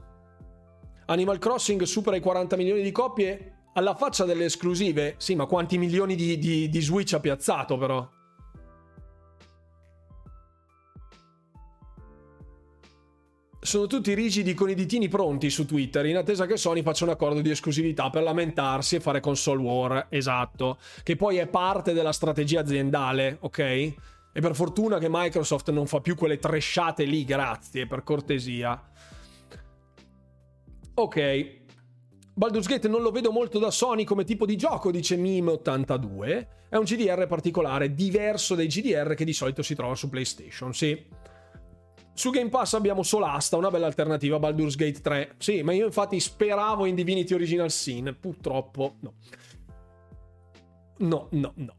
Animal Crossing supera i 40 milioni di copie alla faccia delle esclusive. Sì, ma quanti milioni di, di, di Switch ha piazzato però? sono tutti rigidi con i ditini pronti su Twitter in attesa che Sony faccia un accordo di esclusività per lamentarsi e fare console war, esatto, che poi è parte della strategia aziendale, ok? E per fortuna che Microsoft non fa più quelle tresciate lì, grazie, per cortesia. Ok. Baldur's Gate non lo vedo molto da Sony come tipo di gioco, dice Mime82. È un GDR particolare, diverso dai GDR che di solito si trova su PlayStation, sì. Su Game Pass abbiamo Solasta, una bella alternativa Baldur's Gate 3. Sì, ma io infatti speravo in Divinity Original Sin, purtroppo no. No, no, no.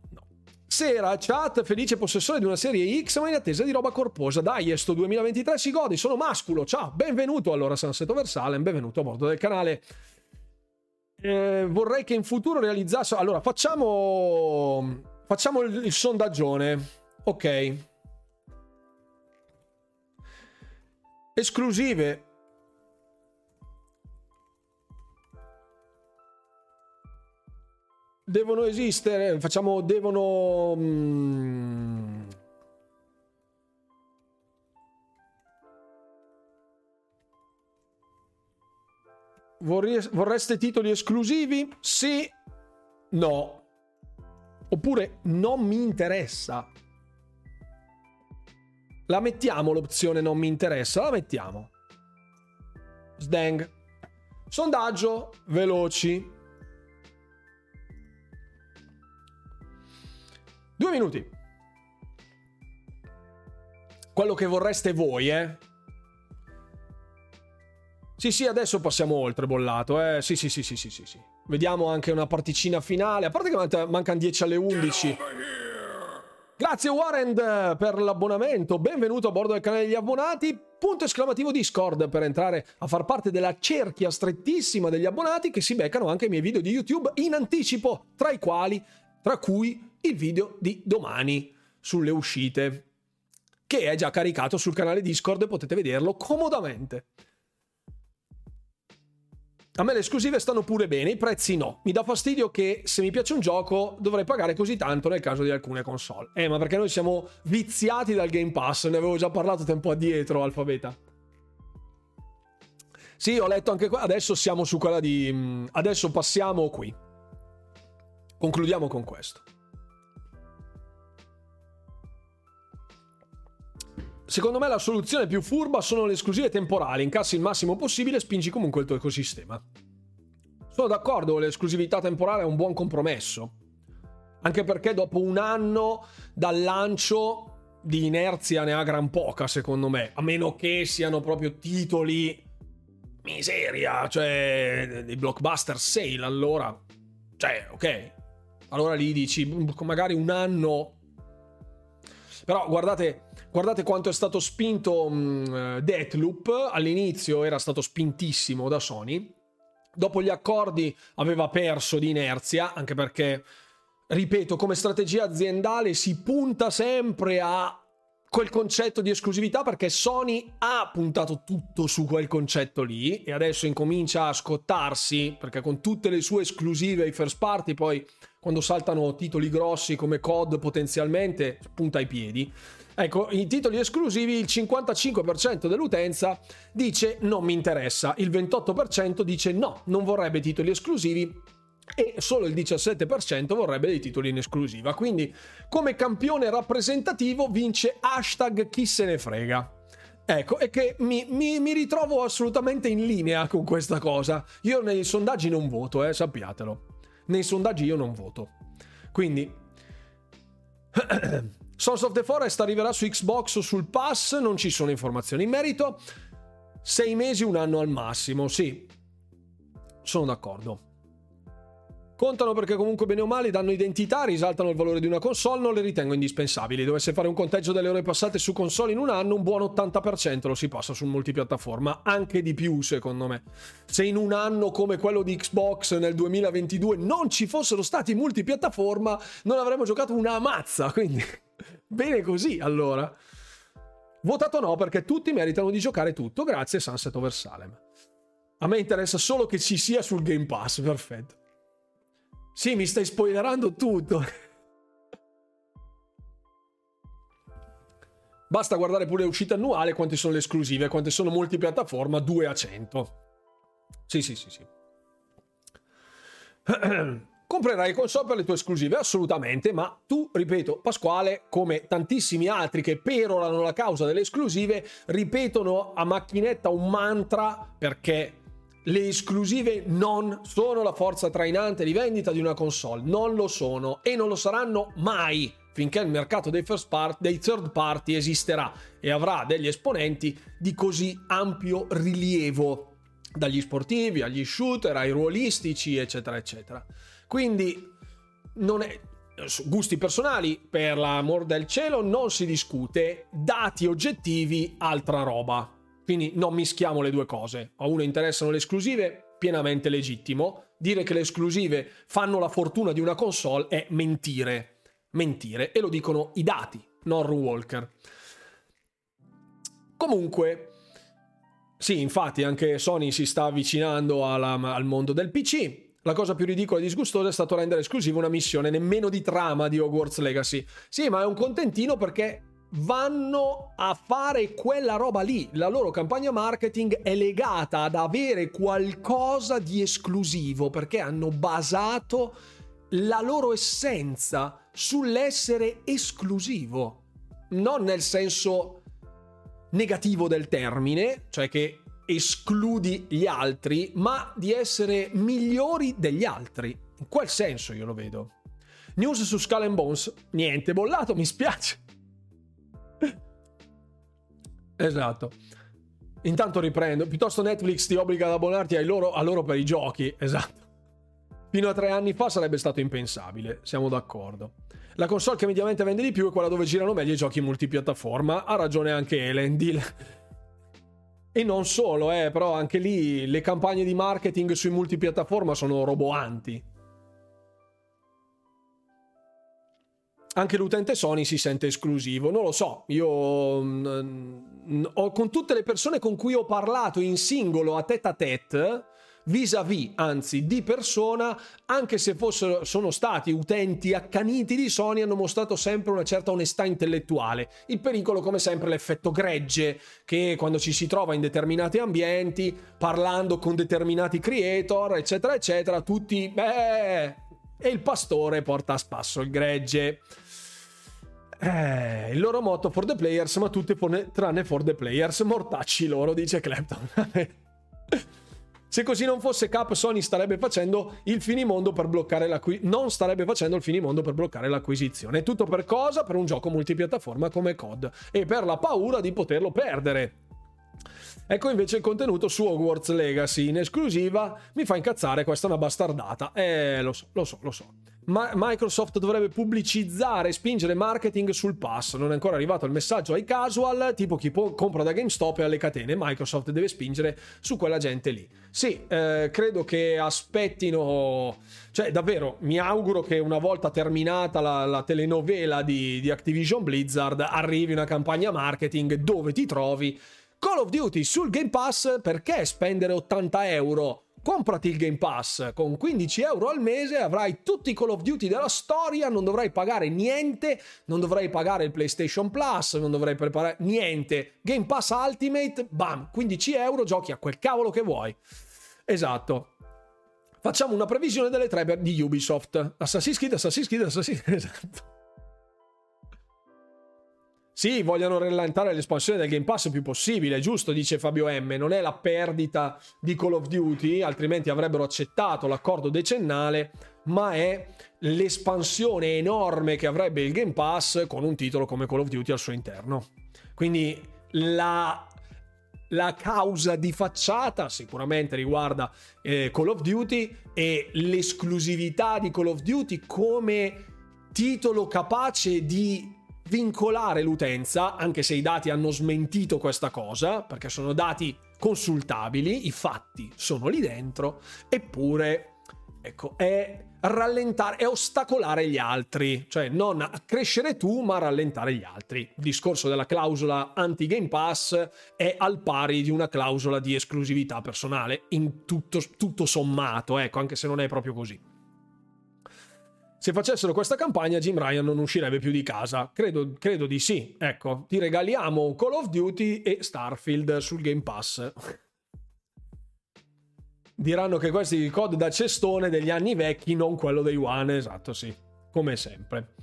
Sera, chat, felice possessore di una serie X, ma in attesa di roba corposa. Dai, sto 2023 si godi, sono masculo. Ciao, benvenuto allora Sunset Over Salem, benvenuto a bordo del canale. Eh, vorrei che in futuro realizzasse... Allora, facciamo... Facciamo il, il sondaggione. Ok. Esclusive devono esistere, facciamo, devono... Mm, vorreste titoli esclusivi? Sì, no. Oppure non mi interessa. La mettiamo l'opzione non mi interessa, la mettiamo. Sdang. Sondaggio, veloci. Due minuti. Quello che vorreste voi, eh? Sì, sì, adesso passiamo oltre, bollato, eh? Sì, sì, sì, sì, sì, sì, sì. Vediamo anche una particina finale. A parte che mancano 10 alle 11. Grazie Warren per l'abbonamento, benvenuto a bordo del canale degli abbonati. Punto esclamativo Discord per entrare a far parte della cerchia strettissima degli abbonati che si beccano anche i miei video di YouTube in anticipo, tra i quali, tra cui il video di domani sulle uscite, che è già caricato sul canale Discord e potete vederlo comodamente. A me le esclusive stanno pure bene, i prezzi no. Mi dà fastidio che se mi piace un gioco dovrei pagare così tanto nel caso di alcune console. Eh, ma perché noi siamo viziati dal Game Pass, ne avevo già parlato tempo addietro, Alfabeta. Sì, ho letto anche qua, adesso siamo su quella di... Mm, adesso passiamo qui. Concludiamo con questo. Secondo me la soluzione più furba sono le esclusive temporali, incassi il massimo possibile e spingi comunque il tuo ecosistema. Sono d'accordo, l'esclusività temporale è un buon compromesso. Anche perché dopo un anno dal lancio di inerzia ne ha gran poca, secondo me. A meno che siano proprio titoli miseria, cioè dei blockbuster sale, allora. Cioè, ok. Allora lì dici, magari un anno. Però guardate, Guardate quanto è stato spinto um, Deathloop, all'inizio era stato spintissimo da Sony, dopo gli accordi aveva perso di inerzia, anche perché, ripeto, come strategia aziendale si punta sempre a quel concetto di esclusività perché Sony ha puntato tutto su quel concetto lì e adesso incomincia a scottarsi perché con tutte le sue esclusive ai first party poi quando saltano titoli grossi come COD potenzialmente punta ai piedi Ecco, i titoli esclusivi il 55% dell'utenza dice non mi interessa, il 28% dice no, non vorrebbe titoli esclusivi e solo il 17% vorrebbe dei titoli in esclusiva. Quindi come campione rappresentativo vince hashtag chi se ne frega. Ecco, e che mi, mi, mi, ritrovo assolutamente in linea con questa cosa. Io nei sondaggi non voto, eh, sappiatelo. Nei sondaggi io non voto. Quindi... *clears throat* Sons of the Forest arriverà su Xbox o sul Pass, non ci sono informazioni in merito. Sei mesi, un anno al massimo, sì. Sono d'accordo. Contano perché comunque bene o male danno identità, risaltano il valore di una console, non le ritengo indispensabili. Dovesse fare un conteggio delle ore passate su console in un anno, un buon 80% lo si passa su multipiattaforma, anche di più secondo me. Se in un anno come quello di Xbox nel 2022 non ci fossero stati multipiattaforma, non avremmo giocato una mazza, *laughs* quindi bene così allora. Votato no perché tutti meritano di giocare tutto, grazie Sunset Over Salem. A me interessa solo che ci sia sul Game Pass, perfetto. Sì, mi stai spoilerando tutto. Basta guardare pure le uscite annuali, quante sono le esclusive, quante sono multipiattaforma, 2 a 100. Sì, sì, sì, sì. *clears throat* Comprerai console per le tue esclusive? Assolutamente, ma tu, ripeto, Pasquale, come tantissimi altri che perorano la causa delle esclusive, ripetono a macchinetta un mantra perché le esclusive non sono la forza trainante di vendita di una console, non lo sono e non lo saranno mai finché il mercato dei part, dei third party esisterà e avrà degli esponenti di così ampio rilievo, dagli sportivi agli shooter ai ruolistici, eccetera, eccetera. Quindi non è gusti personali, per l'amor del cielo, non si discute, dati oggettivi, altra roba. Quindi non mischiamo le due cose. A uno interessano le esclusive, pienamente legittimo. Dire che le esclusive fanno la fortuna di una console è mentire. Mentire. E lo dicono i dati, non Ron Walker. Comunque, sì, infatti anche Sony si sta avvicinando alla, al mondo del PC. La cosa più ridicola e disgustosa è stato rendere esclusiva una missione nemmeno di trama di Hogwarts Legacy. Sì, ma è un contentino perché vanno a fare quella roba lì. La loro campagna marketing è legata ad avere qualcosa di esclusivo perché hanno basato la loro essenza sull'essere esclusivo. Non nel senso negativo del termine, cioè che escludi gli altri, ma di essere migliori degli altri. In quel senso io lo vedo. News su Skull Bones, niente bollato, mi spiace. Esatto. Intanto riprendo. Piuttosto Netflix ti obbliga ad abbonarti loro, a loro per i giochi. *laughs* Esatto. Fino a tre anni fa sarebbe stato impensabile, siamo d'accordo. La console che mediamente vende di più è quella dove girano meglio i giochi multipiattaforma. Ha ragione anche Elendil. E non solo, eh, però anche lì le campagne di marketing sui multipiattaforma sono roboanti. Anche l'utente Sony si sente esclusivo, non lo so, io mh, mm, ho, con tutte le persone con cui ho parlato in singolo a tête a tête, vis-à-vis, anzi di persona, anche se fossero, sono stati utenti accaniti di Sony, hanno mostrato sempre una certa onestà intellettuale. Il pericolo, come sempre, l'effetto gregge, che quando ci si trova in determinati ambienti, parlando con determinati creator, eccetera, eccetera, tutti, beh... E il pastore porta a spasso il gregge. Eh, il loro motto for the players, ma tutte tranne for the players. Mortacci loro, dice Clapton. *laughs* Se così non fosse Cap, Sony starebbe facendo il finimondo per bloccare l'acquisizione. Non starebbe facendo il finimondo per bloccare l'acquisizione. Tutto per cosa? Per un gioco multipiattaforma come COD e per la paura di poterlo perdere. Ecco invece il contenuto su Hogwarts Legacy in esclusiva. Mi fa incazzare, questa è una bastardata. Eh, lo so, lo so, lo so. Ma Microsoft dovrebbe pubblicizzare e spingere marketing sul pass. Non è ancora arrivato il messaggio ai casual, tipo chi po- compra da GameStop e alle catene. Microsoft deve spingere su quella gente lì. Sì, eh, credo che aspettino. Cioè, davvero, mi auguro che una volta terminata la, la telenovela di, di Activision Blizzard arrivi una campagna marketing dove ti trovi Call of Duty sul Game Pass. Perché spendere 80 euro? Comprati il Game Pass con 15 euro al mese, avrai tutti i Call of Duty della storia, non dovrai pagare niente, non dovrai pagare il PlayStation Plus, non dovrai preparare niente. Game Pass Ultimate, bam, 15 euro, giochi a quel cavolo che vuoi. Esatto. Facciamo una previsione delle tre di Ubisoft. Assassin's Creed, Assassin's Creed, Assassin's Creed, *laughs* esatto. Sì, vogliono rallentare l'espansione del Game Pass il più possibile, giusto, dice Fabio M. Non è la perdita di Call of Duty, altrimenti avrebbero accettato l'accordo decennale, ma è l'espansione enorme che avrebbe il Game Pass con un titolo come Call of Duty al suo interno. Quindi la, la causa di facciata sicuramente riguarda eh, Call of Duty e l'esclusività di Call of Duty come titolo capace di vincolare l'utenza, anche se i dati hanno smentito questa cosa, perché sono dati consultabili, i fatti sono lì dentro, eppure, ecco, è rallentare, è ostacolare gli altri, cioè non crescere tu, ma rallentare gli altri. Il discorso della clausola anti-Game Pass è al pari di una clausola di esclusività personale, in tutto, tutto sommato, ecco, anche se non è proprio così. Se facessero questa campagna, Jim Ryan non uscirebbe più di casa. Credo, credo di sì. Ecco, ti regaliamo Call of Duty e Starfield sul Game Pass. Diranno che questi il code da cestone degli anni vecchi, non quello dei One, esatto, sì. Come sempre.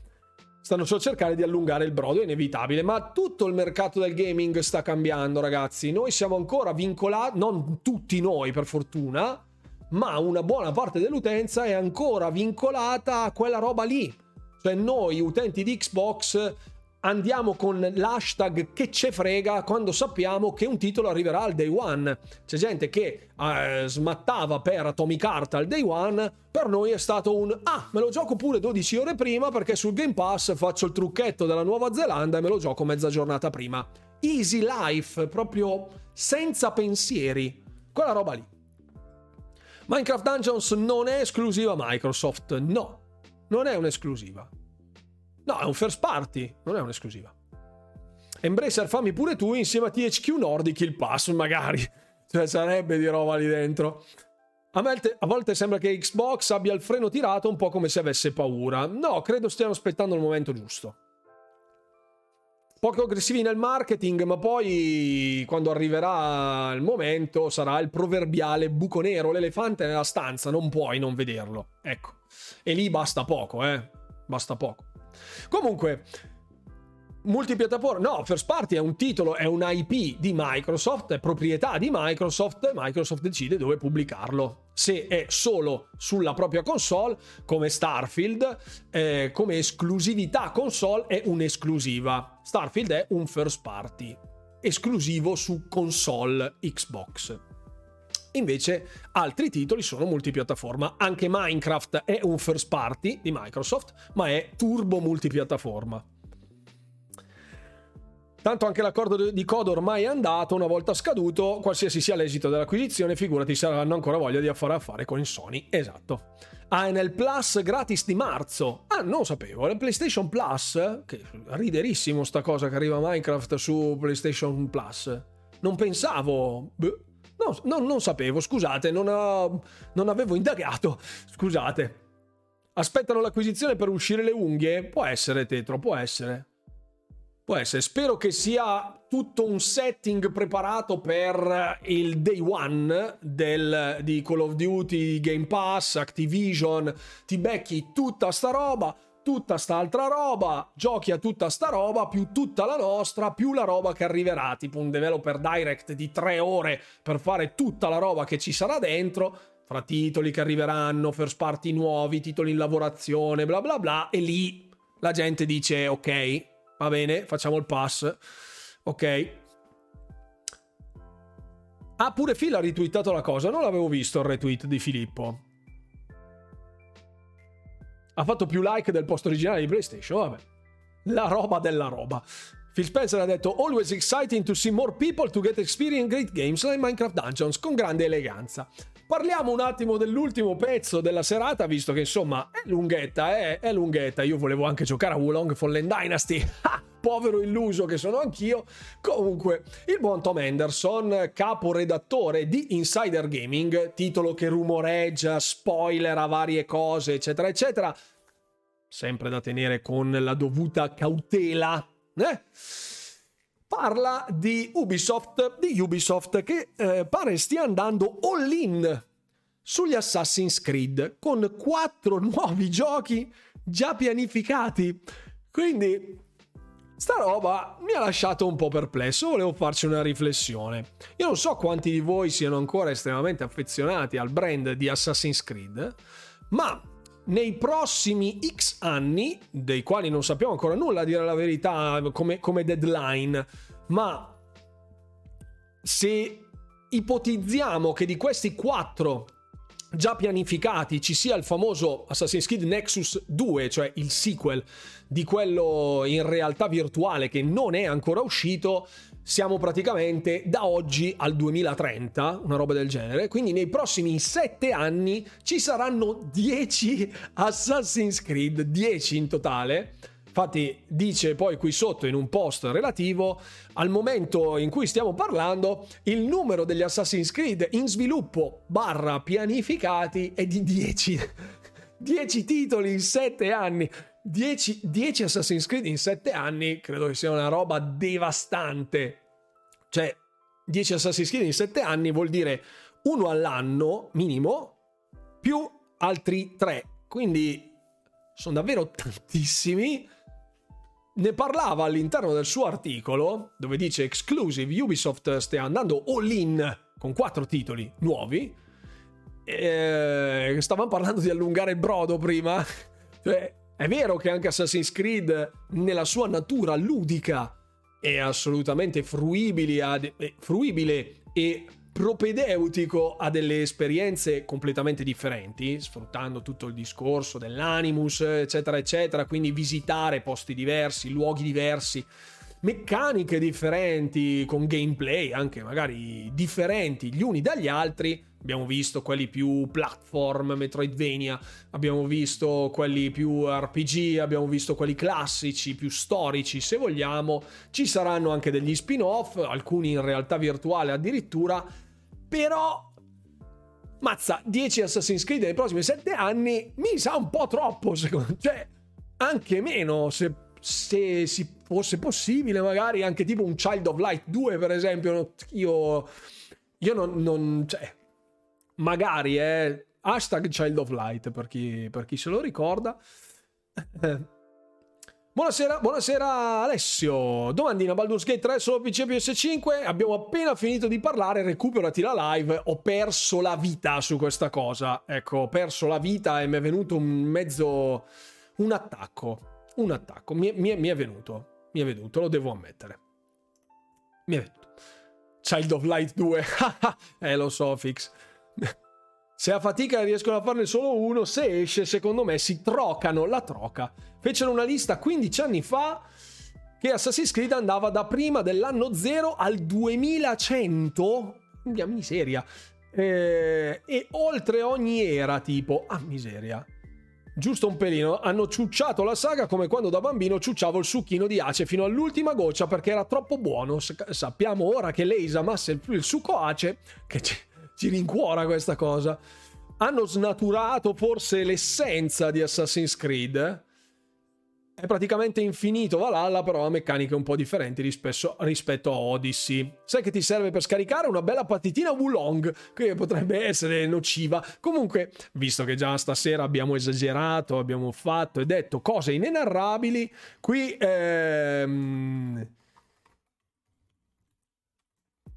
Stanno solo cercare di allungare il brodo, è inevitabile, ma tutto il mercato del gaming sta cambiando, ragazzi. Noi siamo ancora vincolati, non tutti noi per fortuna, ma una buona parte dell'utenza è ancora vincolata a quella roba lì. Cioè noi utenti di Xbox andiamo con l'hashtag che ce frega quando sappiamo che un titolo arriverà al day one. C'è gente che eh, smattava per Atomic Heart al day one, per noi è stato un ah, me lo gioco pure 12 ore prima perché sul Game Pass faccio il trucchetto della Nuova Zelanda e me lo gioco mezza giornata prima. Easy life, proprio senza pensieri. Quella roba lì. Minecraft Dungeons non è esclusiva Microsoft, no, non è un'esclusiva. No, è un first party, non è un'esclusiva. Embracer fammi pure tu insieme a THQ Nordic il pass, magari. *laughs* Cioè, sarebbe di roba lì dentro. A volte, a volte sembra che Xbox abbia il freno tirato un po' come se avesse paura. No, credo stiano aspettando il momento giusto poco aggressivi nel marketing, ma poi quando arriverà il momento sarà il proverbiale buco nero, l'elefante nella stanza, non puoi non vederlo. Ecco. E lì basta poco, eh. Basta poco. Comunque, multipiattaforma, no, First Party è un titolo, è un IP di Microsoft, è proprietà di Microsoft, Microsoft decide dove pubblicarlo. Se è solo sulla propria console, come Starfield, eh, come esclusività console è un'esclusiva. Starfield è un first party, esclusivo su console Xbox. Invece altri titoli sono multipiattaforma. Anche Minecraft è un first party di Microsoft, ma è turbo multipiattaforma. Tanto anche l'accordo di coda ormai è andato, una volta scaduto, qualsiasi sia l'esito dell'acquisizione, figurati se avranno ancora voglia di fare affare con Sony. Esatto. Ah, nel Plus gratis di marzo. Ah, non sapevo. Il PlayStation Plus, che riderissimo sta cosa che arriva Minecraft su PlayStation Plus. Non pensavo... No, no, non sapevo, scusate, non, ho, non avevo indagato. Scusate. Aspettano l'acquisizione per uscire le unghie? Può essere, Tetro, può essere. Può essere, spero che sia tutto un setting preparato per il day one del, di Call of Duty, Game Pass, Activision, ti becchi tutta sta roba, tutta sta altra roba, giochi a tutta sta roba, più tutta la nostra, più la roba che arriverà, tipo un developer direct di tre ore per fare tutta la roba che ci sarà dentro, fra titoli che arriveranno, first party nuovi, titoli in lavorazione, bla bla bla, e lì la gente dice ok, Va bene, facciamo il pass. Ok. Ah, pure Phil ha retweetato la cosa. Non l'avevo visto il retweet di Filippo. Ha fatto più like del post originale di PlayStation. Vabbè. La roba della roba. Phil Spencer ha detto Always exciting to see more people to get experience great games like Minecraft Dungeons con grande eleganza. Parliamo un attimo dell'ultimo pezzo della serata, visto che insomma è lunghetta, è, è lunghetta. Io volevo anche giocare a Wulong Fallen Dynasty. *laughs* Ah, povero illuso che sono anch'io. Comunque, il buon Tom Anderson, caporedattore di Insider Gaming, titolo che rumoreggia, spoiler a varie cose, eccetera, eccetera. Sempre da tenere con la dovuta cautela. Eh? Parla di Ubisoft, di Ubisoft che eh, pare stia andando all in sugli Assassin's Creed con quattro *laughs* nuovi giochi già pianificati. Quindi sta roba mi ha lasciato un po' perplesso, volevo farci una riflessione. Io non so quanti di voi siano ancora estremamente affezionati al brand di Assassin's Creed, ma nei prossimi X anni, dei quali non sappiamo ancora nulla a dire la verità come, come deadline, ma se ipotizziamo che di questi quattro già pianificati ci sia il famoso Assassin's Creed Nexus 2, cioè il sequel di quello in realtà virtuale che non è ancora uscito, siamo praticamente da oggi al 2030, una roba del genere, quindi nei prossimi sette anni ci saranno 10 Assassin's Creed, 10 in totale. Infatti dice poi qui sotto in un post relativo, al momento in cui stiamo parlando, il numero degli Assassin's Creed in sviluppo barra pianificati è di 10. 10 *laughs* titoli in 7 anni. 10, 10 Assassin's Creed in 7 anni credo che sia una roba devastante. Cioè, 10 Assassin's Creed in 7 anni vuol dire uno all'anno minimo più altri 3. Quindi sono davvero tantissimi. Ne parlava all'interno del suo articolo, dove dice exclusive Ubisoft stia andando all in con 4 titoli nuovi. E stavamo parlando di allungare il brodo prima. *laughs* Cioè, è vero che anche Assassin's Creed, nella sua natura ludica, è assolutamente fruibile, fruibile e propedeutico a delle esperienze completamente differenti, sfruttando tutto il discorso dell'animus, eccetera, eccetera, quindi visitare posti diversi, luoghi diversi, meccaniche differenti, con gameplay anche magari differenti gli uni dagli altri, Abbiamo visto quelli più platform, Metroidvania, abbiamo visto quelli più RPG, abbiamo visto quelli classici, più storici se vogliamo. Ci saranno anche degli spin-off, alcuni in realtà virtuale addirittura, però mazza, 10 Assassin's Creed nei prossimi 7 anni mi sa un po' troppo, secondo me. Cioè, anche meno, se, se si fosse possibile, magari anche tipo un Child of Light 2, per esempio. Io, io non, non cioè, magari è eh, hashtag Child of Light per chi, per chi se lo ricorda. *laughs* Buonasera, buonasera Alessio. Domandina Baldur's Gate 3 solo PC e PS5. Abbiamo appena finito di parlare, recuperati la live. Ho perso la vita su questa cosa. Ecco, ho perso la vita e mi è venuto un mezzo. un attacco. Un attacco. Mi, mi, mi è venuto. Mi è venuto, lo devo ammettere. Mi è venuto. Child of Light 2. *laughs* eh, lo so, Fix. Se a fatica riescono a farne solo uno, se esce, secondo me si trocano la troca. Fecero una lista 15 anni fa che Assassin's Creed andava da prima dell'anno 0 al 2100. Mia miseria. Eh, e oltre ogni era, tipo, ah miseria. Giusto un pelino, hanno ciucciato la saga come quando da bambino ciucciavo il succhino di ace fino all'ultima goccia perché era troppo buono. Sappiamo ora che lei amasse il, il succo ace, che ci, ci rincuora questa cosa. Hanno snaturato forse l'essenza di Assassin's Creed è praticamente infinito Valhalla, però ha meccaniche un po' differenti rispetto, rispetto a Odyssey. Sai che ti serve per scaricare una bella partitina Wulong, che potrebbe essere nociva. Comunque, visto che già stasera abbiamo esagerato, abbiamo fatto e detto cose inenarrabili, qui... Ehm...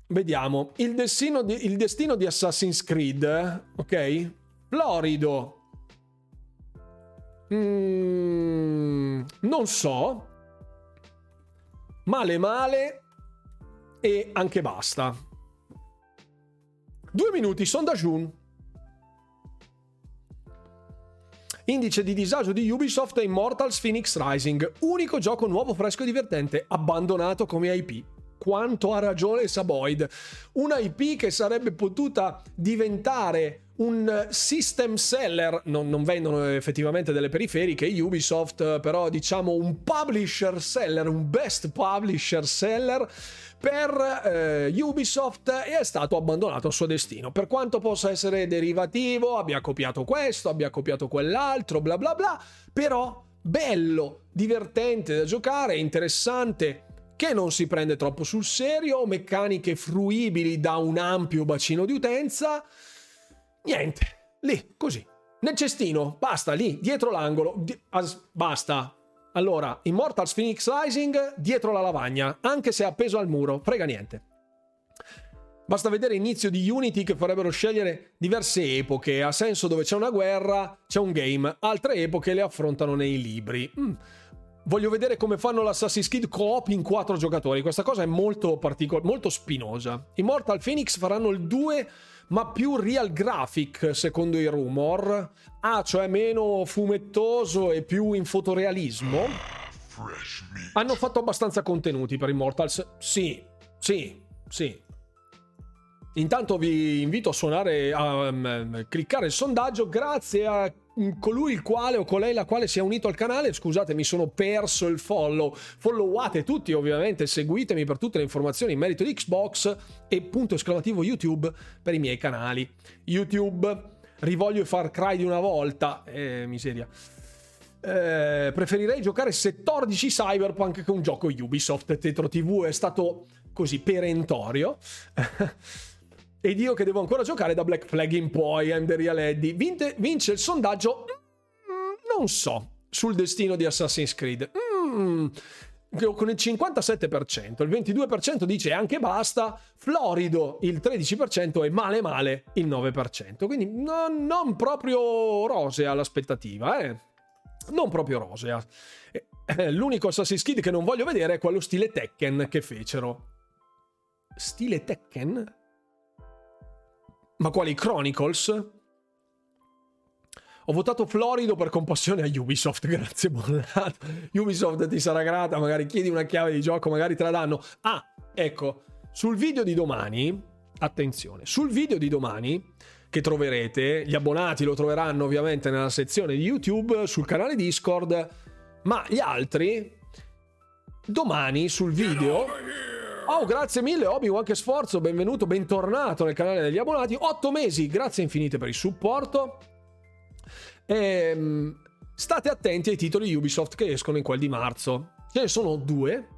Vediamo, il destino, di, il destino di Assassin's Creed, ok? Florido, Mm, non so. Male male e anche basta. Due minuti, sondage Indice di disagio di Ubisoft è Immortals Phoenix Rising, unico gioco nuovo, fresco e divertente, abbandonato come IP. Quanto ha ragione Saboid. Una IP che sarebbe potuta diventare un system seller, non, non, vendono effettivamente delle periferiche, Ubisoft, però diciamo un publisher seller, un best publisher seller per eh, Ubisoft e è stato abbandonato al suo destino. Per quanto possa essere derivativo, abbia copiato questo, abbia copiato quell'altro, bla bla bla, però bello, divertente da giocare, interessante che non si prende troppo sul serio, meccaniche fruibili da un ampio bacino di utenza Niente, lì, così. Nel cestino, basta, lì, dietro l'angolo, di- as- basta. Allora, Immortals Phoenix Rising dietro la lavagna, anche se appeso al muro, frega niente. Basta vedere l'inizio di Unity che farebbero scegliere diverse epoche. Ha senso dove c'è una guerra, c'è un game. Altre epoche le affrontano nei libri. Mm. Voglio vedere come fanno l'Assassin's Creed co-op in quattro giocatori. Questa cosa è molto particolare, molto spinosa. Immortal Phoenix faranno il 2 ma più real graphic secondo i rumor. Ah, cioè meno fumettoso e più in fotorealismo. Hanno fatto abbastanza contenuti per Immortals? Sì, sì, sì. Intanto vi invito a suonare, a um, cliccare il sondaggio grazie a colui il quale o colei la quale si è unito al canale, scusate mi sono perso il follow, followate tutti ovviamente, seguitemi per tutte le informazioni in merito di Xbox e punto esclamativo YouTube per i miei canali. YouTube, rivoglio Far Cry di una volta, eh, miseria. Eh, preferirei giocare 14 Cyberpunk che un gioco Ubisoft. Tetro TV è stato così perentorio. *laughs* ed io che devo ancora giocare da Black Flag in poi, I'm the Real Eddie. Vinte, vince il sondaggio, mm, non so, sul destino di Assassin's Creed. Mm, con il 57%, il 22% dice anche basta, Florido il 13% e male male il 9%. Quindi non, non proprio rosea l'aspettativa, eh? Non proprio rosea. Eh, l'unico Assassin's Creed che non voglio vedere è quello stile Tekken che fecero. Stile Tekken? Ma quali Chronicles? Ho votato Florido per compassione a Ubisoft, *laughs* grazie Bonnato. Ubisoft ti sarà grata, magari chiedi una chiave di gioco, magari te la danno. Ah, ecco, sul video di domani, attenzione, sul video di domani che troverete, gli abbonati lo troveranno ovviamente nella sezione di YouTube, sul canale Discord, ma gli altri domani sul video Oh, grazie mille, Obi-Wan sforzo, benvenuto, bentornato nel canale degli abbonati. 8 mesi, grazie infinite per il supporto. E, ehm, state attenti ai titoli Ubisoft che escono in quel di marzo. Ce ne sono due,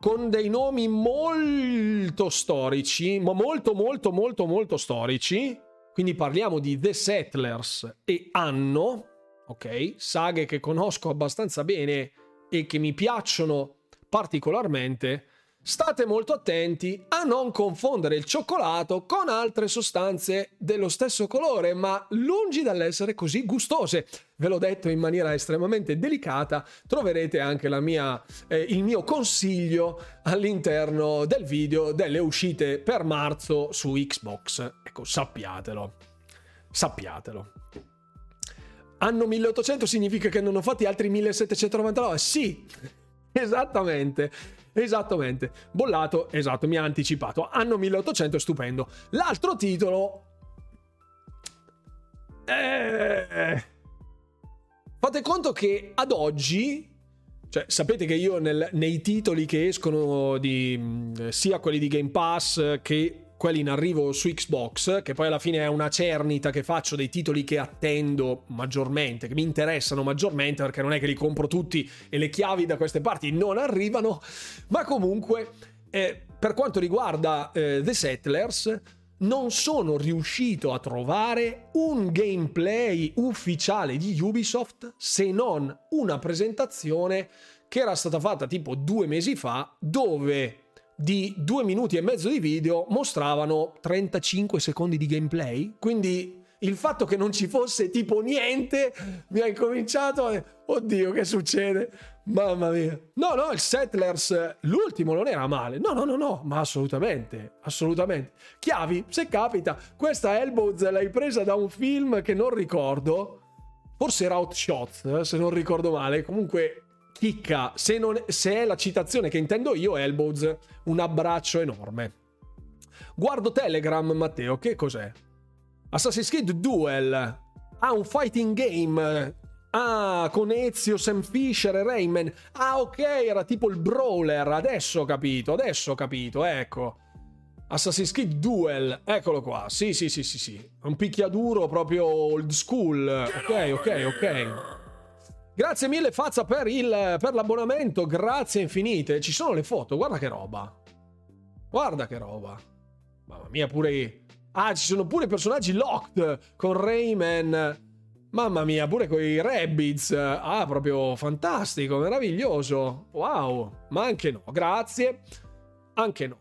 con dei nomi molto storici, ma molto molto molto molto storici. Quindi parliamo di The Settlers e Anno, ok? Saghe che conosco abbastanza bene e che mi piacciono particolarmente State molto attenti a non confondere il cioccolato con altre sostanze dello stesso colore, ma lungi dall'essere così gustose. Ve l'ho detto in maniera estremamente delicata, troverete anche mia, eh, il mio consiglio all'interno del video delle uscite per marzo su Xbox. Ecco, sappiatelo. Sappiatelo. Anno 1800 significa che non ho fatti altri 1799? Sì, *laughs* esattamente. Esattamente. Bollato, esatto, mi ha anticipato. Anno 1800 è stupendo. L'altro titolo... Eh... Fate conto che ad oggi... Cioè, sapete che io nel, nei titoli che escono di sia quelli di Game Pass che quelli in arrivo su Xbox, che poi alla fine è una cernita che faccio dei titoli che attendo maggiormente, che mi interessano maggiormente, perché non è che li compro tutti e le chiavi da queste parti non arrivano, ma comunque eh, per quanto riguarda eh, The Settlers non sono riuscito a trovare un gameplay ufficiale di Ubisoft se non una presentazione che era stata fatta tipo due mesi fa dove di due minuti e mezzo di video mostravano 35 secondi di gameplay. Quindi il fatto che non ci fosse tipo niente mi ha incominciato a... Oddio, che succede? Mamma mia. No, no, il Settlers, l'ultimo non era male. No, no, no, no, ma assolutamente, assolutamente. Chiavi, se capita, questa Elbows l'hai presa da un film che non ricordo. Forse era Outshot, se non ricordo male. Comunque chicca, se, non, se è la citazione che intendo io, Elbows, un abbraccio enorme. Guardo Telegram, Matteo, che cos'è? Assassin's Creed Duel. Ah, un fighting game. Ah, con Ezio, Sam Fisher e Rayman. Ah, ok, era tipo il brawler. Adesso ho capito, adesso ho capito, ecco. Assassin's Creed Duel, eccolo qua. Sì, sì, sì, sì, sì. Un picchiaduro proprio old school. Ok, ok, ok. Grazie mille Fazza per, il, per l'abbonamento, grazie infinite. Ci sono le foto, guarda che roba. Guarda che roba. Mamma mia, pure... Ah, ci sono pure personaggi locked con Rayman. Mamma mia, pure con i Rabbids. Ah, proprio fantastico, meraviglioso. Wow. Ma anche no, grazie. Anche no.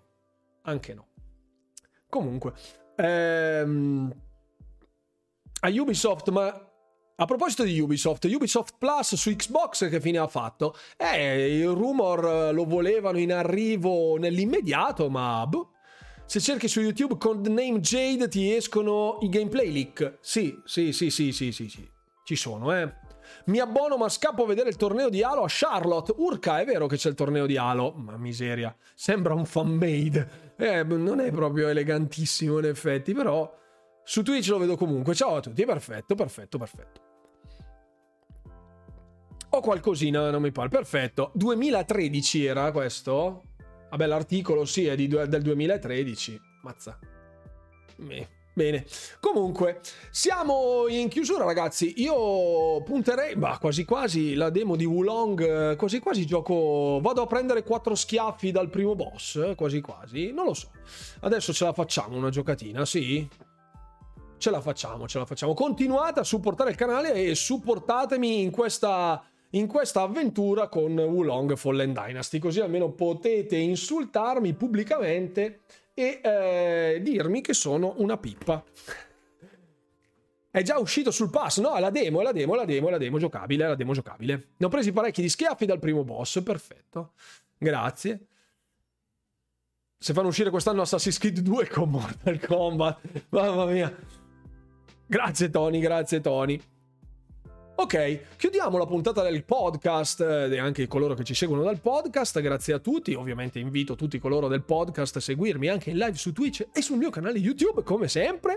Anche no. Comunque. Ehm... A Ubisoft, ma a proposito di Ubisoft, Ubisoft Plus su Xbox che fine ha fatto? Eh, il rumor lo volevano in arrivo nell'immediato, ma boh. Se cerchi su YouTube Codename Jade ti escono i gameplay leak. Sì, sì, sì, sì, sì, sì, sì. Ci sono, eh. Mi abbono ma scappo a vedere il torneo di Halo a Charlotte. Urca, è vero che c'è il torneo di Halo. Ma miseria. Sembra un fan made. Eh, non è proprio elegantissimo in effetti, però su Twitch lo vedo comunque. Ciao a tutti, perfetto, perfetto, perfetto. Ho qualcosina, non mi pare. Perfetto. 2013 era questo? Vabbè, l'articolo sì, è di, del 2013. Mazza. Bene. Comunque, siamo in chiusura, ragazzi. Io punterei, bah, quasi quasi la demo di Wulong. Quasi quasi gioco. Vado a prendere quattro schiaffi dal primo boss. Quasi quasi. Non lo so. Adesso ce la facciamo una giocatina, sì? Ce la facciamo, ce la facciamo. Continuate a supportare il canale e supportatemi in questa in questa avventura con Wulong Fallen Dynasty, così almeno potete insultarmi pubblicamente e eh, dirmi che sono una pippa. È già uscito sul pass, no? È la demo, è la demo, è la demo, è la demo giocabile, è la demo giocabile. Ne ho presi parecchi di schiaffi dal primo boss, perfetto. Grazie. Se fanno uscire quest'anno Assassin's Creed 2 con Mortal Kombat, *laughs* mamma mia. Grazie Tony, grazie Tony. Ok, chiudiamo la puntata del podcast eh, e anche coloro che ci seguono dal podcast. Grazie a tutti. Ovviamente invito tutti coloro del podcast a seguirmi anche in live su Twitch e sul mio canale YouTube, come sempre.